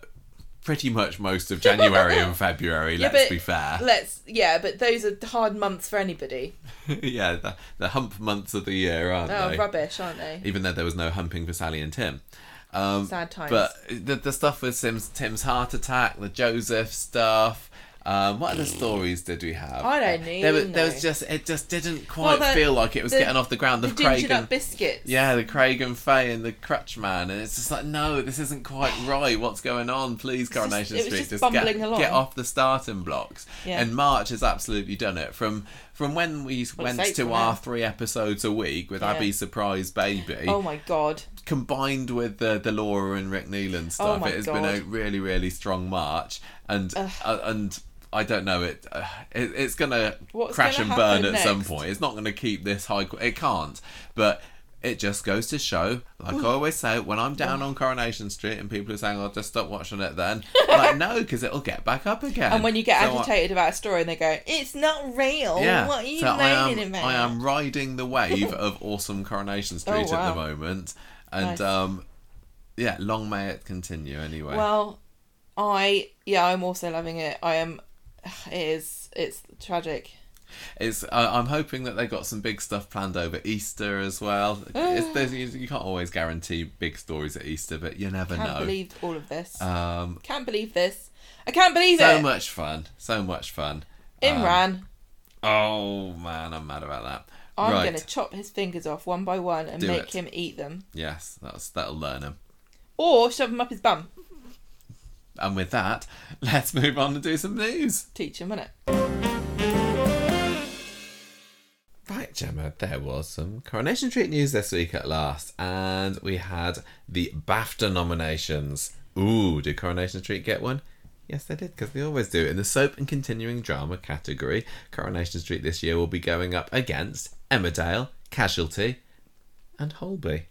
pretty much most of January and *laughs* February. Yeah, let's but be fair. Let's yeah, but those are hard months for anybody. *laughs* yeah, the, the hump months of the year, aren't Oh, they? rubbish, aren't they? Even though there was no humping for Sally and Tim. Um, Sad times. But the, the stuff with Tim's, Tim's heart attack, the Joseph stuff. Um, what other stories did we have? I don't There was, there was just it just didn't quite the- feel like it was the- getting off the ground. The, the Craig and, biscuits. yeah, the Craig and Faye and the Crutch Man, and it's just like, no, this isn't quite *sighs* right. What's going on? Please, Coronation was Street, just get, along. get off the starting blocks. Yeah. And March has absolutely done it. From from when we went to our now. three episodes a week with Yeah. Abby's surprise baby, Oh my god. combined with the the Laura and Rick Neeson stuff, Oh it has been a really really strong March, and uh, and. I don't know it, uh, it. It's gonna What's crash gonna and burn at some point. It's not gonna keep this high. qu- It can't. But it just goes to show, like I always say, when I'm down on Coronation Street and people are saying, "I'll just stop watching it," then like *laughs* no, because it'll get back up again. And when you get So I- agitated about a story and they go, "It's not real. yeah, What are you so I am, about?" I am riding the wave *laughs* of awesome Coronation Street at Oh, wow. the moment, and Nice. um, yeah, long may it continue. Anyway, Well, I yeah, I'm also loving it. I am. *sighs* It is. It's tragic. it's I I'm hoping that they got some big stuff planned over Easter as well. it's, you, you can't always guarantee big stories at Easter, but you never know. Can't believe all of this. um, can't believe this. I can't believe so it. So much fun, so much fun. Um, Imran, oh man, I'm mad about that. I'm right, gonna chop his fingers off one by one and Do make it. him eat them, yes, that's that'll learn him. or shove him up his bum. And with that, let's move on and do some news. Teach him, minute. Right, Gemma, there was some Coronation Street news this week at last, and we had the BAFTA nominations. Ooh, did Coronation Street get one? Yes, they did, because they always do. In the soap and continuing drama category, Coronation Street this year will be going up against Emmerdale, Casualty, and Holby.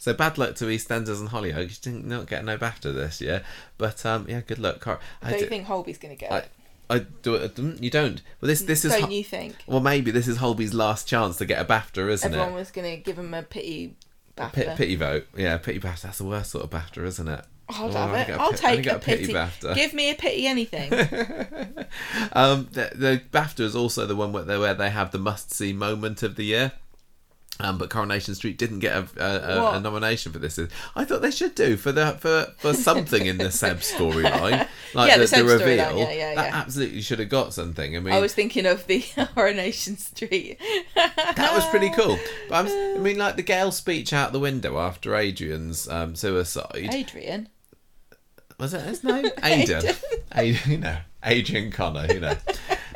So bad luck to EastEnders and Hollyoaks. You didn't not get no BAFTA this year, but um, yeah, good luck. Cor- I Don't do- you think Holby's gonna get I, it? I do. You don't. Well, this this is. Don't you think? well, maybe this is Holby's last chance to get a BAFTA, isn't Everyone it? was gonna give him a pity. Pit, BAFTA. pity vote. Yeah, pity BAFTA. That's the worst sort of BAFTA, isn't it? I'll Oh, have I it. I'll pit- take a a pity pity. BAFTA. Give me a pity anything. *laughs* Um, the, the BAFTA is also the one where they, where they have the must see moment of the year. Um, but Coronation Street didn't get a, a, a, a nomination for this. I thought they should do for the for, for something in the Seb *laughs* storyline, like Yeah, the, the the reveal. yeah, yeah, that yeah. absolutely should have got something. I mean, I was thinking of the *laughs* Coronation Street. that was pretty cool. But I'm, s- I *laughs* mean, like the Gail speech out the window after Adrian's um, suicide. Adrian. Was it his name? Aidan. Aidan, you know, Adrian Connor, you know.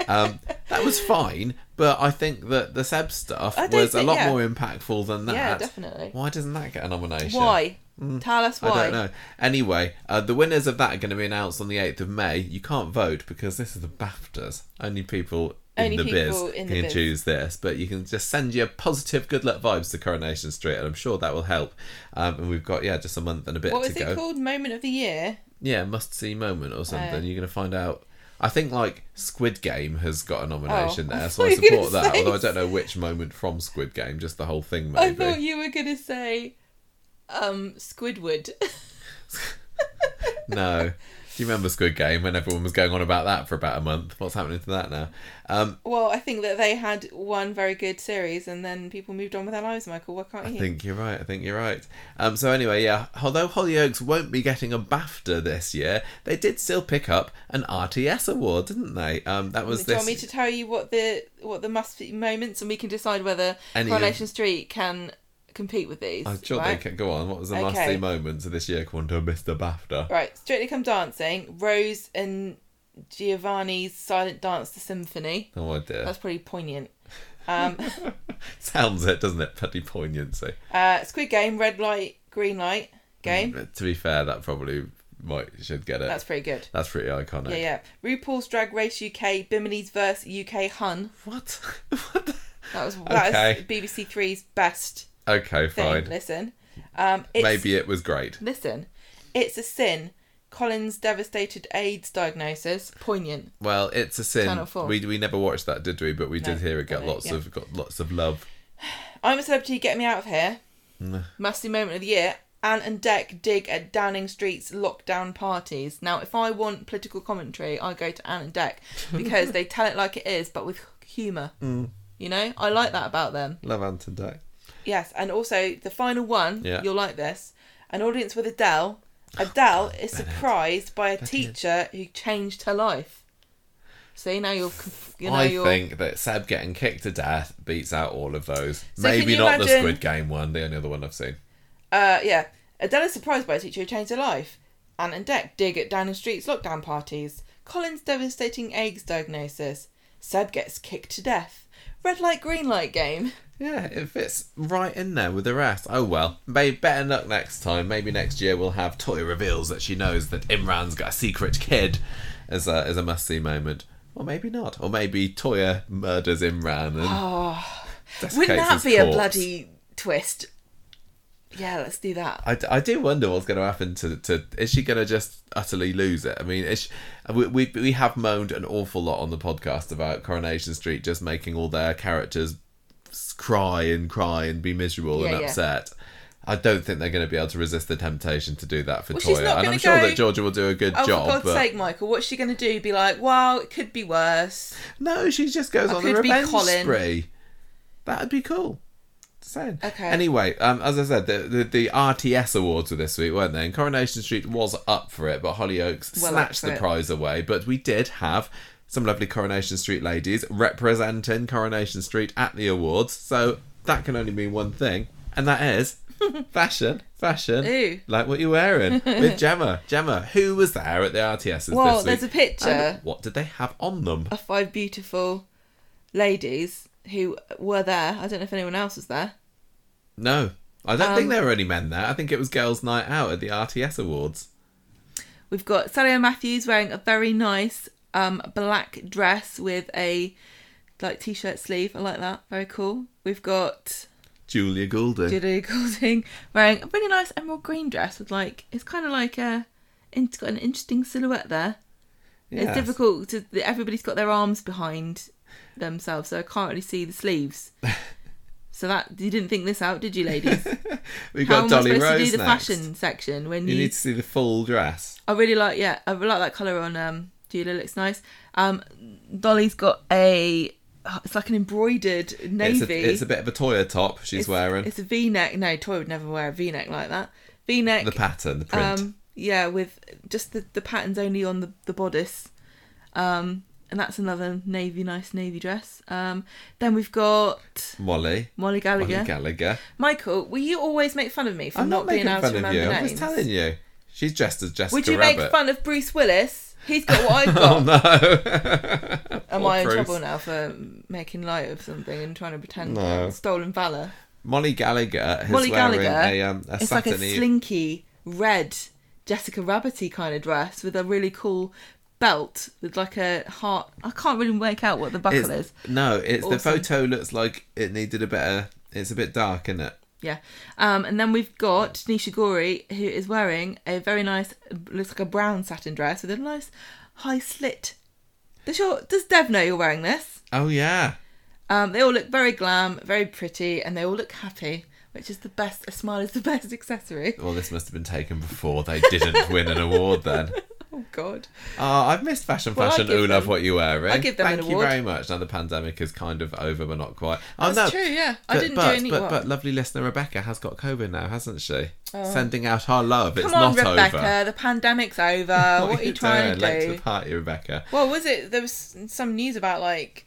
Um, that was fine, but I think that the Seb stuff was a lot yeah. more impactful than that. Yeah, definitely. Why doesn't that get a nomination? Why? Tell us why. I don't know. Anyway, uh, the winners of that are going to be announced on the 8th of May. You can't vote because this is the BAFTAs. Only people in Only the biz in the can biz. choose this. But you can just send your positive good luck vibes to Coronation Street, and I'm sure that will help. Um, and we've got, yeah, just a month and a bit What to was go. it called? Moment of the year. Yeah, must see moment or something. Oh. You're going to find out. I think like Squid Game has got a nomination Oh, I there, *laughs* so I support that. Although I don't know which moment from Squid Game, just the whole thing I maybe. thought you were gonna say, um, Squidward. *laughs* No, *laughs* Do you remember Squid Game when everyone was going on about that for about a month? What's happening to that now? Um, Well, I think that they had one very good series, and then people moved on with their lives. Michael, why can't I you? I think you're right. I think you're right. Um, so anyway, yeah. Although Hollyoaks won't be getting a BAFTA this year, they did still pick up an RTS award, didn't they? Um, that was Do you want me to tell you what the what the must be moments, and we can decide whether Any of- Street can compete with these? I'm sure right? they can go on. What was the Okay. must-see moments of this year? Come on to Mr. BAFTA. Right, Strictly Come Dancing, Rose and Giovanni's silent dance to symphony. Oh dear. That's pretty poignant. *laughs* Um, Sounds it, doesn't it? Pretty poignancy. uh, Squid Game, red light, green light game. Mm, To be fair, that probably might should get it. That's pretty good. That's pretty iconic. Yeah, yeah. RuPaul's Drag Race UK, Bimini's Verse UK Hun. What? *laughs* what? The... That was that Okay. was BBC Three's best Okay, thing. fine. Listen, um, it's, Maybe it was great. Listen, it's a sin. Colin's devastated AIDS diagnosis, poignant. Well, it's a sin. Channel four. We we never watched that, did we? But we No, did hear it got lots yeah. of got lots of love. *sighs* I'm a celebrity. Get me out of here. Mm. Musty moment of the year. Ant and Dec dig at Downing Street's lockdown parties. Now, if I want political commentary, I go to Ant and Dec *laughs* because they tell it like it is, but with humour. Mm. You know, I like that about them. Love and Day. Yes, and also the final one, Yeah. you'll like this. An audience with Adele. Adele is surprised by a teacher who changed her life. See, now you're, conf- you know, I you're. think that Seb getting kicked to death beats out all of those. Can Maybe you not the imagine- Squid Game one, the only other one I've seen. Uh, yeah. Adele is surprised by a teacher who changed her life. Ant and Dec dig at Downing Street's lockdown parties. Colin's devastating AIDS diagnosis. Seb gets kicked to death. Red light, green light game. Yeah, it fits right in there with the rest. Oh well, maybe better luck next time. Maybe next year we'll have Toya reveals that she knows that Imran's got a secret kid as a as a must see moment. Or maybe not. Or maybe Toya murders Imran and Oh, wouldn't that be a bloody twist? Yeah, let's do that. I, I do wonder what's going to happen to to is she going to just utterly lose it? I mean, is she, we, we we have moaned an awful lot on the podcast about Coronation Street just making all their characters cry and cry and be miserable Yeah, and yeah. upset. I don't think they're going to be able to resist the temptation to do that for Well, Toya, and I'm sure go- that Georgia will do a good Oh, job. for God's but sake, Michael, what's she going to do? Be like, well, it could be worse. no, she just goes I on the revenge spree. That'd be cool. Saying. Okay. Anyway, um, as I said, the, the the RTS awards were this week, weren't they? And Coronation Street was up for it, but Hollyoaks Well snatched the it. prize away. But we did have some lovely Coronation Street ladies representing Coronation Street at the awards. So that can only mean one thing, and that is *laughs* fashion, fashion, Ooh. like what you're wearing with *laughs* Gemma. Gemma, who was there at the RTSs Well, this there's a picture And what did they have on them? of five beautiful ladies who were there. I don't know if anyone else was there. No, I don't Um, think there were any men there. I think it was girls' night out at the RTS awards. We've got Sally Matthews wearing a very nice um, black dress with a like t-shirt sleeve. I like that. Very cool. We've got Julia Goulding. Julia *laughs* Goulding wearing a really nice emerald green dress with like it's kind of like a it's got an interesting silhouette there. It's difficult to everybody's got their arms behind themselves, so I can't really see the sleeves. *laughs* so that you didn't think this out, did you, ladies? *laughs* We How got am I Dolly supposed Rose to do the next. fashion section when You you? need to see the full dress. I really like, yeah, I really like that color on um Julia. Looks nice. Um, Dolly's got a. It's like an embroidered It's navy. a, it's a bit of a Toya top she's It's- wearing. It's a V-neck. No, Toy would never wear a V-neck like that. V-neck. The pattern, the print. Um, yeah, with just the, the patterns only on the, the bodice. Um, and that's another navy, nice navy dress. Um, then we've got Molly. Molly Gallagher. Molly Gallagher. Michael, will you always make fun of me for I'm not, not being able fun to of remember you. I'm just telling you. She's dressed as Jessica Rabbit. Would you Rabbit. make fun of Bruce Willis? He's got what *laughs* I've got. Oh got. no! *laughs* Am Poor I in Bruce. trouble now for making light of something and trying to pretend No. stolen valor? Molly Gallagher is Molly wearing Gallagher, a, um, a it's like a slinky red Jessica Rabbity kind of dress with a really cool belt with like a heart. I can't really make out what the buckle It's- is. no, it's the photo looks like it needed a better. It's a bit dark, isn't it? Yeah. Um, and then we've got Nisha Gori, who is wearing a very nice, looks like a brown satin dress with a nice high slit. Does your does Dev know you're wearing this? Oh yeah. Um, they all look very glam, very pretty, and they all look happy, which is the best. A smile is the *laughs* best accessory. Well, this must have been taken before they didn't win an award. Then *laughs* Oh God. Oh, I've missed fashion, Well, fashion. give Ooh, love what you wearing. Eh? I'll give them an Thank you award. very much. Now the pandemic is kind of over, but not quite. Oh That's no, true. Yeah, I but, didn't but, do any. but, what? but lovely listener Rebecca has got COVID now, hasn't she? Oh. Sending out our love. It's Oh. Come on, not Rebecca. over. The pandemic's over. *laughs* what, are you trying doing? to Late do? to the party, Rebecca. Well, was it? There was some news about like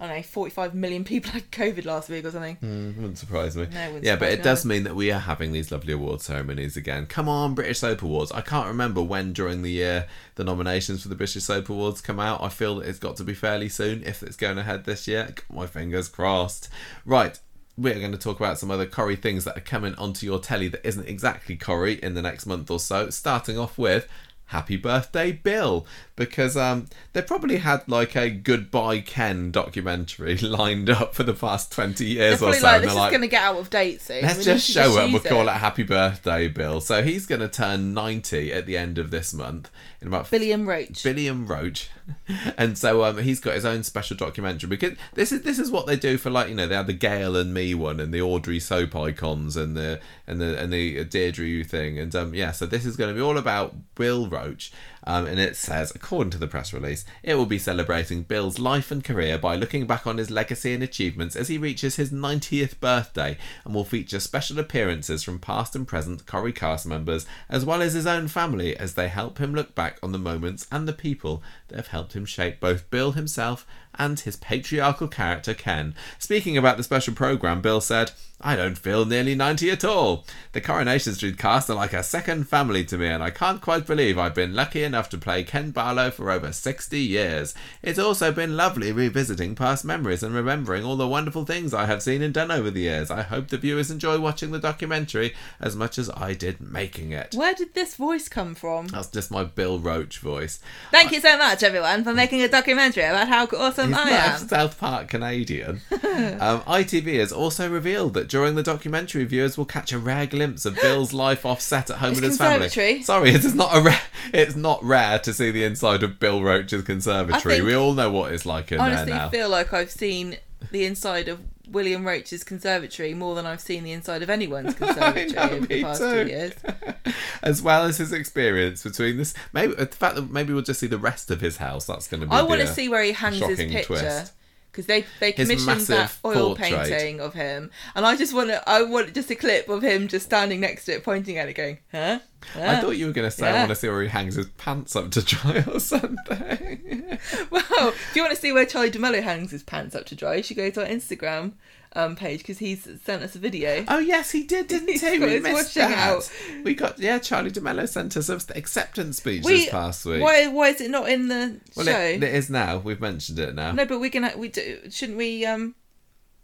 I don't know, forty-five million people had COVID last week or something. Mm, wouldn't surprise me. No, wouldn't yeah, but it me does mean that we are having these lovely award ceremonies again. Come on, British Soap Awards. I can't remember when during the year the nominations for the British Soap Awards come out. I feel that it's got to be fairly soon if it's going ahead this year. Got My fingers crossed. Right. We're going to talk about some other Corrie things that are coming onto your telly that isn't exactly Corrie in the next month or so. Starting off with Happy Birthday Bill because um they probably had like a Goodbye Ken documentary *laughs* lined up for the past 20 years or so like, this is like going to get out of date soon. let's We just show it. And we'll call it Happy Birthday Bill. So he's going to turn 90 at the end of this month in about Billiam Roach. Billiam Roach, *laughs* and so um, he's got his own special documentary because this is this is what they do for like you know they had the Gail and me one and the Audrey soap icons and the and the and the Deirdre thing. And um yeah so this is going to be all about Bill Roach um, and it says according to the press release it will be celebrating Bill's life and career by looking back on his legacy and achievements as he reaches his 90th birthday and will feature special appearances from past and present Corrie cast members as well as his own family as they help him look back on the moments and the people that have helped him shape both Bill himself and his patriarchal character Ken. Speaking about the special program, Bill said, I don't feel nearly 90 at all. The Coronation Street cast are like a second family to me, and I can't quite believe I've been lucky enough to play Ken Barlow for over 60 years. It's also been lovely revisiting past memories and remembering all the wonderful things I have seen and done over the years. I hope the viewers enjoy watching the documentary as much as I did making it. Where did this voice come from? That's just my Bill Roach voice. Thank you so much, everyone, for making a documentary about how awesome He's I am. South Park Canadian. *laughs* um, ITV has also revealed that during the documentary, viewers will catch a rare glimpse of Bill's life off set at home It's with his family. conservatory. Sorry, it is not a rare. It's not rare to see the inside of Bill Roach's conservatory. think- We all know what it's like in Honestly, there now. feel like I've seen the inside of William Roach's conservatory more than I've seen the inside of anyone's *laughs* conservatory know, over the past too. two years. *laughs* as well as his experience between this. Maybe the fact that maybe we'll just see the rest of his house. That's going to be. I want to see where he hangs his picture. twist. Because they they commissioned that oil portrait. painting of him, and I just want to I want just a clip of him just standing next to it, pointing at it, going, "Huh? I thought you were going to say I want to see where he hangs his pants up to dry *laughs* or something. *laughs* Well, if you want to see where Charlie de Melo hangs his pants up to dry, you should go to our Instagram um, page because he's sent us a video. Oh yes, he did, didn't *laughs* he? We missed that. out. We got yeah. Charlie de Melo sent us an acceptance speech We- this past week. Why why is it not in the well, show? it, it is now. We've mentioned it now. No, but we're gonna. we do, shouldn't we um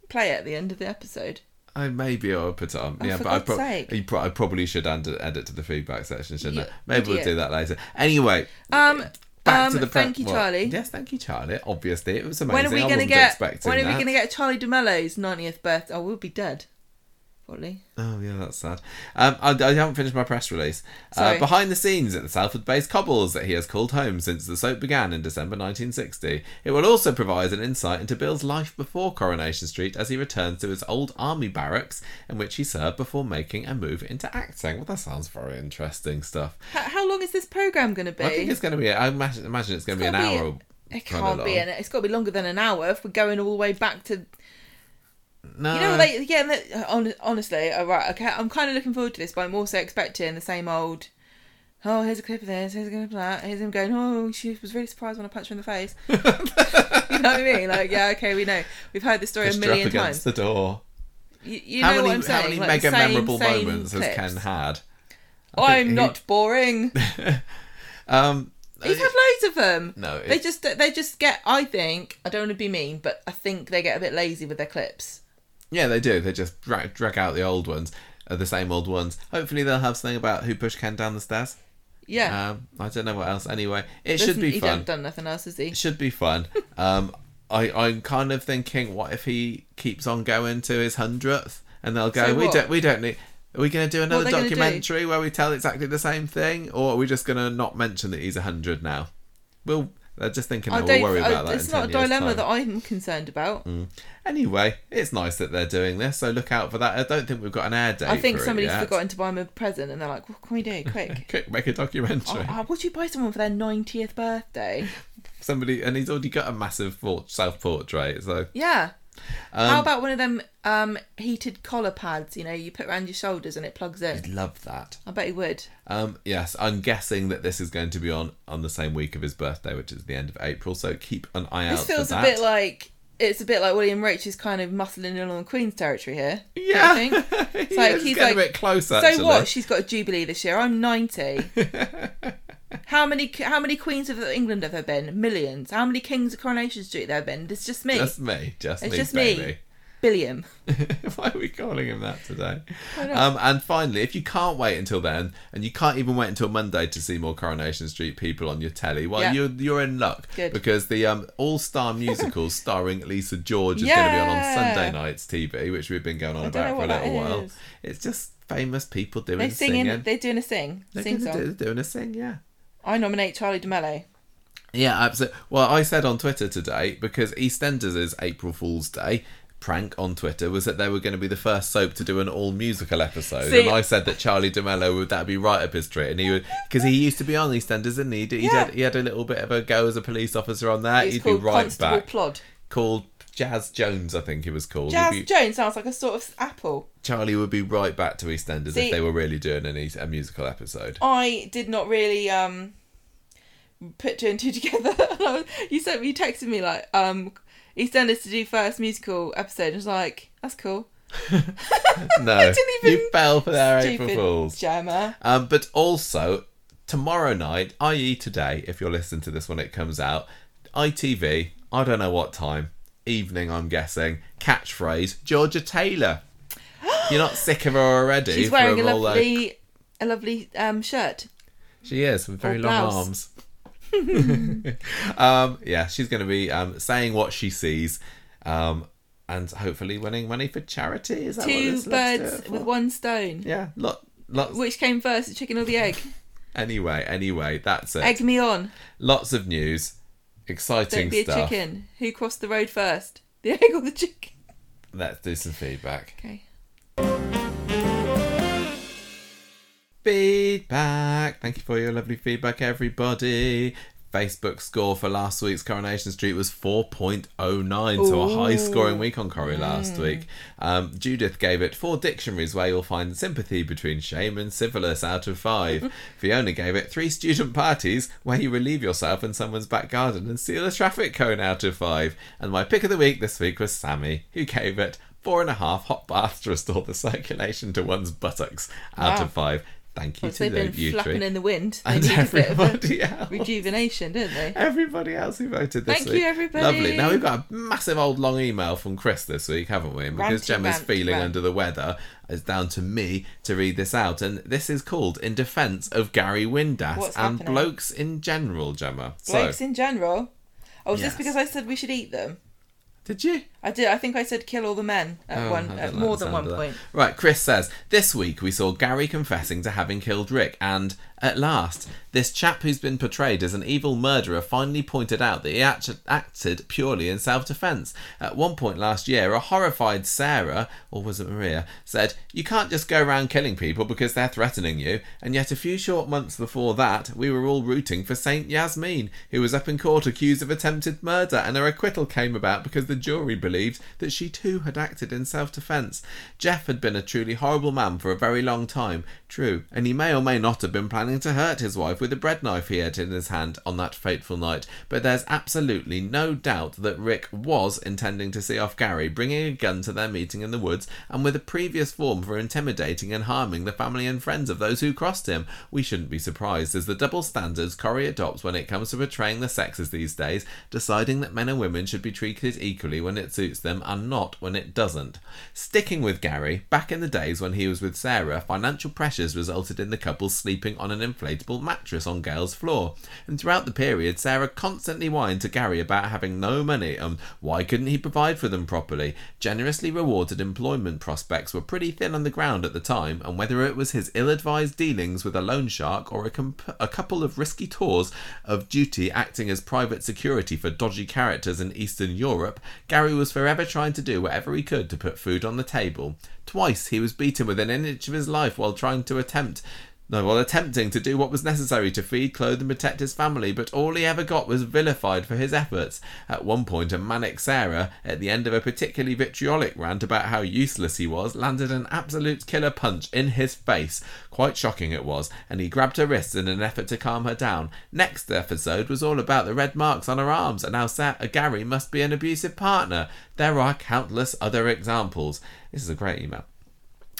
play it at the end of the episode? I maybe I'll put it on. Oh, yeah, for but I, you pro- I probably should add it to the feedback section, shouldn't I? Yeah, Maybe we'll do that later. Anyway, Um, back um, to the thank you, what? Charlie. Yes, thank you, Charlie. Obviously, it was amazing. When are we gonna get? When are we gonna get Charlie de Melo's ninetieth birthday? Oh, we'll be dead. Probably. Oh yeah, that's sad. Um, I, I haven't finished my press release. Uh, behind the scenes at the Salford-based Cobbles that he has called home since the soap began in December 1960. It will also provide an insight into Bill's life before Coronation Street as he returns to his old army barracks in which he served before making a move into acting. Well, that sounds very interesting stuff. How, how long is this program going to be? I think it's going to be. I imagine, imagine it's going to be an be- hour. it can't be. An, it's got to be longer than an hour if we're going all the way back to. No, You know, they yeah. hon- Honestly, all right. Okay, I'm kind of looking forward to this, but I'm also expecting the same old. Oh, here's a clip of this. Here's a clip of that. Here's him going. Oh, she was really surprised when I punched her in the face. *laughs* *laughs* you know what I mean? Like, yeah, okay, we know. We've heard this story pushed a her up million against times. the door. You, you how know many, what I'm saying? how many Like, mega same- memorable same moments has. Ken had? I think I'm not boring. *laughs* Um, He's had loads of them. No, they it- just they just get. I think I don't want to be mean, but I think they get a bit lazy with their clips. Yeah, they do. They just drag, drag out the old ones, uh, the same old ones. Hopefully, they'll have something about who pushed Ken down the stairs. Yeah, Um, I don't know what else. Anyway, it Doesn't- should be he fun. Don't done nothing else, has he? It should be fun. *laughs* um, I, I'm kind of thinking, what if he keeps on going to his hundredth, and they'll go, So we don't, we don't need. Are we going to do another gonna do? documentary where we tell exactly the same thing, or are we just going to not mention that he's hundred now? We'll They're just thinking, I oh, we'll worry I- about that. it's not a dilemma time. that I'm concerned about. Mm. Anyway, it's nice that they're doing this, so look out for that. I don't think we've got an air date. I think somebody's forgotten to buy them a present, and they're like, "What can we do? *laughs* Quick!" Quick, make a documentary. oh, oh, what do you buy someone for their ninetieth birthday? Somebody, and he's already got a massive self portrait. So, Yeah. Um, How about one of them um, heated collar pads? You know, you put around your shoulders and it plugs in. I'd love that. I bet he would. Um, yes, I'm guessing that this is going to be on on the same week of his birthday, which is the end of April. So keep an eye out This feels for a bit like it's a bit like William Roach is kind of muscling in on Queen's territory here. yeah, think? *laughs* it's like, like, he's getting like, a bit closer. So actually. what? She's got a jubilee this year. I'm ninety. *laughs* how many how many queens of England have there been? Millions. How many kings of Coronation Street there have been? It's just me. Just me, just me. it's me, just baby. me. Billiam. *laughs* Why are we calling him that today? Um, and finally, if you can't wait until then, and you can't even wait until Monday to see more Coronation Street people on your telly, well, Yeah. you're you're in luck Good. because the um, All Star musical *laughs* starring Lisa George is going to be on on Sunday nights TV, which we've been going on about for a little while. is. It's just famous people doing They're singing. singing. They're doing a sing. They're sing gonna song. do, they're doing a sing, yeah. I nominate Charlie de Melo. Yeah, absolutely. Well, I said on Twitter today because EastEnders' is April Fool's Day prank on Twitter was that they were going to be the first soap to do an all musical episode, See- and I said that Charlie de Melo would that be right up his street, and he would because he used to be on EastEnders, and he? He, Yeah. had, he had a little bit of a go as a police officer on that. It's He'd be right Constable back. Plod. Called Jazz Jones, I think he was called. Jazz be- Jones sounds like a sort of apple. Charlie would be right back to EastEnders See- if they were really doing an, a musical episode. I did not really um put two and two *laughs* together. *laughs* you sent me, you texted me like um EastEnders to do first musical episode. I was like, that's cool. *laughs* No, didn't even- you fell for their April Fools. Gemma. Um, but also tomorrow night, i.e., today, if you're listening to this when it comes out, ITV. I don't know what time. Evening, I'm guessing. Catchphrase: Georgia Taylor. You're not sick of her already. She's wearing a role like- lovely a lovely um shirt. She is with very long arms. *laughs* um, yeah, she's going to be um, saying what she sees, um, and hopefully winning money for charity. Is that what Two birds with one stone. Yeah, lot, lots. Which came first, the chicken or the egg? *laughs* Anyway, anyway, that's it. Egg me on. Lots of news, exciting Don't be a stuff. chicken. Who crossed the road first? The egg or the chicken? Let's do some feedback. Okay. Feedback. Thank you for your lovely feedback, everybody. Facebook score for last week's Coronation Street was 4.09, so a high scoring week on Corrie last week. Um, Judith gave it four dictionaries where you'll find sympathy between shame and syphilis out of five. *laughs* Fiona gave it three student parties where you relieve yourself in someone's back garden and steal a traffic cone out of five. And my pick of the week this week was Sammy, who gave it four and a half hot baths to restore the *laughs* circulation to one's buttocks out Wow. of five. Thank you Once to they've the been flapping three. in the wind, they and need a bit of a everybody *laughs* else. rejuvenation, don't they? Everybody else who voted this week. Thank week. you, everybody. Lovely. Now we've got a massive old long email from Chris this week, haven't we? And because Ranty Gemma's rant, feeling rant. under the weather, it's down to me to read this out. And this is called In Defence of Gary Windass What's and happening? blokes in general, Gemma. Blokes so, in general. Oh, is Yes. this because I said we should eat them? Did you? I did. I think I said kill all the men at Oh, one, at more than one point. Right, Chris says this week we saw Gary confessing to having killed Rick, and at last, this chap who's been portrayed as an evil murderer finally pointed out that he act- acted purely in self defense. At one point last year, a horrified Sarah, or was it Maria, said, You can't just go around killing people because they're threatening you. And yet, a few short months before that, we were all rooting for Saint Yasmin, who was up in court accused of attempted murder, and her acquittal came about because the jury believed that she too had acted in self defense. Geoff had been a truly horrible man for a very long time, true, and he may or may not have been planning to hurt his wife with the bread knife he had in his hand on that fateful night, but there's absolutely no doubt that Rick was intending to see off Gary, bringing a gun to their meeting in the woods, and with a previous form for intimidating and harming the family and friends of those who crossed him. We shouldn't be surprised as the double standards Corrie adopts when it comes to portraying the sexes these days, deciding that men and women should be treated equally when it suits them and not when it doesn't. Sticking with Gary, back in the days when he was with Sarah, financial pressures resulted in the couple sleeping on an inflatable mattress on Gail's floor. And throughout the period, Sarah constantly whined to Gary about having no money and why couldn't he provide for them properly. Generously rewarded employment prospects were pretty thin on the ground at the time, and whether it was his ill advised dealings with a loan shark or a, comp- a couple of risky tours of duty acting as private security for dodgy characters in Eastern Europe, Gary was forever trying to do whatever he could to put food on the table. Twice he was beaten within an inch of his life while trying to attempt no, while attempting to do what was necessary to feed, clothe, and protect his family, but all he ever got was vilified for his efforts. At one point, a manic Sarah, at the end of a particularly vitriolic rant about how useless he was, landed an absolute killer punch in his face. Quite shocking it was, and he grabbed her wrists in an effort to calm her down. Next episode was all about the red marks on her arms and how Sa- Gary must be an abusive partner. There are countless other examples. This is a great email.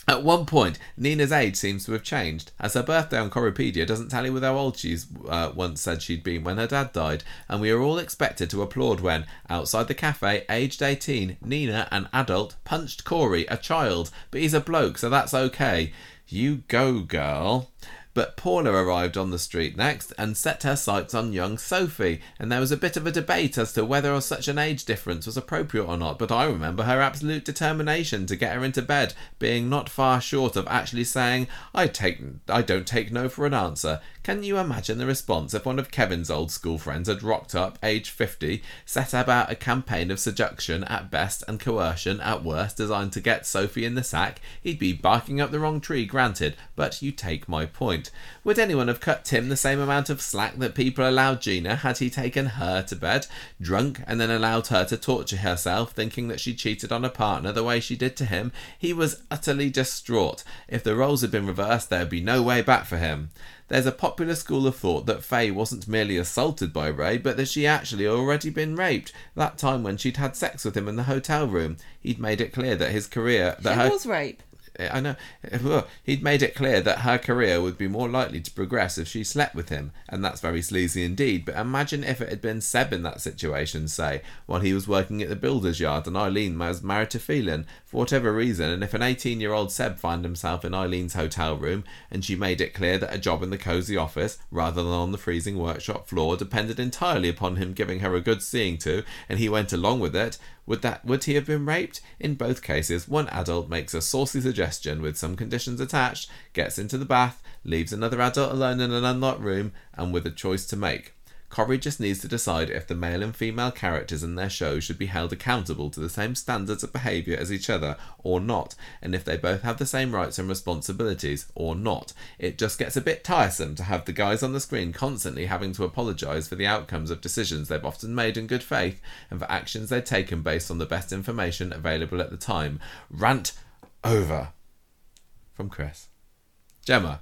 At one point, Nina's age seems to have changed, as her birthday on Coropedia doesn't tally with how old she's uh, once said she'd been when her dad died, and we are all expected to applaud when, outside the cafe, aged 18, Nina, an adult, punched Corey, a child, but he's a bloke, so that's okay. You go, girl. But Paula arrived on the street next and set her sights on young Sophie, and there was a bit of a debate as to whether such an age difference was appropriate or not. But I remember her absolute determination to get her into bed being not far short of actually saying, "I take, I don't take no for an answer." Can you imagine the response if one of Kevin's old school friends had rocked up, age 50, set about a campaign of seduction at best and coercion at worst designed to get Sophie in the sack? He'd be barking up the wrong tree, granted, but you take my point. Would anyone have cut Tim the same amount of slack that people allowed Gina had he taken her to bed, drunk, and then allowed her to torture herself, thinking that she cheated on a partner the way she did to him? He was utterly distraught. If the roles had been reversed, there'd be no way back for him. There's a popular school of thought that Faye wasn't merely assaulted by Ray, but that she actually already been raped. That time when she'd had sex with him in the hotel room, he'd made it clear that his career that It her was rape. I know. He'd made it clear that her career would be more likely to progress if she slept with him, and that's very sleazy indeed. But imagine if it had been Seb in that situation, say, while he was working at the builder's yard and Eileen was married to Phelan, for whatever reason, and if an 18 year old Seb found himself in Eileen's hotel room and she made it clear that a job in the cosy office, rather than on the freezing workshop floor, depended entirely upon him giving her a good seeing to, and he went along with it, would that would he have been raped? In both cases, one adult makes a saucy suggestion with some conditions attached, gets into the bath, leaves another adult alone in an unlocked room, and with a choice to make. Corrie just needs to decide if the male and female characters in their show should be held accountable to the same standards of behaviour as each other or not, and if they both have the same rights and responsibilities or not. It just gets a bit tiresome to have the guys on the screen constantly having to apologise for the outcomes of decisions they've often made in good faith and for actions they've taken based on the best information available at the time. Rant over. From Chris. Gemma,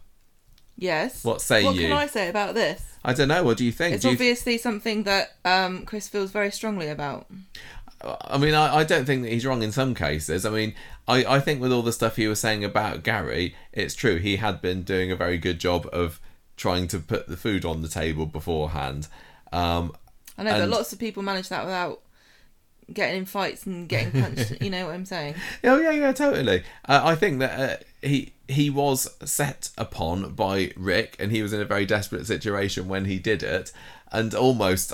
Yes. What say what you? can I say about this? I don't know. What do you think? It's Do obviously something that um, Chris feels very strongly about. I mean, I, I don't think that he's wrong in some cases. I mean, I, I think with all the stuff he was saying about Gary, it's true. He had been doing a very good job of trying to put the food on the table beforehand. Um, I know, And- but lots of people manage that without getting in fights and getting punched. you know what I'm saying? *laughs* oh yeah, yeah, totally. Uh, I think that uh, he he was set upon by Rick, and he was in a very desperate situation when he did it, and almost.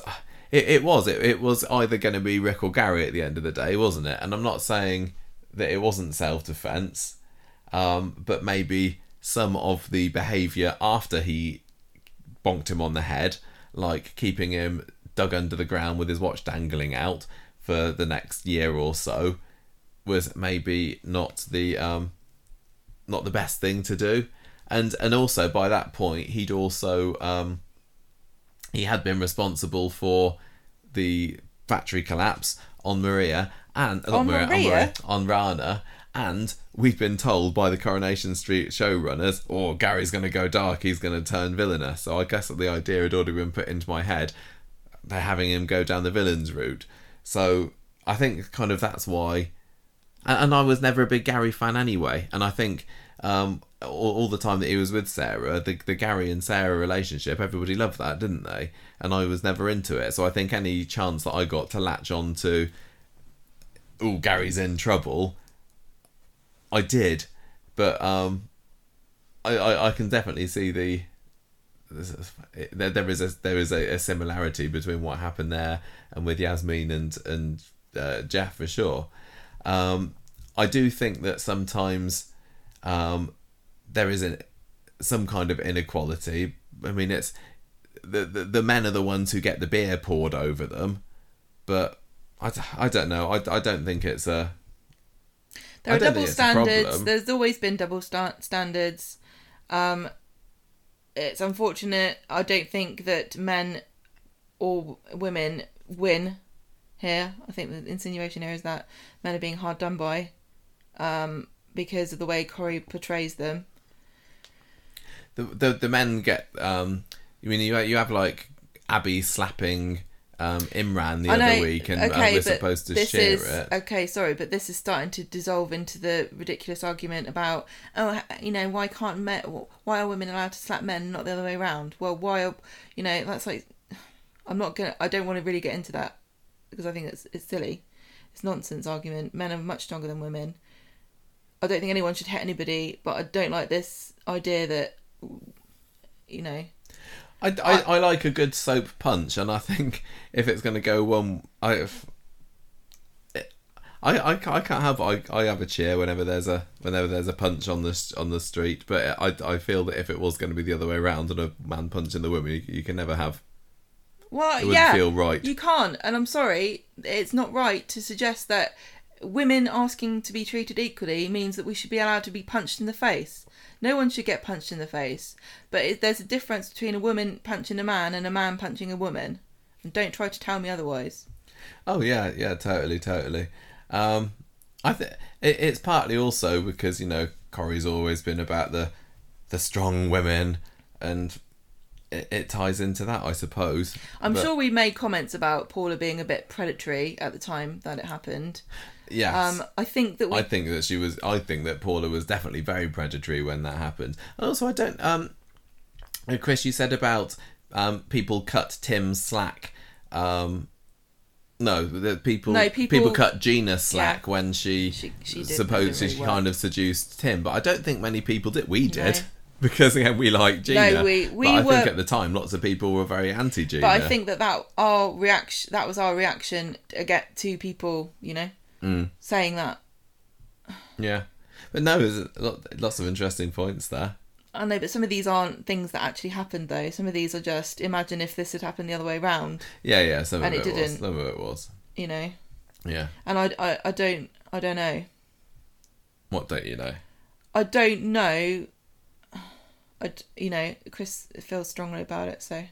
It, it was it, it was either going to be Rick or Gary at the end of the day, wasn't it? And I'm not saying that it wasn't self defense, um, but maybe some of the behaviour after he bonked him on the head, like keeping him dug under the ground with his watch dangling out for the next year or so, was maybe not the um, not the best thing to do. And and also by that point he'd also um, he had been responsible for the factory collapse on Maria and On Maria, Maria? on Rana. And we've been told by the Coronation Street showrunners, oh, Gary's going to go dark, he's going to turn villainous. So I guess that the idea had already been put into my head. They're having him go down the villain's route. So I think kind of that's why. And, I was never a big Gary fan anyway. And I think um, all, all the time that he was with Sarah, the, the Gary and Sarah relationship, everybody loved that, didn't they? And I was never into it. So I think any chance that I got to latch on to oh, Gary's in trouble. I did, but um, I, I, I can definitely see the there, there is a there is a, a, similarity between what happened there and with Yasmin and and uh, Geoff for sure. Um, I do think that sometimes um, there is a, some kind of inequality. I mean, it's the, the the men are the ones who get the beer poured over them, but I, I don't know. I, I don't think it's a. There are double standards. There's always been double sta- standards. Um, it's unfortunate. I don't think that men or women win here. I think the insinuation here is that men are being hard done by um, because of the way Corrie portrays them. The the, the men get. Um, I mean, you you have like Abi slapping um, Imran the other week, and okay, we're supposed to share is, it. Okay, sorry, but this is starting to dissolve into the ridiculous argument about, oh, you know, why can't men, why are women allowed to slap men, not the other way around? Well, why, are, you know, that's like, I'm not gonna, I don't want to really get into that because I think it's it's silly, it's nonsense argument. Men are much stronger than women. I don't think anyone should hit anybody, but I don't like this idea that, you know, I, I, I, like a good soap punch, and I think if it's going to go one, I, I, I, I can't have I, I have a cheer whenever there's a whenever there's a punch on the on the street, but I, I feel that if it was going to be the other way around and a man punching the woman, you, you can never have. Well, yeah, feel right. You can't, and I'm sorry, it's not right to suggest that women asking to be treated equally means that we should be allowed to be punched in the face. No one should get punched in the face, but it, there's a difference between a woman punching a man and a man punching a woman. And don't try to tell me otherwise. Oh yeah, yeah, totally, totally. Um, I think it, it's partly also because you know Corrie's always been about the the strong women, and it, it ties into that, I suppose. I'm but... sure we made comments about Paula being a bit predatory at the time that it happened. Yes. Um, I think that we... I think that she was. I think that Paula was definitely very predatory when that happened. And also, I don't. Um, uh, Chris, you said about um, people cut Tim slack. Um, no, the people, no, people, people cut Gina slack yeah. when she, she, she supposed really she well. kind of seduced Tim, but I don't think many people did. We did. *laughs* No. Because again, we like Gina. No, we, we but I were, think at the time, lots of people were very anti Gina. But I think that that our reaction, that was our reaction to get to people, you know, mm. saying that. Yeah, but no, there's lots of interesting points there. I know, but some of these aren't things that actually happened, though. Some of these are just imagine if this had happened the other way around. Yeah, yeah. Some and of it, it didn't. Was. Some of it was. You know. Yeah. And I, I, I don't, I don't know. What don't you know? I don't know. I, you know, Chris feels strongly about it, so.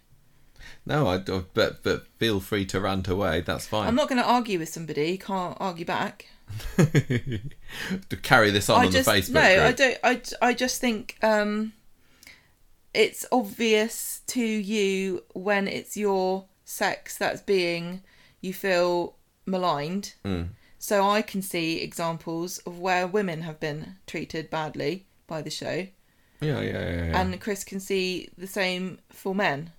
No, I don't. But but feel free to rant away. That's fine. I'm not going to argue with somebody. You can't argue back. *laughs* to carry this on I on just, the Facebook. No, group. I don't. I, I just think um, it's obvious to you when it's your sex that's being you feel maligned. Mm. So I can see examples of where women have been treated badly by the show. Yeah, yeah, yeah. yeah. And Chris can see the same for men.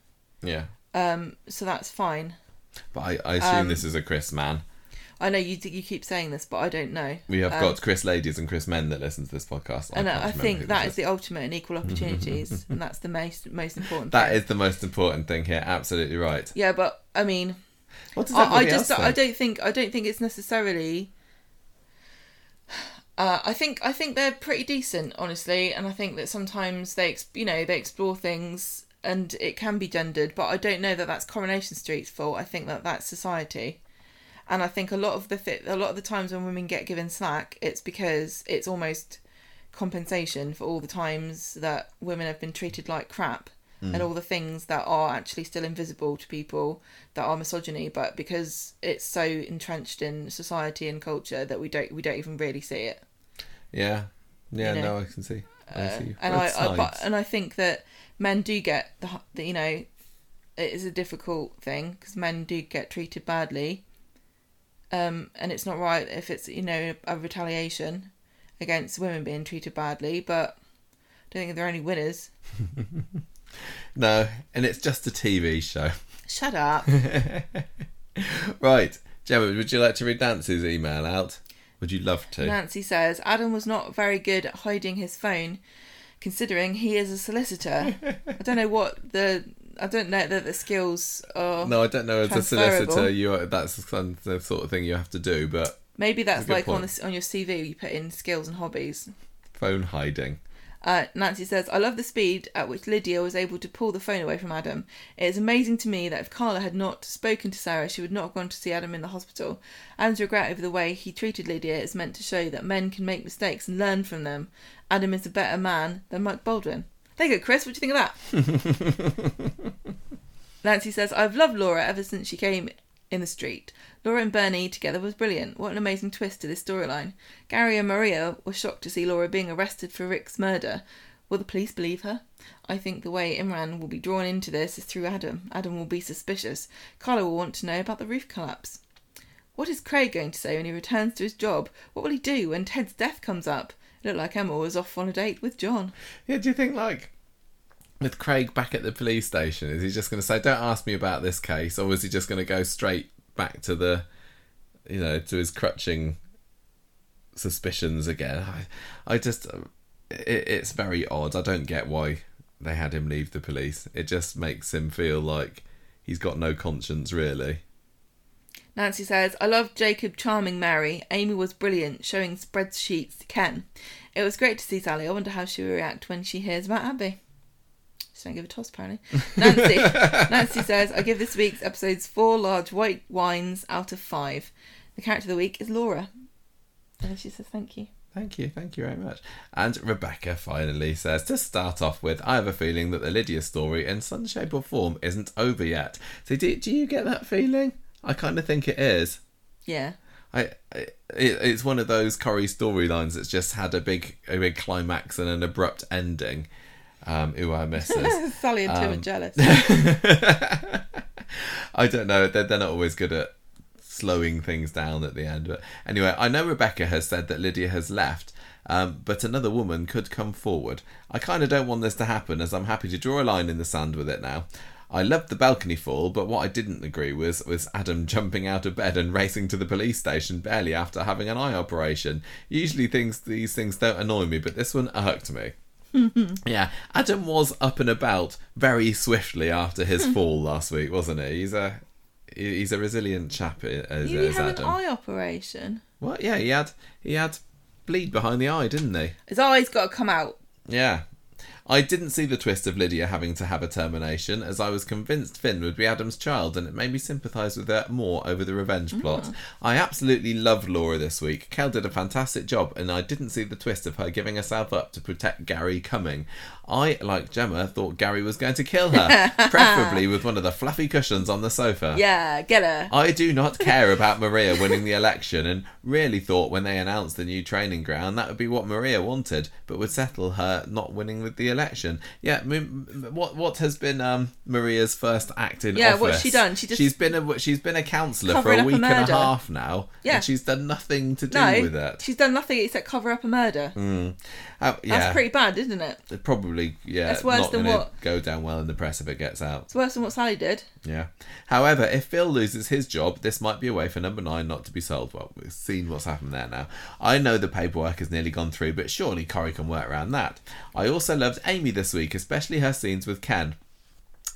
Yeah. Um. So that's fine. But I, I assume um, this is a Chris man. I know you you keep saying this, but I don't know. We have um, got Chris ladies and Chris men that listen to this podcast. I and I, think that is the ultimate in equal opportunities, *laughs* and that's the most most important. That thing. is the most important thing here. Absolutely right. Yeah, but I mean, what does I, I just I don't think I don't think it's necessarily. *sighs* Uh, I think I think they're pretty decent, honestly, and I think that sometimes they you know they explore things and it can be gendered, but I don't know that that's Coronation Street's fault. I think that that's society and I think a lot of the th- a lot of the times when women get given slack, it's because it's almost compensation for all the times that women have been treated like crap mm. and all the things that are actually still invisible to people that are misogyny, but because it's so entrenched in society and culture that we don't we don't even really see it. Yeah, yeah, you know? no, I can see. I uh, see and I, I but, and I think that men do get the, the you know it is a difficult thing because men do get treated badly um, and it's not right if it's you know a retaliation against women being treated badly. But I don't think there are any winners. *laughs* no, and it's just a TV show. Shut up. *laughs* right, Gemma, would you like to read Nancy's email out? Would you love to? Nancy says Adam was not very good at hiding his phone, considering he is a solicitor. I don't know what the I don't know that the skills are. No, I don't know. As a solicitor, you are, that's the kind of- the sort of thing you have to do. But Maybe that's like on the, on your CV you put in skills and hobbies. phone hiding. Uh, Nancy says, I love the speed at which Lydia was able to pull the phone away from Adam. It is amazing to me that if Carla had not spoken to Sarah, she would not have gone to see Adam in the hospital. Adam's regret over the way he treated Lydia is meant to show that men can make mistakes and learn from them. Adam is a better man than Mike Baldwin. There you go, Chris. What do you think of that? *laughs* Nancy says, I've loved Laura ever since she came in the street. Laura and Bernie together was brilliant. What an amazing twist to this storyline. Gary and Maria were shocked to see Laura being arrested for Rick's murder. Will the police believe her? I think the way Imran will be drawn into this is through Adam. Adam will be suspicious. Carla will want to know about the roof collapse. What is Craig going to say when he returns to his job? What will he do when Ted's death comes up? It looked like Emma was off on a date with John. Yeah, do you think like with Craig back at the police station, is he just going to say, "Don't ask me about this case," or is he just going to go straight back to the, you know, to his crutching suspicions again? I, I just, uh, it, it's very odd. I don't get why they had him leave the police. It just makes him feel like he's got no conscience, really. Nancy says, I loved Jacob charming Mary. Amy was brilliant, showing spreadsheets to Ken. It was great to see Sally. I wonder how she will react when she hears about Abi. She don't give a toss, apparently. Nancy, *laughs* Nancy says, I give this week's episodes four large white wines out of five. The character of the week is Laura. And she says, thank you. Thank you, thank you very much. And Rebecca finally says to start off with, I have a feeling that the Lydia story, in some shape or form, isn't over yet. So, do, do you get that feeling? I kind of think it is. Yeah. I, I it, it's one of those Corrie storylines that's just had a big a big climax and an abrupt ending. Um, ooh, I miss. *laughs* Sally and Tim Um, are jealous. *laughs* I don't know. They're, they're not always good at slowing things down at the end. But anyway, I know Rebecca has said that Lydia has left, um, but another woman could come forward. I kind of don't want this to happen, as I'm happy to draw a line in the sand with it now. I loved the balcony fall, but what I didn't agree with was Adam *laughs* jumping out of bed and racing to the police station barely after having an eye operation. Usually things these things don't annoy me, but this one irked me. Mm-hmm. Yeah, Adam was up and about very swiftly after his hmm. fall last week, wasn't he? He's a he's a resilient chap. As, you as have Adam. an eye operation. What? Yeah, he had he had bleed behind the eye, didn't he? His eye's got to come out. Yeah. I didn't see the twist of Lydia having to have a termination, as I was convinced Finn would be Adam's child, and it made me sympathise with her more over the revenge mm. plot. I absolutely loved Laura this week. Kel did a fantastic job, and I didn't see the twist of her giving herself up to protect Gary coming. I, like Gemma, thought Gary was going to kill her, *laughs* preferably with one of the fluffy cushions on the sofa. Yeah, get her. I do not care about Maria winning the election and really thought when they announced the new training ground that would be what Maria wanted, but would settle her not winning with the election. Yeah, m- m- what what has been um, Maria's first act in Yeah, office? what's she done? She just- she's been a she's been a councillor for a up a week and a half now, Yeah. and she's done nothing to do No, with it. she's done nothing except cover up a murder. Uh, That's pretty bad, isn't it? probably yeah. That's worse not than what- go down well in the press if it gets out. It's worse than what Sally did. Yeah. However, if Phil loses his job, this might be a way for number nine not to be sold. Well, we've seen what's happened there now. I know the paperwork has nearly gone through, but surely Corrie can work around that. I also loved Amy this week, especially her scenes with Ken.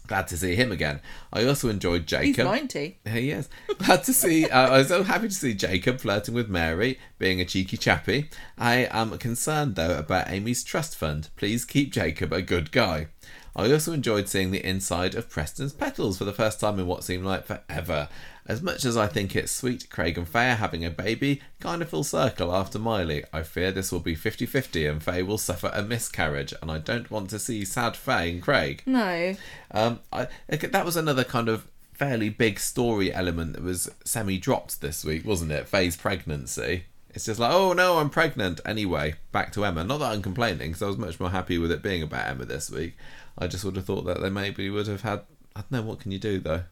Glad to see him again. I also enjoyed Jacob. He's Jacob. 90. He is. Glad to see. Uh, I was so happy to see Jacob flirting with Mary, being a cheeky chappy. I am concerned though about Amy's trust fund. Please keep Jacob a good guy. I also enjoyed seeing the inside of Preston's petals for the first time in what seemed like forever. As much as I think it's sweet Craig and Faye are having a baby, kind of full circle after Miley, I fear this will be 50 50 and Faye will suffer a miscarriage, and I don't want to see sad Faye and Craig. No. Um, I, that was another kind of fairly big story element that was semi dropped this week, wasn't it? Faye's pregnancy. It's just like, oh no, I'm pregnant. Anyway, back to Emma. Not that I'm complaining, because I was much more happy with it being about Emma this week. I just would have thought that they maybe would have had. I don't know, what can you do though?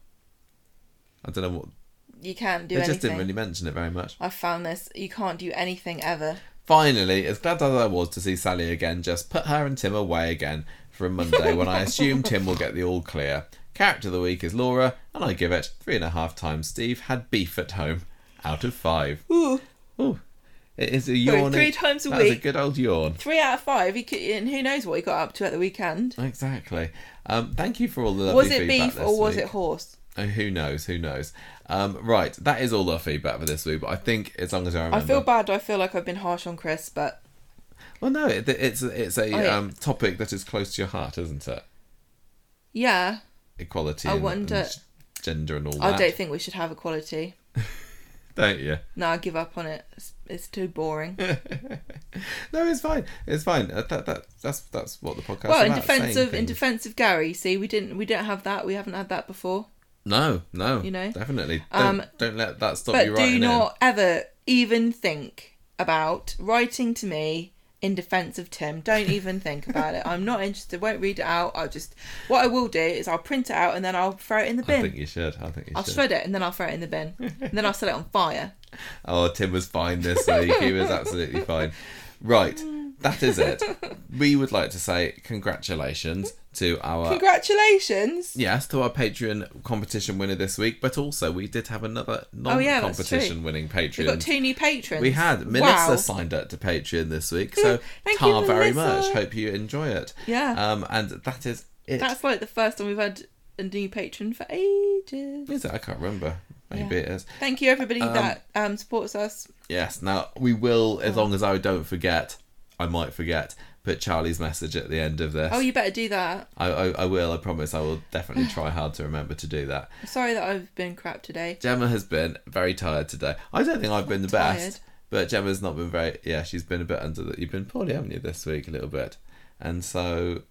I don't know what. You can't do They anything. just didn't really mention it very much. I found this. You can't do anything ever. Finally, as glad as I was to see Sally again, just put her and Tim away again for a Monday when I *laughs* assume Tim will get the all clear. Character of the week is Laura, and I give it three and a half times Steve had beef at home. out of five. Ooh, Ooh, it is a yawn. three times a week. That's a good old yawn. three out of five. He could, and who knows what he got up to at the weekend? Exactly. Um, thank you for all the lovely Was it beef or was week. it horse? Oh, who knows? Who knows? Um, right, that is all our feedback for this week. But I think as long as I remember, I feel bad. I feel like I've been harsh on Chris, but well, no, it, it's it's a Oh, yeah. um, topic that is close to your heart, isn't it? yeah, Equality. I and, wonder- and gender and all I that. don't think we should have equality. *laughs* Don't you? No, I give up on it. It's, it's too boring. *laughs* No, it's fine. It's fine. That, that, that's that's what the podcast. well, in about, defense of in defense of Gary, see, we didn't we don't have that. We haven't had that before. No, no, You know? definitely. Don't, Um, don't let that stop but you do writing not ever even think about writing to me in defense of Tim. Don't even think about it. I'm not interested. Won't read it out. I'll just what I will do is I'll print it out and then I'll throw it in the bin. I think you should. I think you should. I'll should. shred it and then I'll throw it in the bin. and then I'll set it on fire. *laughs* Oh, Tim was fine this week. he was absolutely fine. Right, that is it. We would like to say congratulations to our Congratulations. yes to our Patreon competition winner this week, but also we did have another Oh, yeah, non-competition winning Patreon. We've got two new patrons. We had Melissa Wow. signed up to Patreon this week, so Thank tar you, very Melissa. much. Hope you enjoy it. Yeah. Um, and that is it. That's like the first time we've had a new patron for ages. Is it? I can't remember. Maybe Yeah. it is. Thank you everybody that um, supports us. Yes. Now we will, Oh. as long as I don't forget, I might forget. Put Charlie's message at the end of this. Oh, you better do that. I, I, I will. I promise. I will definitely try hard to remember to do that. Sorry that I've been crap today. Gemma has been very tired today. I don't think I've been the Tired. best, but Gemma's not been very. Yeah, she's been a bit under the. You've been poorly, haven't you, this week a little bit, and so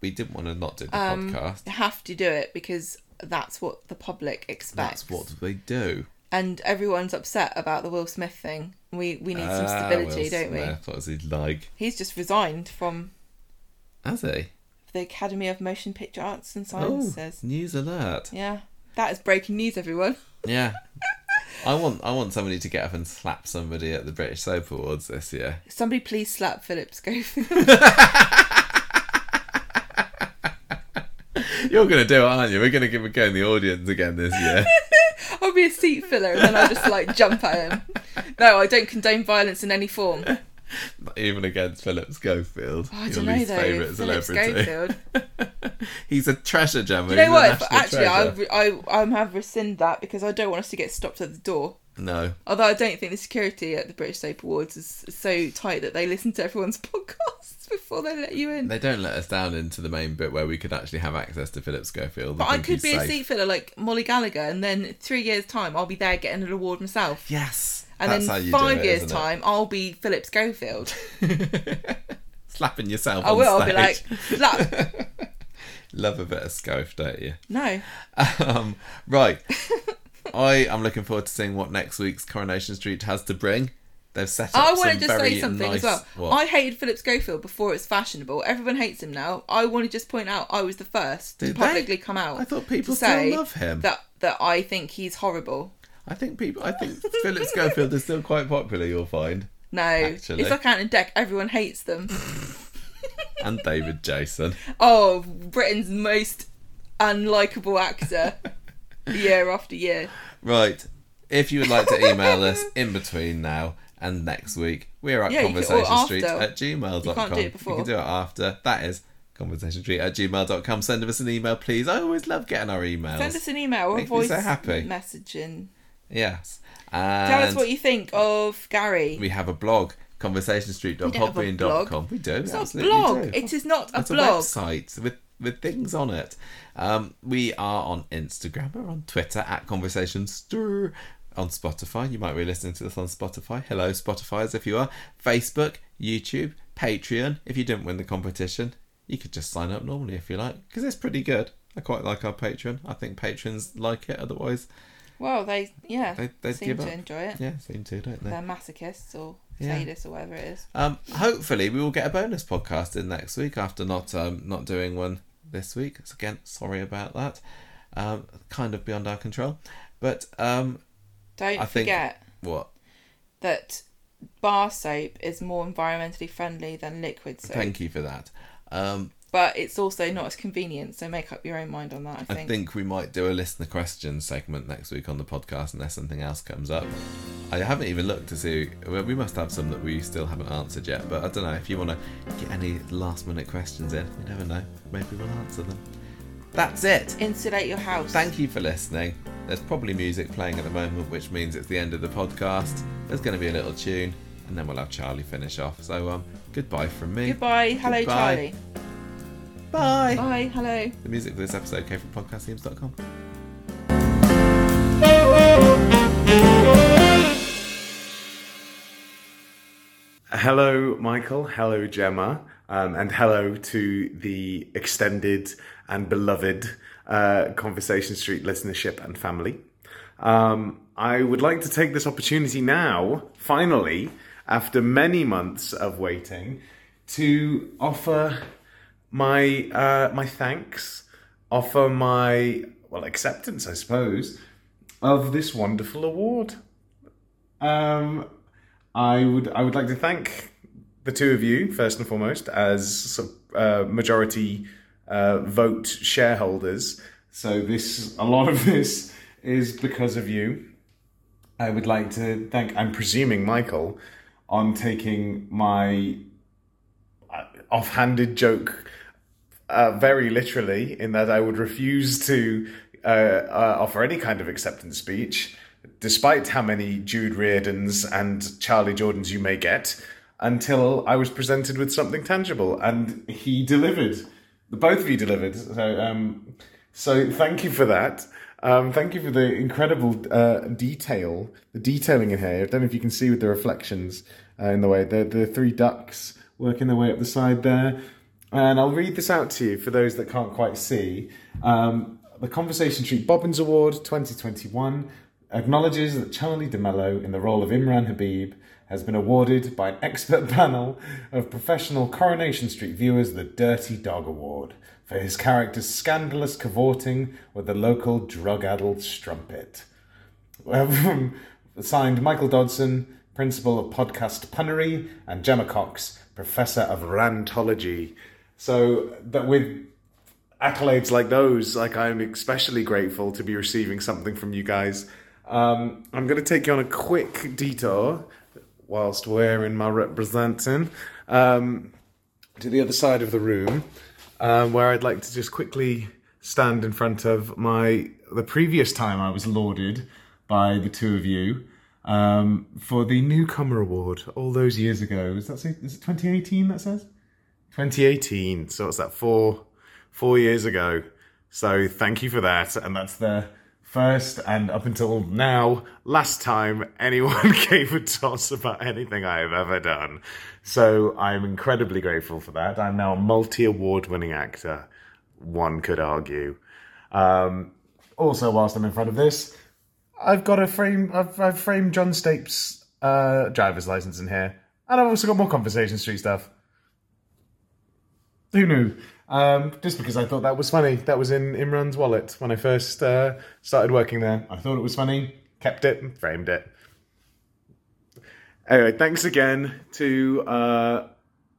we didn't want to not do the Um, podcast. Have to do it because that's what the public expects. That's what they do. And everyone's upset about the Will Smith thing. We we need some Ah, stability, Will don't we? Smith, What was he like? He's just resigned from Has he? the Academy of Motion Picture Arts and Oh, Sciences. news alert! Yeah, that is breaking news, everyone. *laughs* Yeah. I want I want somebody to get up and slap somebody at the British Soap Awards this year. Somebody please slap Philip Schofield. *laughs* *laughs* You're gonna do it, aren't you? We're gonna give a go in the audience again this year. I'll be a seat filler and then I'll just like jump at him. No, I don't condone violence in any form. Not even against Philip Schofield. Oh, I don't know though. Philip. Schofield. *laughs* He's a treasure, Gemma. You know He's what? Actually, I, treasure. re- I I have rescind that because I don't want us to get stopped at the door. No. Although I don't think the security at the British Soap Awards is so tight that they listen to everyone's *laughs* podcasts before they let you in. They don't let us down into the main bit where we could actually have access to Philip Schofield. But I could be a seat filler like Molly Gallagher, and then three years' time I'll be there getting an award myself. Yes. And that's how then you five do it, years' time I'll be Philip Schofield. *laughs* Slapping yourself I will. I'll be like, slap. *laughs* Love a bit of scope, don't you? No. Um, right. I am looking forward to seeing what next week's Coronation Street has to bring. They've set up I want to just say something nice, as well. What? I hated Philip Schofield before it was fashionable. Everyone hates him now. I want to just point out I was the first Did to they? publicly come out. I thought people say love him. That that I think he's horrible. I think people. I think Philip Schofield is still quite popular. You'll find, No, Actually. it's like Ant and Dec. Everyone hates them. *laughs* and David Jason. oh, Britain's most unlikable actor, *laughs* year after year. Right. If you would like to email us *laughs* in between now and next week, we're at Yeah, you can- or conversation street at gmail.com. You can't do it before. You can do it after. That is conversation street at gmail.com. Send us an email, please. I always love getting our emails. Send us an email or a Make me voice so happy. message and Yes. tell us what you think of Gary. we have a blog, conversationstreet.podbean.com. We do. it's not a blog. do. It is not a It's blog. a website with with things on it. Um, we are on Instagram, we're on Twitter at Conversationster, on Spotify. You might be listening to this on Spotify. Hello, Spotifyers, if you are. Facebook, YouTube, Patreon. If you didn't win the competition, you could just sign up normally if you like, because it's pretty good. I quite like our Patreon. I think patrons like it. Otherwise, Well, they yeah They- they'd seem to up. enjoy it. yeah, seem to, don't they? They're masochists or Yeah. sadists or whatever it is. Um, hopefully, we will get a bonus podcast in next week after not um, not doing one this week. So again, sorry about that. Um, kind of beyond our control, but um, Don't I think- forget what? that bar soap is more environmentally friendly than liquid soap. Thank you for that. Um, but it's also not as convenient. So make up your own mind on that. I I think. think we might do a listener questions segment next week on the podcast unless something else comes up. I haven't even looked to see. Well, we must have some that we still haven't answered yet. But I don't know if you want to get any last minute questions in. You never know. Maybe we'll answer them. That's it. Insulate your house. Thank you for listening. There's probably music playing at the moment, which means it's the end of the podcast. There's going to be a little tune, and then we'll have Charlie finish off. So, um, goodbye from me. Goodbye. Hello, Goodbye. Charlie. Bye. Bye. Hello. The music for this episode came from podcastthemes.com. Hello, Michael. Hello, Gemma. Um, and hello to the extended and beloved uh, Conversation Street listenership and family. Um, I would like to take this opportunity now, finally, after many months of waiting, to offer my uh, my thanks, offer my well acceptance, I suppose, of this wonderful award. Um, I would I would like to thank the two of you first and foremost as uh, majority uh, vote shareholders. So this a lot of this is because of you. I would like to thank. I'm presuming Michael on taking my uh, offhanded joke uh, very literally in that I would refuse to uh, uh, offer any kind of acceptance speech, despite how many Jude Reardons and Charlie Jordans you may get, until I was presented with something tangible, and he delivered. Both of you delivered. So, um, so thank you for that. Um, thank you for the incredible uh, detail, the detailing in here. I don't know if you can see with the reflections uh, in the way the the three ducks working their way up the side there. And I'll read this out to you for those that can't quite see. Um, the Conversation Street Bobbins Award 2021 acknowledges that Charlie de Melo, in the role of Imran Habib, has been awarded by an expert panel of professional Coronation Street viewers the Dirty Dog Award for his character's scandalous cavorting with the local drug addled strumpet. Um, *laughs* Signed Michael Dodson, Principal of Podcast Punnery, and Gemma Cox, Professor of Rantology. So that with accolades like those, like I'm especially grateful to be receiving something from you guys. Um, I'm going to take you on a quick detour whilst wearing my representing um, to the other side of the room, um, where I'd like to just quickly stand in front of my the previous time I was lauded by the two of you um, for the newcomer award all those years ago. Is that say, is it 2018? That says 2018. So what's that? Four four years ago. So thank you for that, and that's the first and up until now last time anyone *laughs* gave a toss about anything I have ever done. So I'm incredibly grateful for that. I'm now a multi award winning actor. One could argue. Um, also, whilst I'm in front of this, I've got a frame. I've, I've framed John Stape's uh, driver's license in here, and I've also got more Conversation Street stuff. Who knew? Um, just because I thought that was funny. That was in Imran's wallet when I first uh, started working there. I thought it was funny, kept it, and framed it. Anyway, thanks again to uh,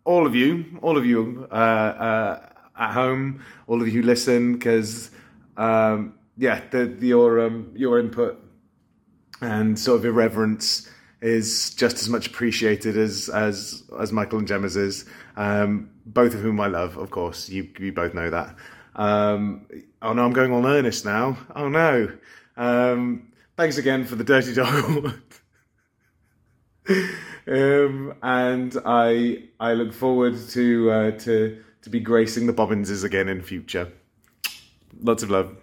all of you, all of you uh, uh, at home, all of you who listen, because um, yeah, the, the, your um, your input and sort of irreverence is just as much appreciated as as as Michael and Gemma's is. Um, both of whom I love, of course. You you both know that. Um, oh no, I'm going on earnest now. Oh no. Um, thanks again for the Dirty Dog *laughs* um, and I I look forward to uh, to to be gracing the Bobbinses again in future. Lots of love.